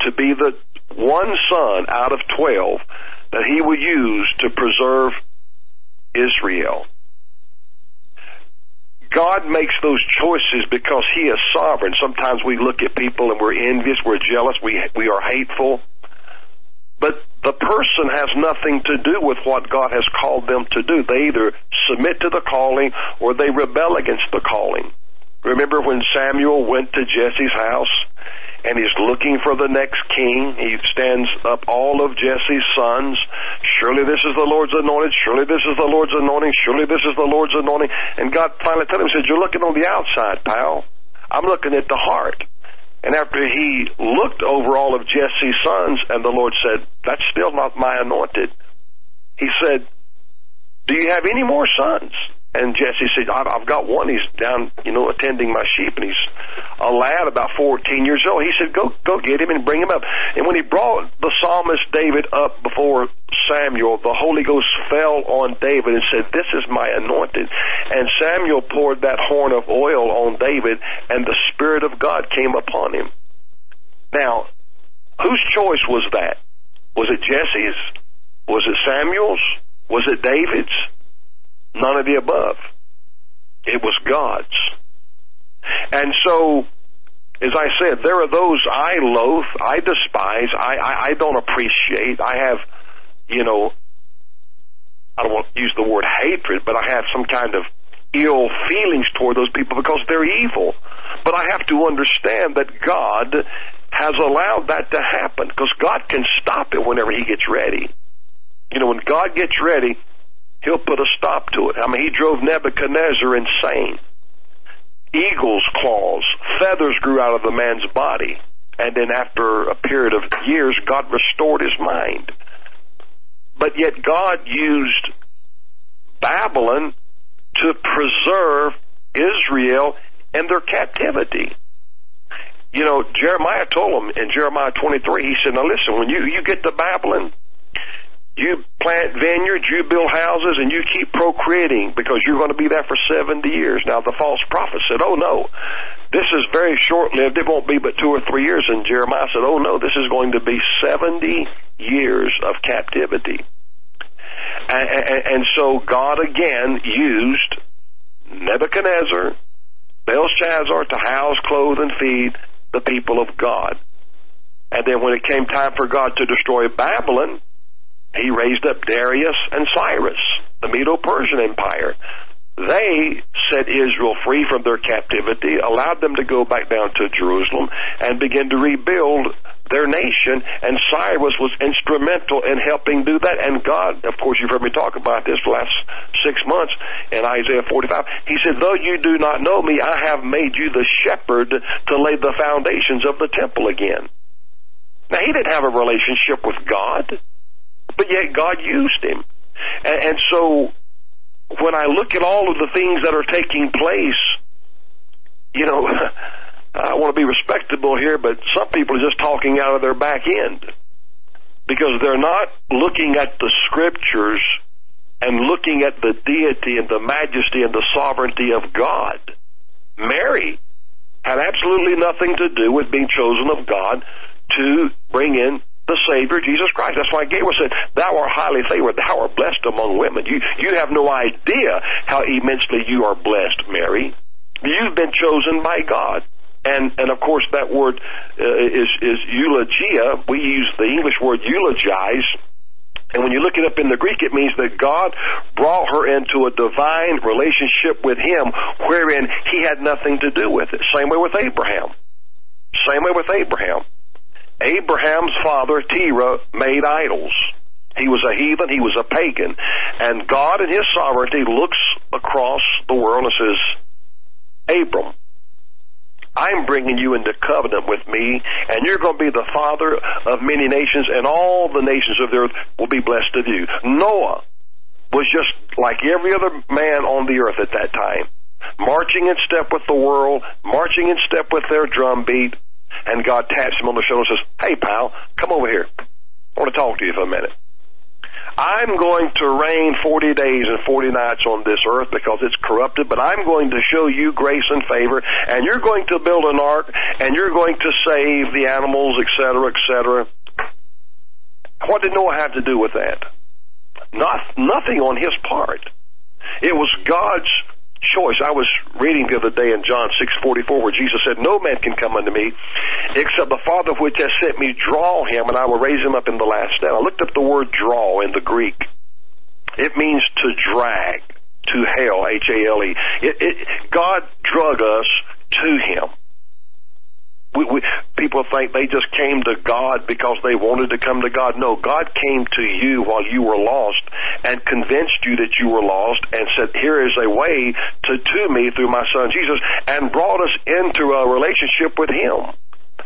to be the one son out of twelve that he would use to preserve Israel. God makes those choices because He is sovereign. Sometimes we look at people and we're envious, we're jealous, we we are hateful. But the person has nothing to do with what God has called them to do. They either submit to the calling or they rebel against the calling. Remember when Samuel went to Jesse's house and he's looking for the next king. He stands up all of Jesse's sons. Surely this is the Lord's anointed. Surely this is the Lord's anointing. Surely this is the Lord's anointing. And God finally told him, he said, you're looking on the outside, pal. I'm looking at the heart. And after he looked over all of Jesse's sons, and the Lord said, that's still not my anointed. He said, do you have any more sons? And Jesse said, I've got one. He's down, you know, attending my sheep, and he's a lad about 14 years old. He said, go, go get him and bring him up. And when he brought the psalmist David up before Samuel, the Holy Ghost fell on David and said, this is my anointed. And Samuel poured that horn of oil on David, and the Spirit of God came upon him. Now, whose choice was that? Was it Jesse's? Was it Samuel's? Was it David's? None of the above. It was God's. And so, as I said, there are those I loathe, I despise, I, I, I don't appreciate. I have, you know, I don't want to use the word hatred, but I have some kind of ill feelings toward those people because they're evil. But I have to understand that God has allowed that to happen because God can stop it whenever He gets ready. You know, when God gets ready, He'll put a stop to it. I mean, he drove Nebuchadnezzar insane. Eagle's claws, feathers grew out of the man's body. And then after a period of years, God restored his mind. But yet God used Babylon to preserve Israel and their captivity. You know, Jeremiah told them in Jeremiah 23, he said, now listen, when you, you get to Babylon, you plant vineyards, you build houses, and you keep procreating because you're going to be there for 70 years. Now, the false prophet said, Oh no, this is very short lived. It won't be but two or three years. And Jeremiah said, Oh no, this is going to be 70 years of captivity. And, so God again used Nebuchadnezzar, Belshazzar to house, clothe, and feed the people of God. And then when it came time for God to destroy Babylon, he raised up Darius and Cyrus, the Medo-Persian Empire. They set Israel free from their captivity, allowed them to go back down to Jerusalem, and begin to rebuild their nation, and Cyrus was instrumental in helping do that. And God, of course, you've heard me talk about this the last six months in Isaiah 45. He said, Though you do not know me, I have made you the shepherd to lay the foundations of the temple again. Now, he didn't have a relationship with God but yet God used him. And, and so when I look at all of the things that are taking place, you know, I want to be respectable here, but some people are just talking out of their back end because they're not looking at the scriptures and looking at the deity and the majesty and the sovereignty of God. Mary had absolutely nothing to do with being chosen of God to bring in the Savior, Jesus Christ. That's why Gabriel said, Thou art highly favored, thou art blessed among women. You, you have no idea how immensely you are blessed, Mary. You've been chosen by God. And, and of course that word uh, is, is eulogia. We use the English word eulogize. And when you look it up in the Greek, it means that God brought her into a divine relationship with Him wherein He had nothing to do with it. Same way with Abraham. Same way with Abraham. Abraham's father, Terah, made idols. He was a heathen, he was a pagan. And God in his sovereignty looks across the world and says, Abram, I'm bringing you into covenant with me, and you're going to be the father of many nations, and all the nations of the earth will be blessed of you. Noah was just like every other man on the earth at that time, marching in step with the world, marching in step with their drum beat, and God taps him on the shoulder and says, Hey pal, come over here. I want to talk to you for a minute. I'm going to rain 40 days and 40 nights on this earth because it's corrupted, but I'm going to show you grace and favor, and you're going to build an ark, and you're going to save the animals, etc., etc. What did Noah have to do with that? Not, nothing on his part. It was God's choice. I was reading the other day in John 6:44 where Jesus said, "No man can come unto me except the Father which has sent me draw him, and I will raise him up in the last day." I looked up the word "draw" in the Greek. It means to drag to hell, H A L E. God drug us to Him. We, we, people think they just came to God because they wanted to come to God. No, God came to you while you were lost and convinced you that you were lost and said, here is a way to, to me through my son Jesus and brought us into a relationship with Him.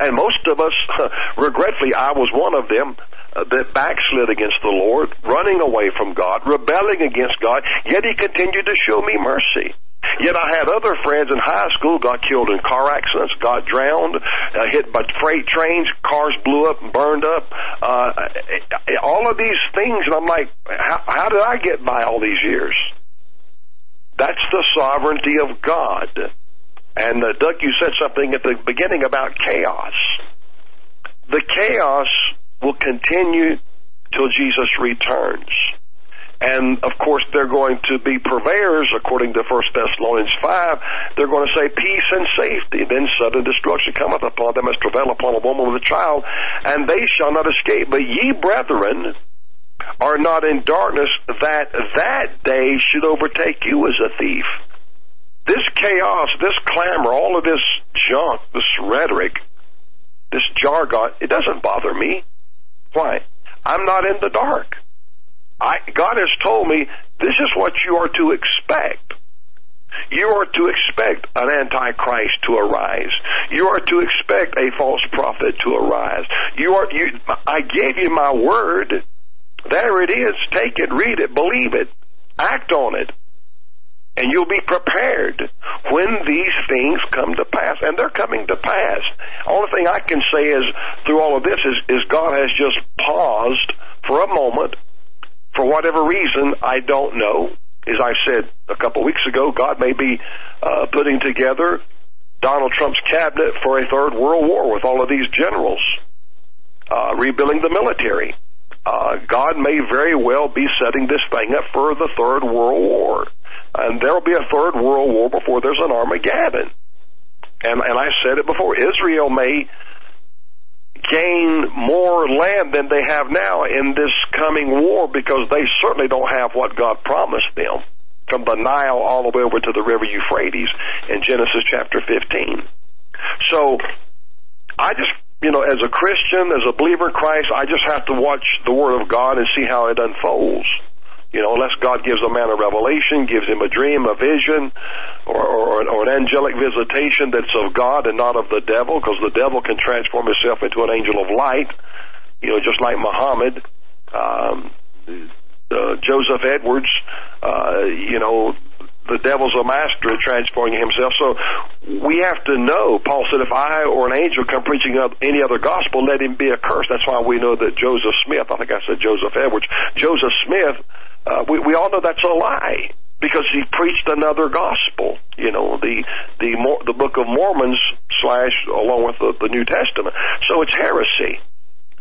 And most of us, regretfully, I was one of them, that backslid against the Lord, running away from God, rebelling against God, yet He continued to show me mercy. Yet I had other friends in high school got killed in car accidents, got drowned, uh, hit by freight trains, cars blew up and burned up. Uh, all of these things, and I'm like, how, how did I get by all these years? That's the sovereignty of God. And uh, Doug, you said something at the beginning about chaos. The chaos will continue till Jesus returns. And of course, they're going to be purveyors, according to 1 Thessalonians 5. They're going to say peace and safety. Then sudden destruction cometh upon them as travail upon a woman with a child, and they shall not escape. But ye, brethren, are not in darkness that that day should overtake you as a thief. This chaos, this clamor, all of this junk, this rhetoric, this jargon, it doesn't bother me. Why? I'm not in the dark. I, God has told me this is what you are to expect. You are to expect an antichrist to arise. You are to expect a false prophet to arise. You are, you, I gave you my word. There it is. Take it, read it, believe it, act on it. And you'll be prepared when these things come to pass. And they're coming to pass. Only thing I can say is, through all of this, is, is God has just paused for a moment for whatever reason, I don't know. As I said a couple weeks ago, God may be uh, putting together Donald Trump's cabinet for a third world war with all of these generals, uh, rebuilding the military. Uh, God may very well be setting this thing up for the third world war. And there will be a third world war before there's an Armageddon. And, and I said it before, Israel may gain more land than they have now in this coming war because they certainly don't have what God promised them from the Nile all the way over to the river Euphrates in Genesis chapter 15. So I just, you know, as a Christian, as a believer in Christ, I just have to watch the Word of God and see how it unfolds. You know, unless God gives a man a revelation, gives him a dream, a vision, or, or, or an angelic visitation that's of God and not of the devil, because the devil can transform himself into an angel of light, you know, just like Muhammad. Um, uh, Joseph Edwards, uh, you know, the devil's a master at transforming himself. So we have to know. Paul said, if I or an angel come preaching up any other gospel, let him be accursed. That's why we know that Joseph Smith, I think I said Joseph Edwards, Joseph Smith uh, we, we all know that's a lie because he preached another gospel. You know, the the the Book of Mormons slash along with the, the New Testament. So it's heresy.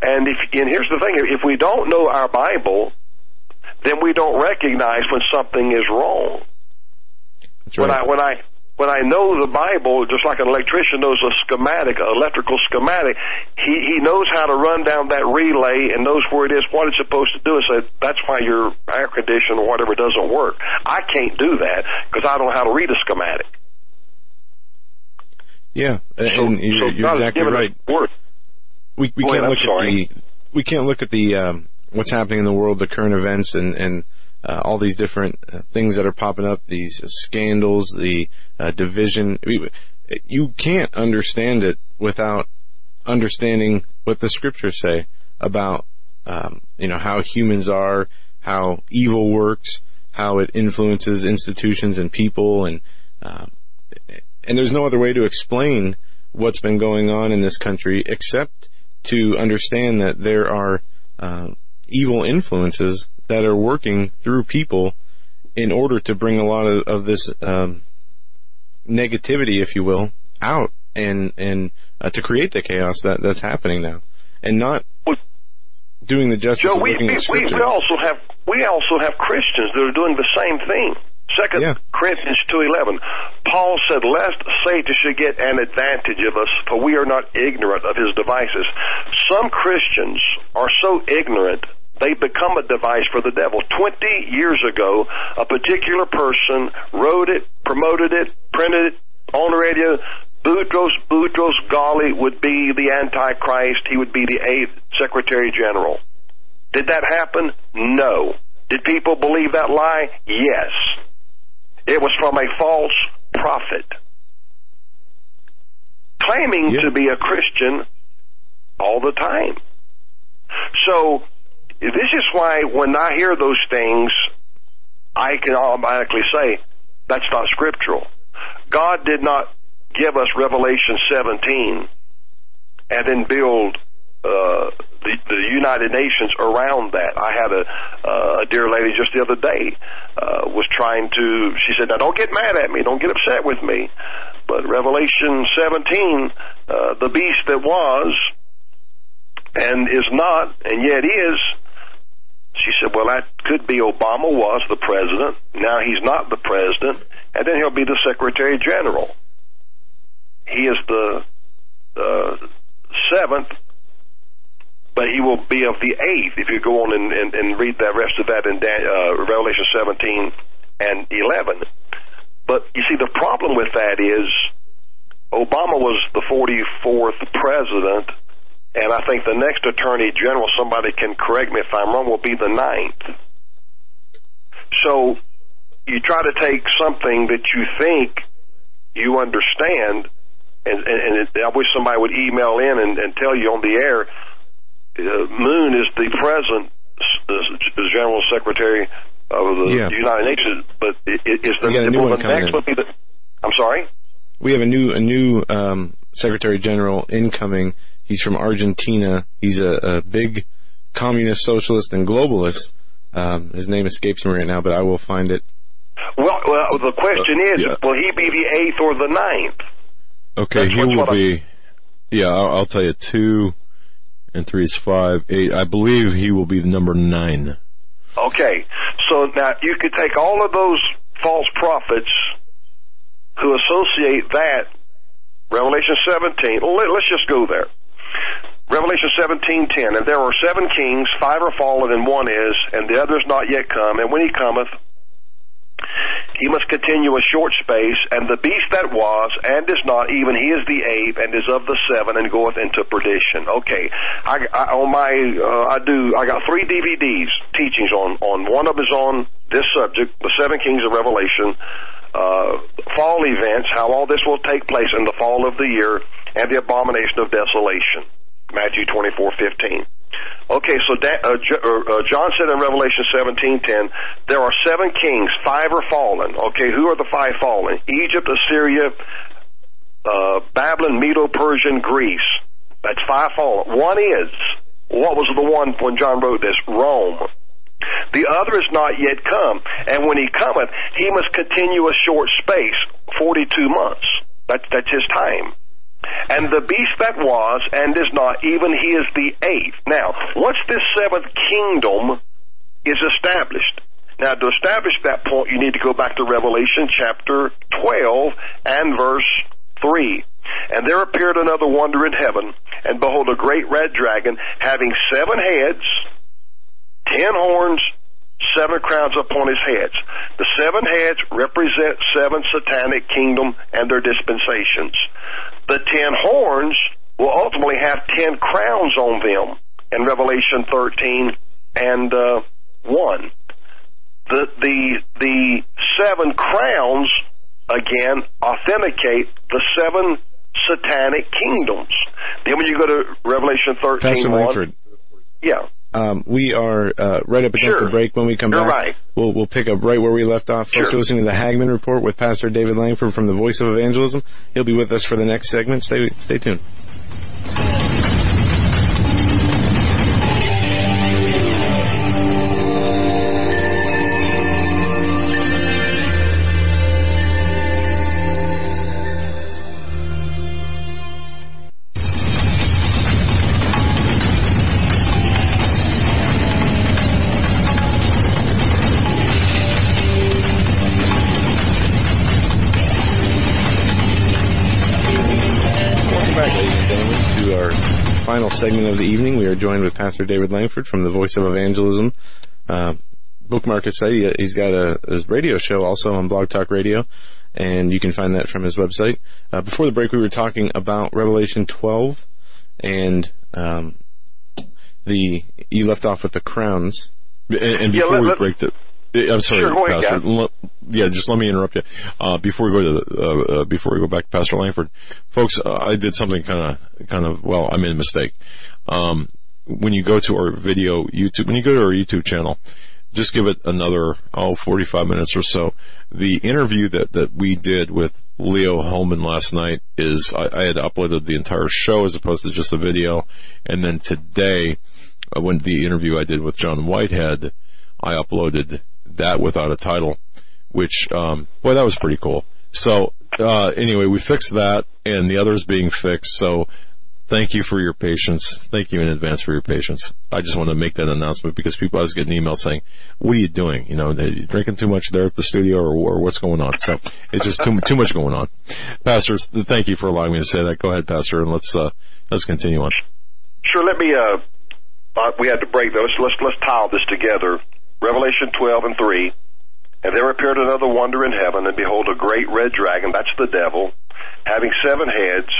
And if and here's the thing: if we don't know our Bible, then we don't recognize when something is wrong. Right. When I when I when I know the Bible, just like an electrician knows a schematic, an electrical schematic, he, he knows how to run down that relay and knows where it is, what it's supposed to do, and say, that's why your air conditioner or whatever doesn't work. I can't do that because I don't know how to read a schematic. Yeah, So, and you're, so you're exactly right. We we can't ahead, I'm look at the we can't look at the um, what's happening in the world, the current events, and and uh, all these different uh, things that are popping up, these scandals, the uh, division. We- You can't understand it without understanding what the scriptures say about um, you know how humans are, how evil works, how it influences institutions and people, and um, and there's no other way to explain what's been going on in this country except to understand that there are uh, evil influences that are working through people in order to bring a lot of, of this um, negativity, if you will, out and and uh, to create the chaos that that's happening now, and not doing the justice Joe, of we, we, we, we also have we also have Christians that are doing the same thing. Second Yeah. Corinthians two eleven, Paul said, "Lest Satan should get an advantage of us, for we are not ignorant of his devices." Some Christians are so ignorant they become a device for the devil. Twenty years ago, a particular person wrote it, promoted it, printed it on the radio. Boutros Boutros Ghali would be the Antichrist. He would be the eighth Secretary General. Did that happen? No. Did people believe that lie? Yes. It was from a false prophet. Claiming Yeah. to be a Christian all the time. So, this is why when I hear those things, I can automatically say, that's not scriptural. God did not give us Revelation 17 and then build uh, the, the United Nations around that. I had a, uh, a dear lady just the other day uh, was trying to. She said, "Now don't get mad at me. Don't get upset with me." But Revelation 17, uh, the beast that was and is not, and yet is. She said, "Well, that could be Obama was the president. Now he's not the president, and then he'll be the Secretary General. He is the uh, seventh." but he will be of the eighth if you go on and, and, and read the rest of that in Dan, uh, Revelation 17 and 11. But you see, the problem with that is Obama was the 44th president, and I think the next attorney general, somebody can correct me if I'm wrong, will be the ninth. So you try to take something that you think you understand, and, and, and it, I wish somebody would email in and, and tell you on the air uh, Moon is the present the General Secretary of the Yeah. United Nations, but i- i- is the, We got a new will the next in. one be the? I'm sorry. We have a new a new um, Secretary General incoming. He's from Argentina. He's a, a big communist, socialist, and globalist. Um, his name escapes me right now, but I will find it. Well, well, the question Uh, is, yeah. will he be the eighth or the ninth? Okay, That's he will be. Yeah, I'll, I'll tell you. Two and three is five, eight. I believe he will be the number nine. Okay, so now you could take all of those false prophets who associate that Revelation 17. Let, let's just go there. Revelation 17:10, and there are seven kings, five are fallen, and one is, and the other is not yet come. And when he cometh, he must continue a short space, and the beast that was and is not, even he is the ape, and is of the seven, and goeth into perdition. Okay, I, I on my uh, I do I got three DVDs teachings on on one of is on this subject, the seven kings of Revelation, uh, fall events, how all this will take place in the fall of the year, and the abomination of desolation, Matthew twenty four fifteen. Okay, so da- uh, J- uh, uh, John said in Revelation 17:10, there are seven kings, five are fallen. Okay, who are the five fallen? Egypt, Assyria, uh, Babylon, Medo-Persian, Greece. That's five fallen. One is what was the one when John wrote this? Rome. The other is not yet come, and when he cometh, he must continue a short space, forty-two months. That's that's his time. And the beast that was and is not, even he is the eighth. Now, once this seventh kingdom is established, now to establish that point, you need to go back to Revelation chapter 12 and verse 3. And there appeared another wonder in heaven, and behold, a great red dragon, having seven heads, ten horns, seven crowns upon his heads. The seven heads represent seven satanic kingdom and their dispensations. The ten horns will ultimately have ten crowns on them in Revelation 13 and uh, 1. The, the, the seven crowns, again, authenticate the seven satanic kingdoms. Then when you go to Revelation 13, Pastor 1, Lankford, yeah, um, we are uh, right up against Sure. the break. When we come You're back, right. we'll we'll pick up right where we left off. Folks, listening to the Hagmann Report with Pastor David Lankford from the Voice of Evangelism. He'll be with us for the next segment. Stay stay tuned. Segment of the evening. We are joined with Pastor David Lankford from the Voice of Evangelism uh, bookmark his site. He- He's got a, his radio show also on Blog Talk Radio, and you can find that from his website. Uh, before the break, we were talking about Revelation 12, and um, the you left off with the crowns. And, and Yeah, before let- we break the, I'm sorry, Sure, Pastor. Let- yeah, just let me interrupt you. Uh, before we go to the, uh, uh, before we go back to Pastor Lankford, folks, uh, I did something kind of, kind of, well, I made a mistake. Um, when you go to our video YouTube, when you go to our YouTube channel, just give it another, oh, 45 minutes or so. The interview that, that we did with Leo Hohmann last night is, I, I had uploaded the entire show as opposed to just the video. And then today, uh, when the interview I did with John Whitehead, I uploaded that without a title, which, um, boy, that was pretty cool. So, uh, anyway, we fixed that and the other is being fixed. So thank you for your patience. Thank you in advance for your patience. I just want to make that announcement because people, I was getting emails saying, what are you doing? You know, you drinking too much there at the studio or, or what's going on? So it's just too, too much going on. Pastors, thank you for allowing me to say that. Go ahead, Pastor, and let's, uh, let's continue on. Sure. Let me. Uh, uh, we had to break those. Let's let's tie this together. Revelation 12 and 3. And there appeared another wonder in heaven, and behold, a great red dragon, that's the devil, having seven heads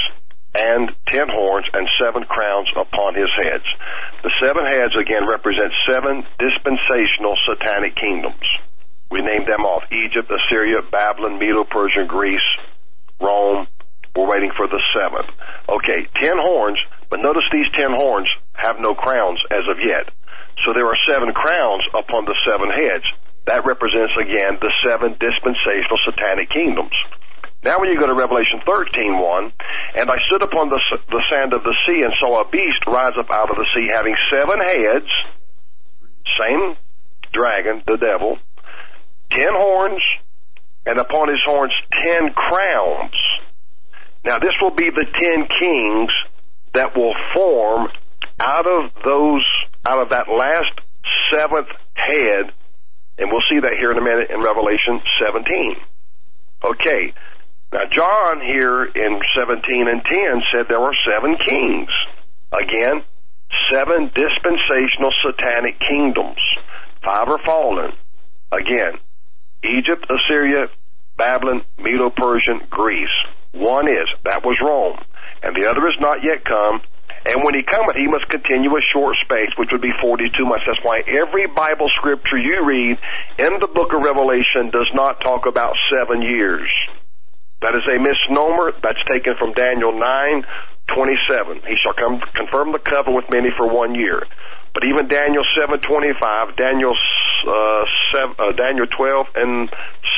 and ten horns and seven crowns upon his heads. The seven heads again represent seven dispensational satanic kingdoms. We named them off Egypt, Assyria, Babylon, Medo Persia, Greece, Rome. We're waiting for the seventh. Okay, ten horns, but notice these ten horns have no crowns as of yet. So there are seven crowns upon the seven heads. That represents again the seven dispensational satanic kingdoms. Now when you go to Revelation 13:1, and I stood upon the, the sand of the sea and saw a beast rise up out of the sea having seven heads, same dragon, the devil, ten horns, and upon his horns ten crowns. Now this will be the ten kings that will form out of those, out of that last seventh head, and we'll see that here in a minute in Revelation 17. Okay. Now John here in 17 and 10 said there were seven kings. Again, seven dispensational satanic kingdoms. Five are fallen. Again, Egypt, Assyria, Babylon, Medo-Persian, Greece. One is, that was Rome. And the other is not yet come. And when he cometh, he must continue a short space, which would be 42 months. That's why every Bible scripture you read in the book of Revelation does not talk about seven years. That is a misnomer. That's taken from Daniel 9, 27. He shall come confirm the covenant with many for one year. But even Daniel 7:25, Daniel uh, seven, uh, Daniel 12 and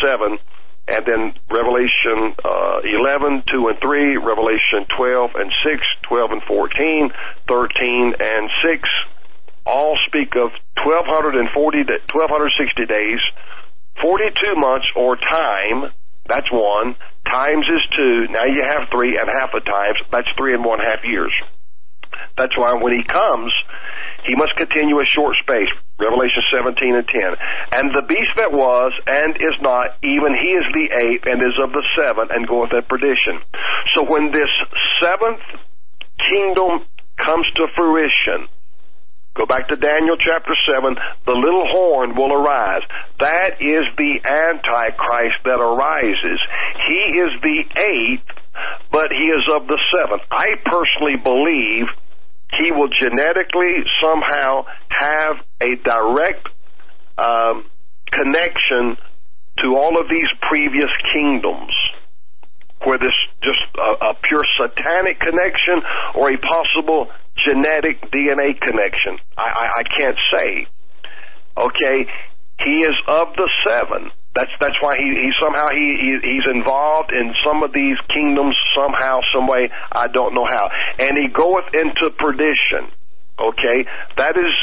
7, and then Revelation uh, 11, 2 and 3, Revelation 12 and 6, 12 and 14, 13 and 6, all speak of 1240 da- 1260 days, 42 months or time. That's one. Times is two. Now you have three and half a times. That's three and one half years. That's why when he comes, he must continue a short space. Revelation 17 and 10. And the beast that was and is not, even he is the eighth and is of the seven and goeth at perdition. So when this seventh kingdom comes to fruition, Go back to Daniel chapter 7. The little horn will arise. That is the Antichrist that arises. He is the eighth, but he is of the seventh. I personally believe he will genetically somehow have a direct um, connection to all of these previous kingdoms where this just a, a pure satanic connection or a possible genetic DNA connection. I, I, I can't say. Okay, he is of the seven. That's that's why he, he somehow he, he he's involved in some of these kingdoms somehow, some way. I don't know how. And he goeth into perdition. Okay, that is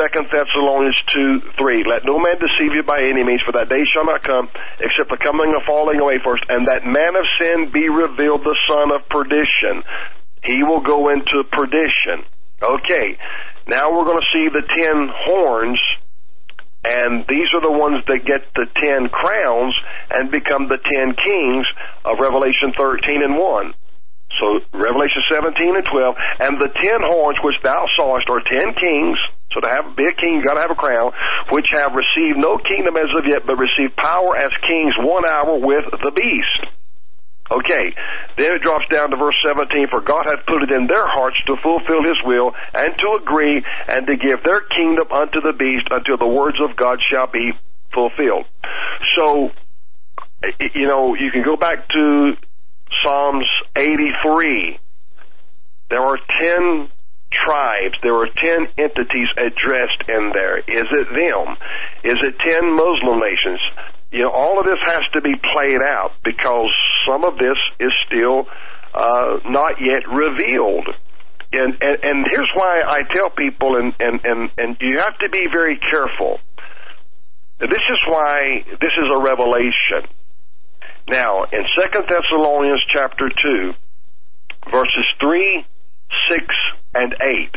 Second Thessalonians two three. Let no man deceive you by any means, for that day shall not come except the coming of falling away first, and that man of sin be revealed, the son of perdition. He will go into perdition. Okay, now we're going to see the ten horns, and these are the ones that get the ten crowns and become the ten kings of Revelation thirteen and one. So Revelation 17 and 12, and the ten horns which thou sawest are ten kings. So to have be a king, you got to have a crown. Which have received no kingdom as of yet, but received power as kings one hour with the beast. Okay, then it drops down to verse 17, for God hath put it in their hearts to fulfill his will, and to agree, and to give their kingdom unto the beast, until the words of God shall be fulfilled. So, you know, you can go back to Psalms 83. There are 10 tribes. There are 10 entities addressed in there. Is it them? Is it 10 Muslim nations? You know, all of this has to be played out because some of this is still uh, not yet revealed. And, and and here's why I tell people, and and and and you have to be very careful. This is why this is a revelation. Now, in Second Thessalonians chapter two, verses three, six, and eight.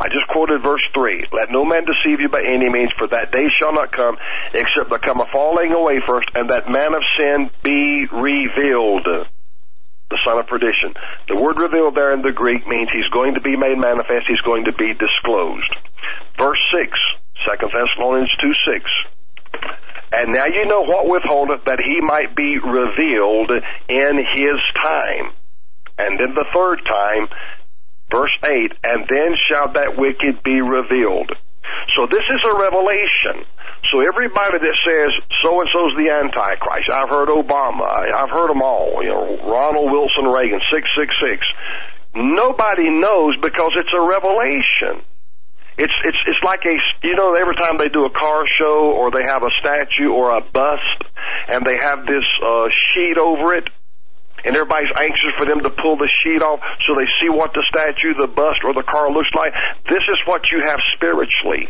I just quoted verse 3. Let no man deceive you by any means, for that day shall not come, except there come a falling away first, and that man of sin be revealed, the son of perdition. The word revealed there in the Greek means he's going to be made manifest, he's going to be disclosed. Verse 6, 2 Thessalonians 2 6. And now you know what withholdeth that he might be revealed in his time. And then the third time, verse 8, and then shall that wicked be revealed. So this is a revelation. So everybody that says so and so's the Antichrist, I've heard Obama, I've heard them all, you know, Ronald Wilson Reagan, 666. Nobody knows because it's a revelation. It's it's it's like a you know every time they do a car show or they have a statue or a bust and they have this uh, sheet over it and everybody's anxious for them to pull the sheet off so they see what the statue, the bust, or the car looks like. This is what you have spiritually.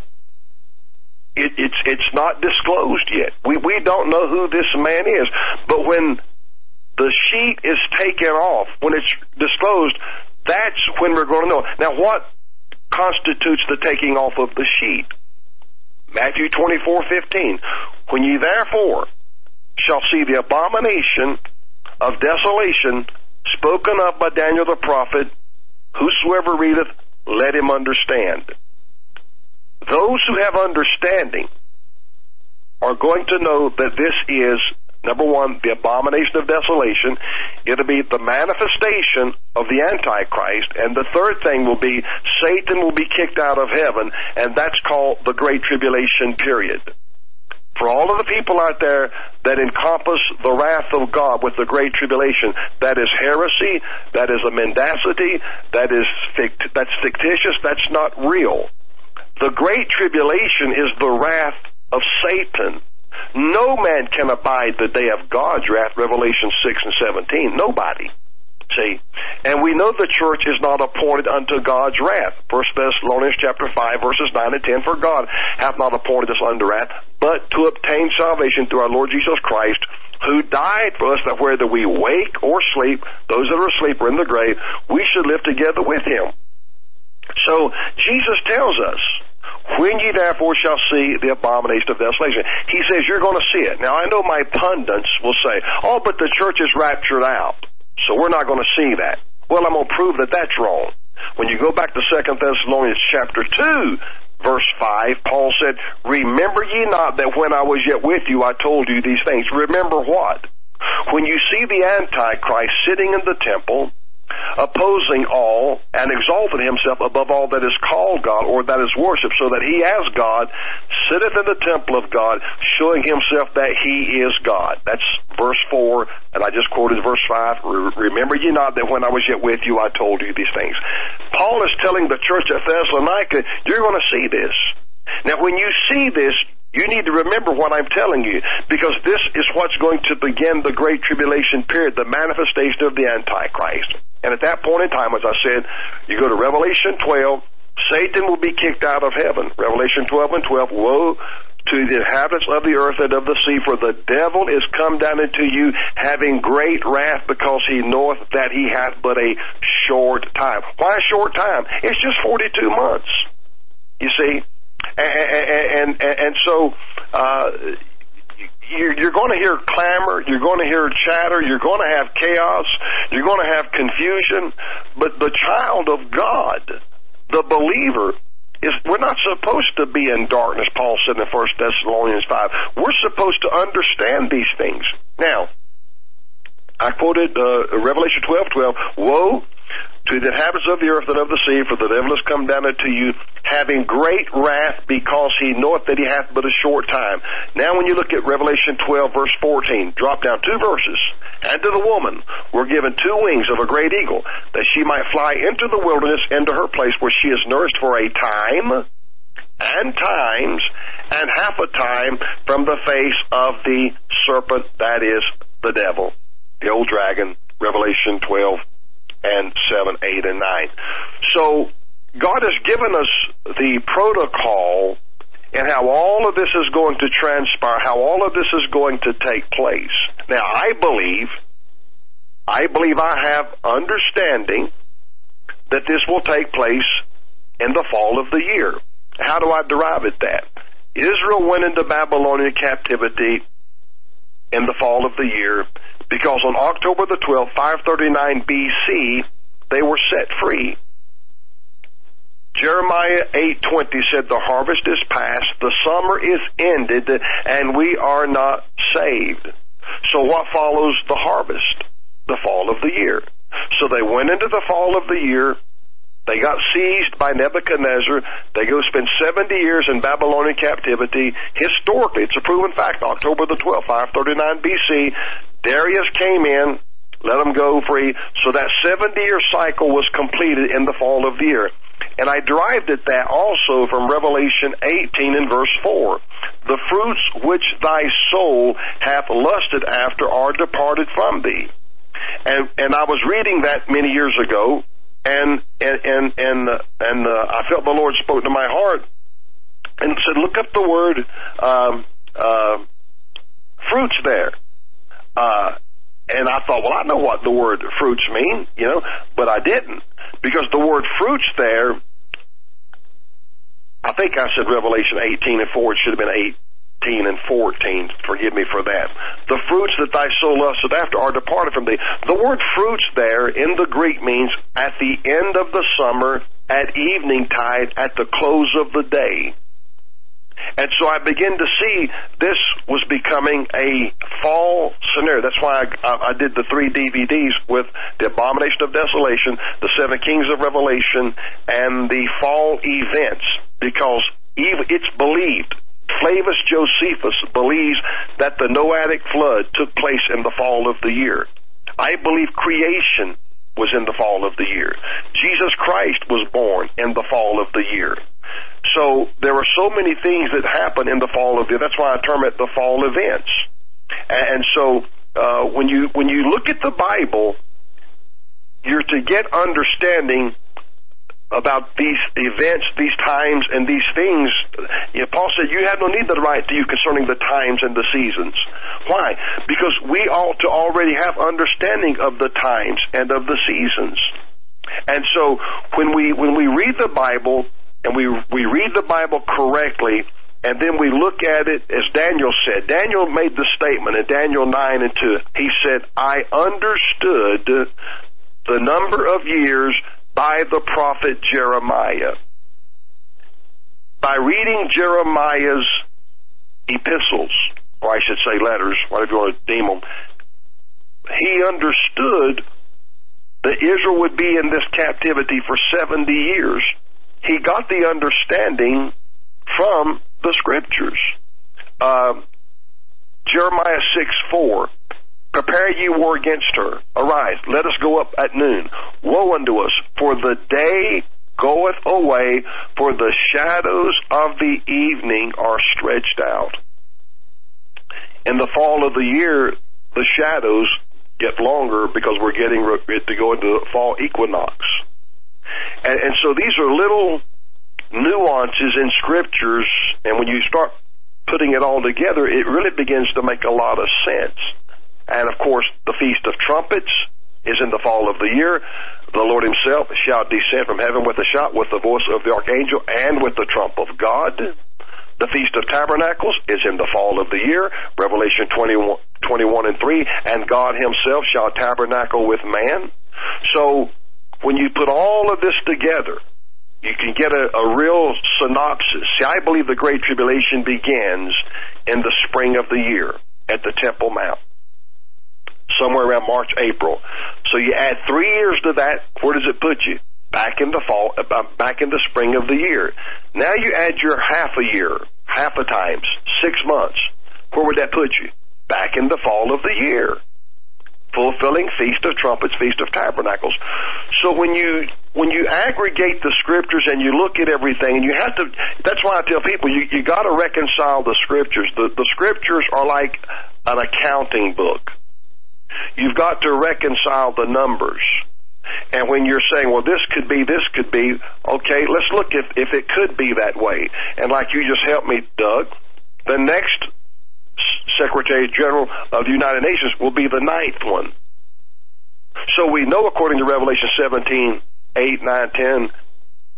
It, it's it's not disclosed yet. We we don't know who this man is, but when the sheet is taken off, when it's disclosed, that's when we're going to know. Now, what constitutes the taking off of the sheet? Matthew twenty four fifteen. When ye therefore shall see the abomination of desolation spoken of by Daniel the prophet, whosoever readeth, let him understand. Those who have understanding are going to know that this is, number one, the abomination of desolation. It'll be the manifestation of the Antichrist. And the third thing will be Satan will be kicked out of heaven, and that's called the Great Tribulation period for all of the people out there that encompass the wrath of God with the great tribulation, that is heresy, that is a mendacity, that is fict- that's fictitious, that's not real. The great tribulation is the wrath of Satan. No man can abide the day of God's wrath, Revelation 6 and 17. Nobody. See? And we know the church is not appointed unto God's wrath. First Thessalonians chapter 5 verses 9 and 10. For God hath not appointed us unto wrath, but to obtain salvation through our Lord Jesus Christ, who died for us that whether we wake or sleep, those that are asleep or in the grave, we should live together with him. So Jesus tells us, when ye therefore shall see the abomination of desolation. He says you're going to see it. Now I know my pundits will say, oh, but the church is raptured out. So we're not going to see that. Well, I'm going to prove that that's wrong. When you go back to Second Thessalonians chapter 2, verse 5, Paul said, Remember ye not that when I was yet with you, I told you these things. Remember what? When you see the Antichrist sitting in the temple, opposing all and exalting himself above all that is called God or that is worshipped, so that he as God sitteth in the temple of God, showing himself that he is God. That's verse 4, and I just quoted verse 5. Remember ye not that when I was yet with you, I told you these things. Paul is telling the church at Thessalonica, you're going to see this. Now, when you see this, you need to remember what I'm telling you because this is what's going to begin the Great Tribulation period, the manifestation of the Antichrist. And at that point in time, as I said, you go to Revelation 12, Satan will be kicked out of heaven. Revelation 12 and 12, woe to the inhabitants of the earth and of the sea, for the devil is come down into you having great wrath because he knoweth that he hath but a short time. Why a short time? It's just 42 months. You see? And, and, and, so, uh, you're, going to hear clamor, you're going to hear chatter, you're going to have chaos, you're going to have confusion, but the child of God, the believer, is we're not supposed to be in darkness, Paul said in 1 Thessalonians 5. We're supposed to understand these things. Now, I quoted uh, Revelation 12, 12, Woe to the inhabitants of the earth and of the sea, for the devil has come down unto you, having great wrath, because he knoweth that he hath but a short time. Now when you look at Revelation 12, verse 14, drop down two verses. And to the woman were given two wings of a great eagle, that she might fly into the wilderness, into her place where she is nourished for a time, and times, and half a time from the face of the serpent, that is, the devil, the old dragon, Revelation 12, and 7, 8, and 9. So God has given us the protocol and how all of this is going to transpire, how all of this is going to take place. Now, I believe, I believe I have understanding that this will take place in the fall of the year. How do I derive it that? Israel went into Babylonian captivity in the fall of the year because on October the 12th, 539 BC, they were set free. Jeremiah 8:20 said the harvest is past, the summer is ended, and we are not saved. So what follows the harvest? The fall of the year. So they went into the fall of the year, they got seized by Nebuchadnezzar. They go spend 70 years in Babylonian captivity. Historically, it's a proven fact. October the 12th, 539 BC, Darius came in, let them go free. So that 70 year cycle was completed in the fall of the year. And I derived it that also from Revelation 18 and verse 4. The fruits which thy soul hath lusted after are departed from thee. And, and I was reading that many years ago, and and and and, uh, and uh, I felt the Lord spoke to my heart and said, "Look up the word um, uh, fruits there." Uh, and I thought, well, I know what the word fruits mean, you know, but I didn't because the word fruits there. I think I said Revelation 18 and 4. It should have been 18 and 14. Forgive me for that. The fruits that thy soul lusted after are departed from thee. The word fruits there in the Greek means at the end of the summer, at evening tide, at the close of the day. And so I began to see this was becoming a fall scenario. That's why I, I did the three DVDs with the Abomination of Desolation, the Seven Kings of Revelation, and the fall events, because it's believed Flavius Josephus believes that the Noahic flood took place in the fall of the year. I believe creation was in the fall of the year. Jesus Christ was born in the fall of the year. So there are so many things that happen in the fall year. That's why I term it the fall events. And so uh, when you when you look at the Bible, you're to get understanding about these events, these times, and these things. You know, Paul said, You have no need to write to you concerning the times and the seasons. Why? Because we ought to already have understanding of the times and of the seasons. And so when we when we read the Bible and we we read the Bible correctly, and then we look at it as Daniel said. Daniel made the statement in Daniel 9 and 2. He said, I understood the number of years by the prophet Jeremiah. By reading Jeremiah's epistles, or I should say letters, whatever you want to deem them, he understood that Israel would be in this captivity for 70 years. He got the understanding from the scriptures. Uh, Jeremiah 6 4. Prepare ye war against her. Arise, let us go up at noon. Woe unto us, for the day goeth away, for the shadows of the evening are stretched out. In the fall of the year, the shadows get longer because we're getting to go into the fall equinox. And, and so these are little nuances in scriptures, and when you start putting it all together, it really begins to make a lot of sense. And of course, the Feast of Trumpets is in the fall of the year. The Lord himself shall descend from heaven with a shout, with the voice of the archangel, and with the trump of God. The Feast of Tabernacles is in the fall of the year, Revelation 21, 21 and 3, and God himself shall tabernacle with man. So, when you put all of this together, you can get a, a real synopsis. See, I believe the Great Tribulation begins in the spring of the year at the Temple Mount. Somewhere around March, April. So you add three years to that, where does it put you? Back in the fall, uh, back in the spring of the year. Now you add your half a year, half a times, six months. Where would that put you? Back in the fall of the year fulfilling Feast of Trumpets, Feast of Tabernacles. So when you when you aggregate the scriptures and you look at everything, and you have to, that's why I tell people you you got to reconcile the scriptures. The the scriptures are like an accounting book. You've got to reconcile the numbers. And when you're saying, well, this could be, this could be, okay, let's look if, if it could be that way. And like you just helped me, Doug, the next Secretary General of the United Nations will be the ninth one. So we know, according to Revelation 17, 8, 9, 10,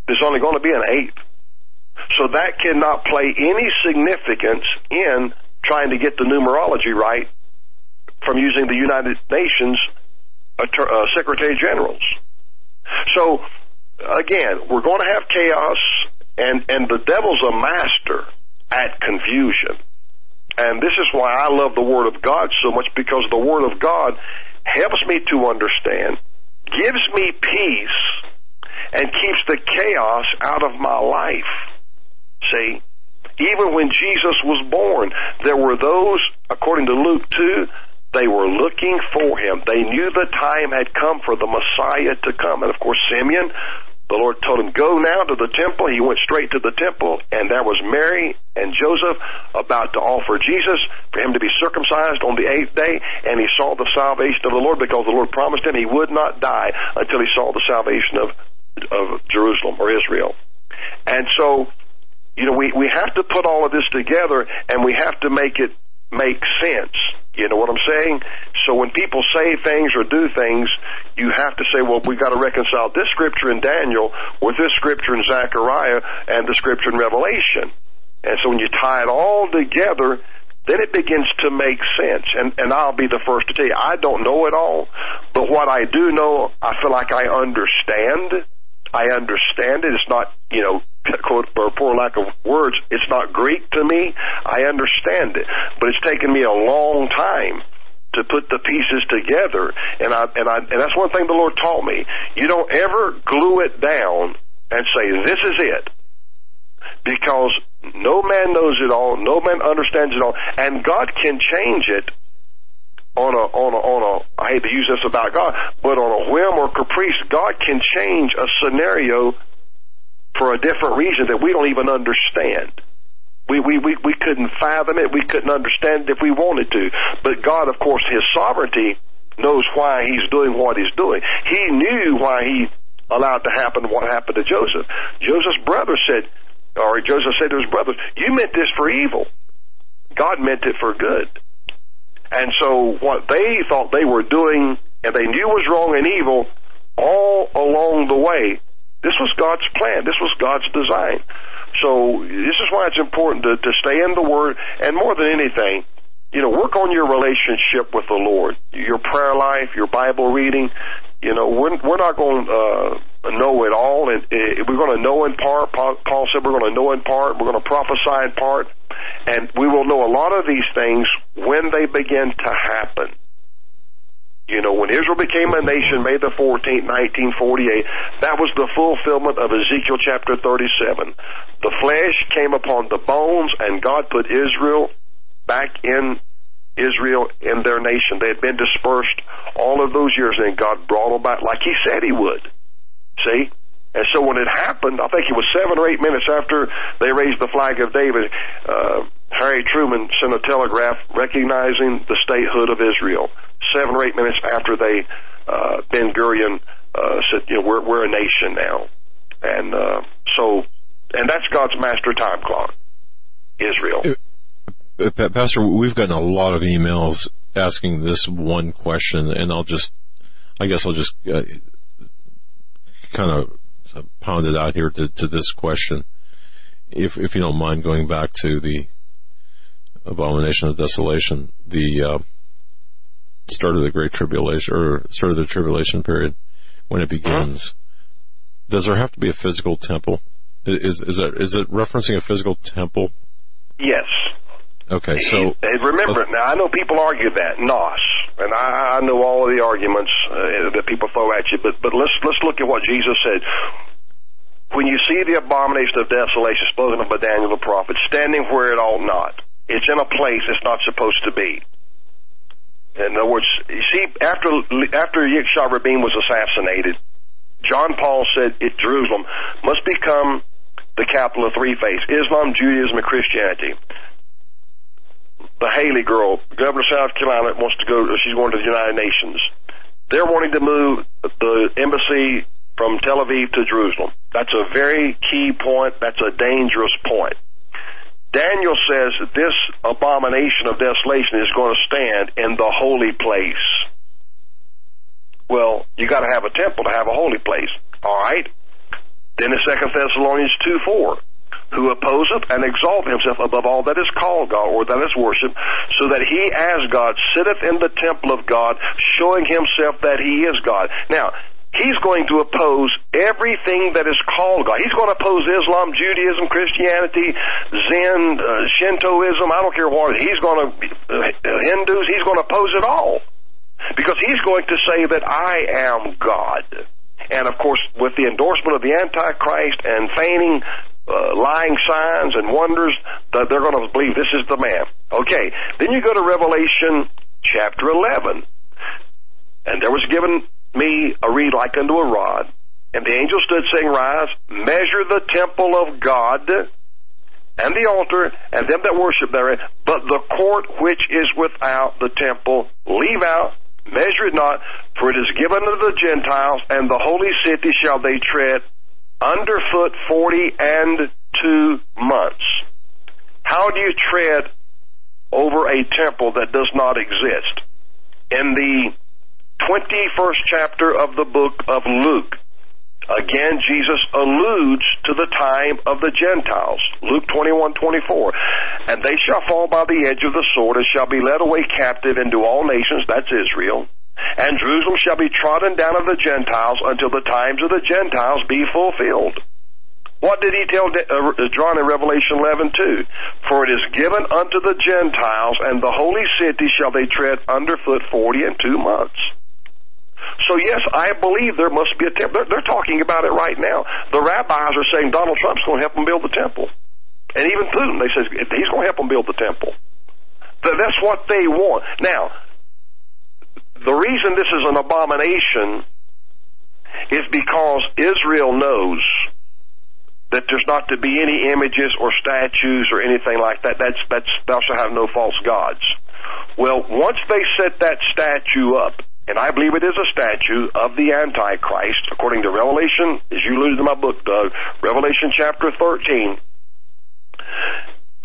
there's only going to be an eighth. So that cannot play any significance in trying to get the numerology right from using the United Nations uh, Secretary Generals. So again, we're going to have chaos, and and the devil's a master at confusion. And this is why I love the Word of God so much because the Word of God helps me to understand, gives me peace, and keeps the chaos out of my life. See? Even when Jesus was born, there were those, according to Luke 2, they were looking for him. They knew the time had come for the Messiah to come. And of course, Simeon, the Lord told him, go now to the temple. He went straight to the temple and there was Mary and Joseph about to offer Jesus for him to be circumcised on the eighth day. And he saw the salvation of the Lord because the Lord promised him he would not die until he saw the salvation of, of Jerusalem or Israel. And so, you know, we, we have to put all of this together and we have to make it make sense. You know what I'm saying? So when people say things or do things, you have to say, well, we've got to reconcile this scripture in Daniel with this scripture in Zechariah and the scripture in Revelation. And so when you tie it all together, then it begins to make sense. And, and I'll be the first to tell you, I don't know it all, but what I do know, I feel like I understand. I understand it. It's not, you know, quote, for poor lack of words, it's not Greek to me. I understand it, but it's taken me a long time to put the pieces together. And I, and I, and that's one thing the Lord taught me. You don't ever glue it down and say, this is it. Because no man knows it all, no man understands it all, and God can change it on a on a on a I hate to use this about God, but on a whim or caprice, God can change a scenario for a different reason that we don't even understand. We, we, we, we couldn't fathom it. We couldn't understand it if we wanted to. But God, of course, His sovereignty knows why He's doing what He's doing. He knew why He allowed to happen what happened to Joseph. Joseph's brother said, or Joseph said to his brothers, you meant this for evil. God meant it for good. And so what they thought they were doing and they knew was wrong and evil all along the way this was God's plan. This was God's design. So this is why it's important to, to stay in the Word, and more than anything, you know, work on your relationship with the Lord, your prayer life, your Bible reading. You know, we're, we're not going to uh, know it all, and uh, we're going to know in part. Paul said we're going to know in part. We're going to prophesy in part, and we will know a lot of these things when they begin to happen. You know, when Israel became a nation, May the 14th, 1948, that was the fulfillment of Ezekiel chapter 37. The flesh came upon the bones, and God put Israel back in Israel in their nation. They had been dispersed all of those years, and God brought them back like He said He would. See? And so when it happened, I think it was seven or eight minutes after they raised the flag of David, uh, Harry Truman sent a telegraph recognizing the statehood of Israel. Seven or eight minutes after they, uh, Ben Gurion, uh, said, you know, we're, we're a nation now. And, uh, so, and that's God's master time clock. Israel. Uh, Pastor, we've gotten a lot of emails asking this one question, and I'll just, I guess I'll just uh, kind of pound it out here to, to this question. If, if you don't mind going back to the abomination of desolation, the uh, start of the Great Tribulation, or start of the tribulation period, when it begins, does there have to be a physical temple? Is, is, that, is it referencing a physical temple? Yes. Okay, so remember now. I know people argue that nos, and I, I know all of the arguments uh, that people throw at you. But but let's let's look at what Jesus said. When you see the abomination of desolation spoken of by Daniel the prophet, standing where it ought not, it's in a place it's not supposed to be. In other words, you see, after after Yitzhak Rabin was assassinated, John Paul said it, Jerusalem must become the capital of three faiths: Islam, Judaism, and Christianity the Haley girl, governor of South Carolina, wants to go. She's going to the United Nations. They're wanting to move the embassy from Tel Aviv to Jerusalem. That's a very key point. That's a dangerous point. Daniel says that this abomination of desolation is going to stand in the holy place. Well, you got to have a temple to have a holy place. All right. Then in Second Thessalonians two four, who opposeth and exalteth himself above all that is called God or that is worshipped, so that he as God sitteth in the temple of God, showing himself that he is God. Now, He's going to oppose everything that is called God. He's going to oppose Islam, Judaism, Christianity, Zen, uh, Shintoism. I don't care what. He's going to uh, Hindus. He's going to oppose it all because he's going to say that I am God. And of course, with the endorsement of the Antichrist and feigning uh, lying signs and wonders, that they're going to believe this is the man. Okay, then you go to Revelation chapter 11. And there was given me a reed like unto a rod, and the angel stood saying, Rise, measure the temple of God, and the altar, and them that worship therein, but the court which is without the temple, leave out, measure it not, for it is given unto the Gentiles, and the holy city shall they tread underfoot 40 and two months. How do you tread over a temple that does not exist? In the 21st chapter of the book of Luke, Again, Jesus alludes to the time of the Gentiles. Luke 21, 24. And they shall fall by the edge of the sword and shall be led away captive into all nations. That's Israel. And Jerusalem shall be trodden down of the Gentiles until the times of the Gentiles be fulfilled. What did he tell uh, John in Revelation 11, 2? For it is given unto the Gentiles, and the holy city shall they tread underfoot forty and two months. So yes, I believe there must be a temple. They're, they're talking about it right now. The rabbis are saying Donald Trump's going to help them build the temple. And even Putin, they say he's going to help them build the temple. That's what they want. Now, the reason this is an abomination is because Israel knows that there's not to be any images or statues or anything like that. That's that's thou shalt have no false gods. Well, once they set that statue up, and I believe it is a statue of the Antichrist, according to Revelation, as you alluded to my book, Doug, Revelation chapter 13,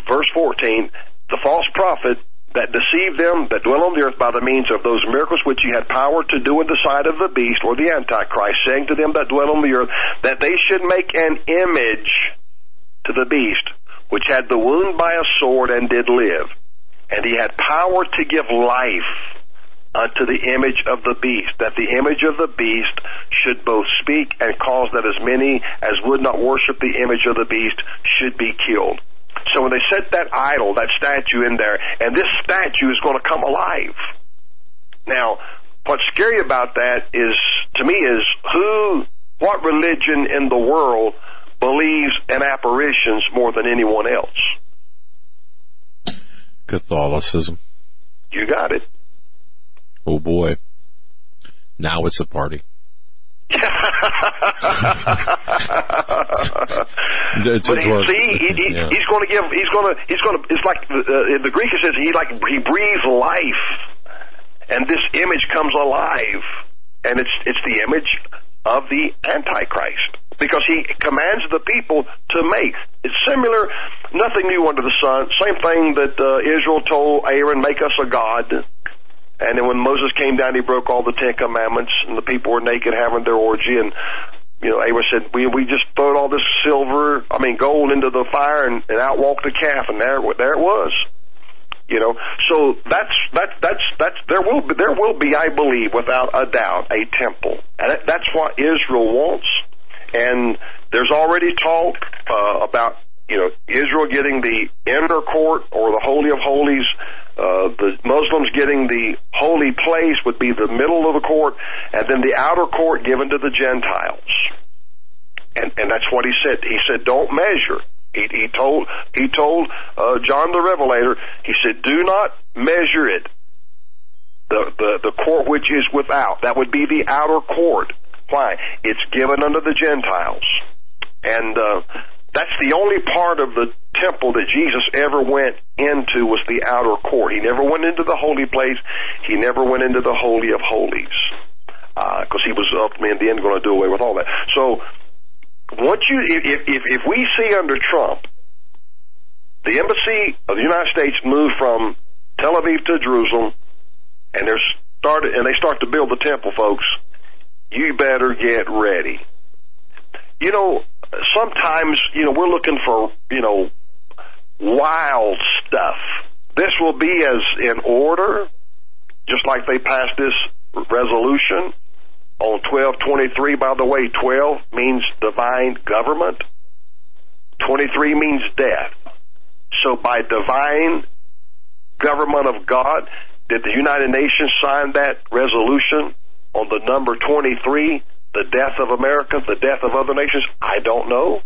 verse 14, the false prophet that deceived them that dwell on the earth by the means of those miracles which he had power to do in the sight of the beast or the Antichrist, saying to them that dwell on the earth that they should make an image to the beast which had the wound by a sword and did live. And he had power to give life Uh, unto the image of the beast, that the image of the beast should both speak and cause that as many as would not worship the image of the beast should be killed. So when they set that idol, that statue in there, and this statue is going to come alive. Now, what's scary about that is, to me, is who, what religion in the world believes in apparitions more than anyone else? Catholicism. You got it. Oh boy. Now it's a party. but he, see, he, he, yeah. he's going to give. He's going to. He's going to. It's like uh, in the Greek it says he like he breathes life, and this image comes alive, and it's it's the image of the Antichrist because he commands the people to make. It's similar, nothing new under the sun. Same thing that uh, Israel told Aaron, "Make us a god." And then when Moses came down, he broke all the Ten Commandments, and the people were naked having their orgy. And you know, Aaron said, "We we just throwed all this silver, I mean gold, into the fire, and, and out walked the calf, and there there it was." You know, so that's that's that's that's there will be there will be, I believe, without a doubt, a temple, and that's what Israel wants. And there's already talk uh, about you know Israel getting the inner court or the holy of holies. Uh, the Muslims getting the holy place would be the middle of the court, and then the outer court given to the Gentiles. And and that's what he said. He said, "Don't measure." He, he told he told uh, John the Revelator. He said, "Do not measure it." The the the court which is without that would be the outer court. Why? It's given unto the Gentiles, and uh, that's the only part of the temple that Jesus ever went into was the outer court. He never went into the holy place. He never went into the holy of holies because uh, he was ultimately in the end going to do away with all that. So once you, if, if, if we see under Trump, the embassy of the United States moved from Tel Aviv to Jerusalem, and they're started, and they start to build the temple, folks, you better get ready. You know, sometimes, you know, we're looking for, you know, wild stuff. This will be as in order, just like they passed this resolution on 1223, by the way, 12 means divine government. 23 means death. So by divine government of God, did the United Nations sign that resolution on the number 23, the death of America, the death of other nations? I don't know.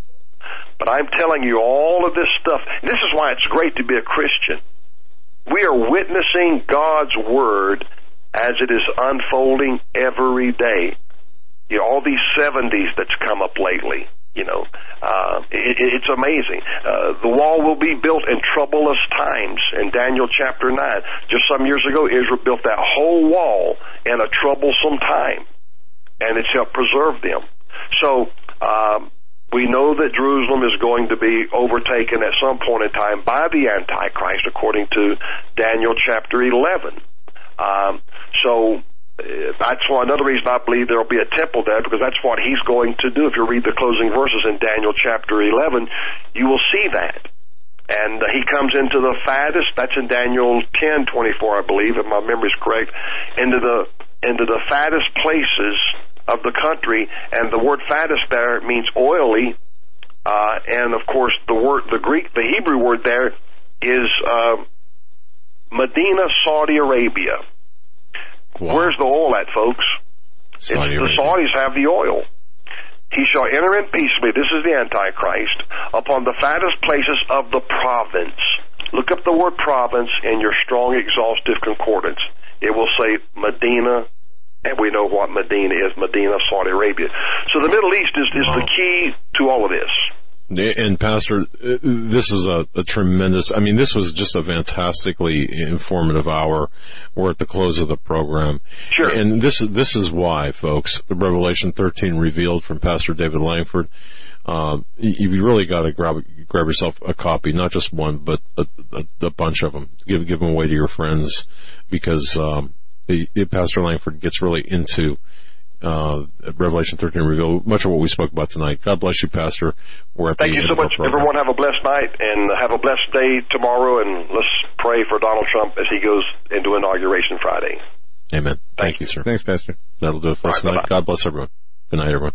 But I'm telling you all of this stuff. This is why it's great to be a Christian. We are witnessing God's Word as it is unfolding every day. You know, all these 70s that's come up lately, you know, uh, it, it's amazing. Uh, the wall will be built in troublous times in Daniel chapter 9. Just some years ago, Israel built that whole wall in a troublesome time, and it's helped preserve them. So, um, we know that Jerusalem is going to be overtaken at some point in time by the Antichrist, according to Daniel chapter 11. Um, so uh, that's why another reason I believe there will be a temple there because that's what he's going to do. If you read the closing verses in Daniel chapter 11, you will see that. And uh, he comes into the fattest, that's in Daniel 10, 24, I believe, if my memory is correct, into the, into the fattest places of the country, and the word fattest there means oily, uh, and of course the word, the Greek, the Hebrew word there is, uh, Medina, Saudi Arabia. Wow. Where's the oil at, folks? Saudi the Saudis have the oil. He shall enter in peaceably, this is the Antichrist, upon the fattest places of the province. Look up the word province in your strong exhaustive concordance. It will say Medina, and we know what Medina is, Medina, Saudi Arabia. So the Middle East is, is Wow. the key to all of this. And Pastor, uh, this is a, a tremendous, I mean, this was just a fantastically informative hour. We're at the close of the program. Sure. And this, this is why, folks, Revelation 13 revealed from Pastor David Lankford. Um, you you really got to grab grab yourself a copy, not just one, but a, a, a bunch of them. Give give them away to your friends because um, he, Pastor Lankford gets really into uh, Revelation 13 reveal much of what we spoke about tonight. God bless you, Pastor. Thank you so much, everyone. Have a blessed night and have a blessed day tomorrow. And let's pray for Donald Trump as he goes into inauguration Friday. Amen. Thank, Thank you, sir. Thanks, Pastor. That'll do it for All us right, tonight. Bye-bye. God bless everyone. Good night, everyone.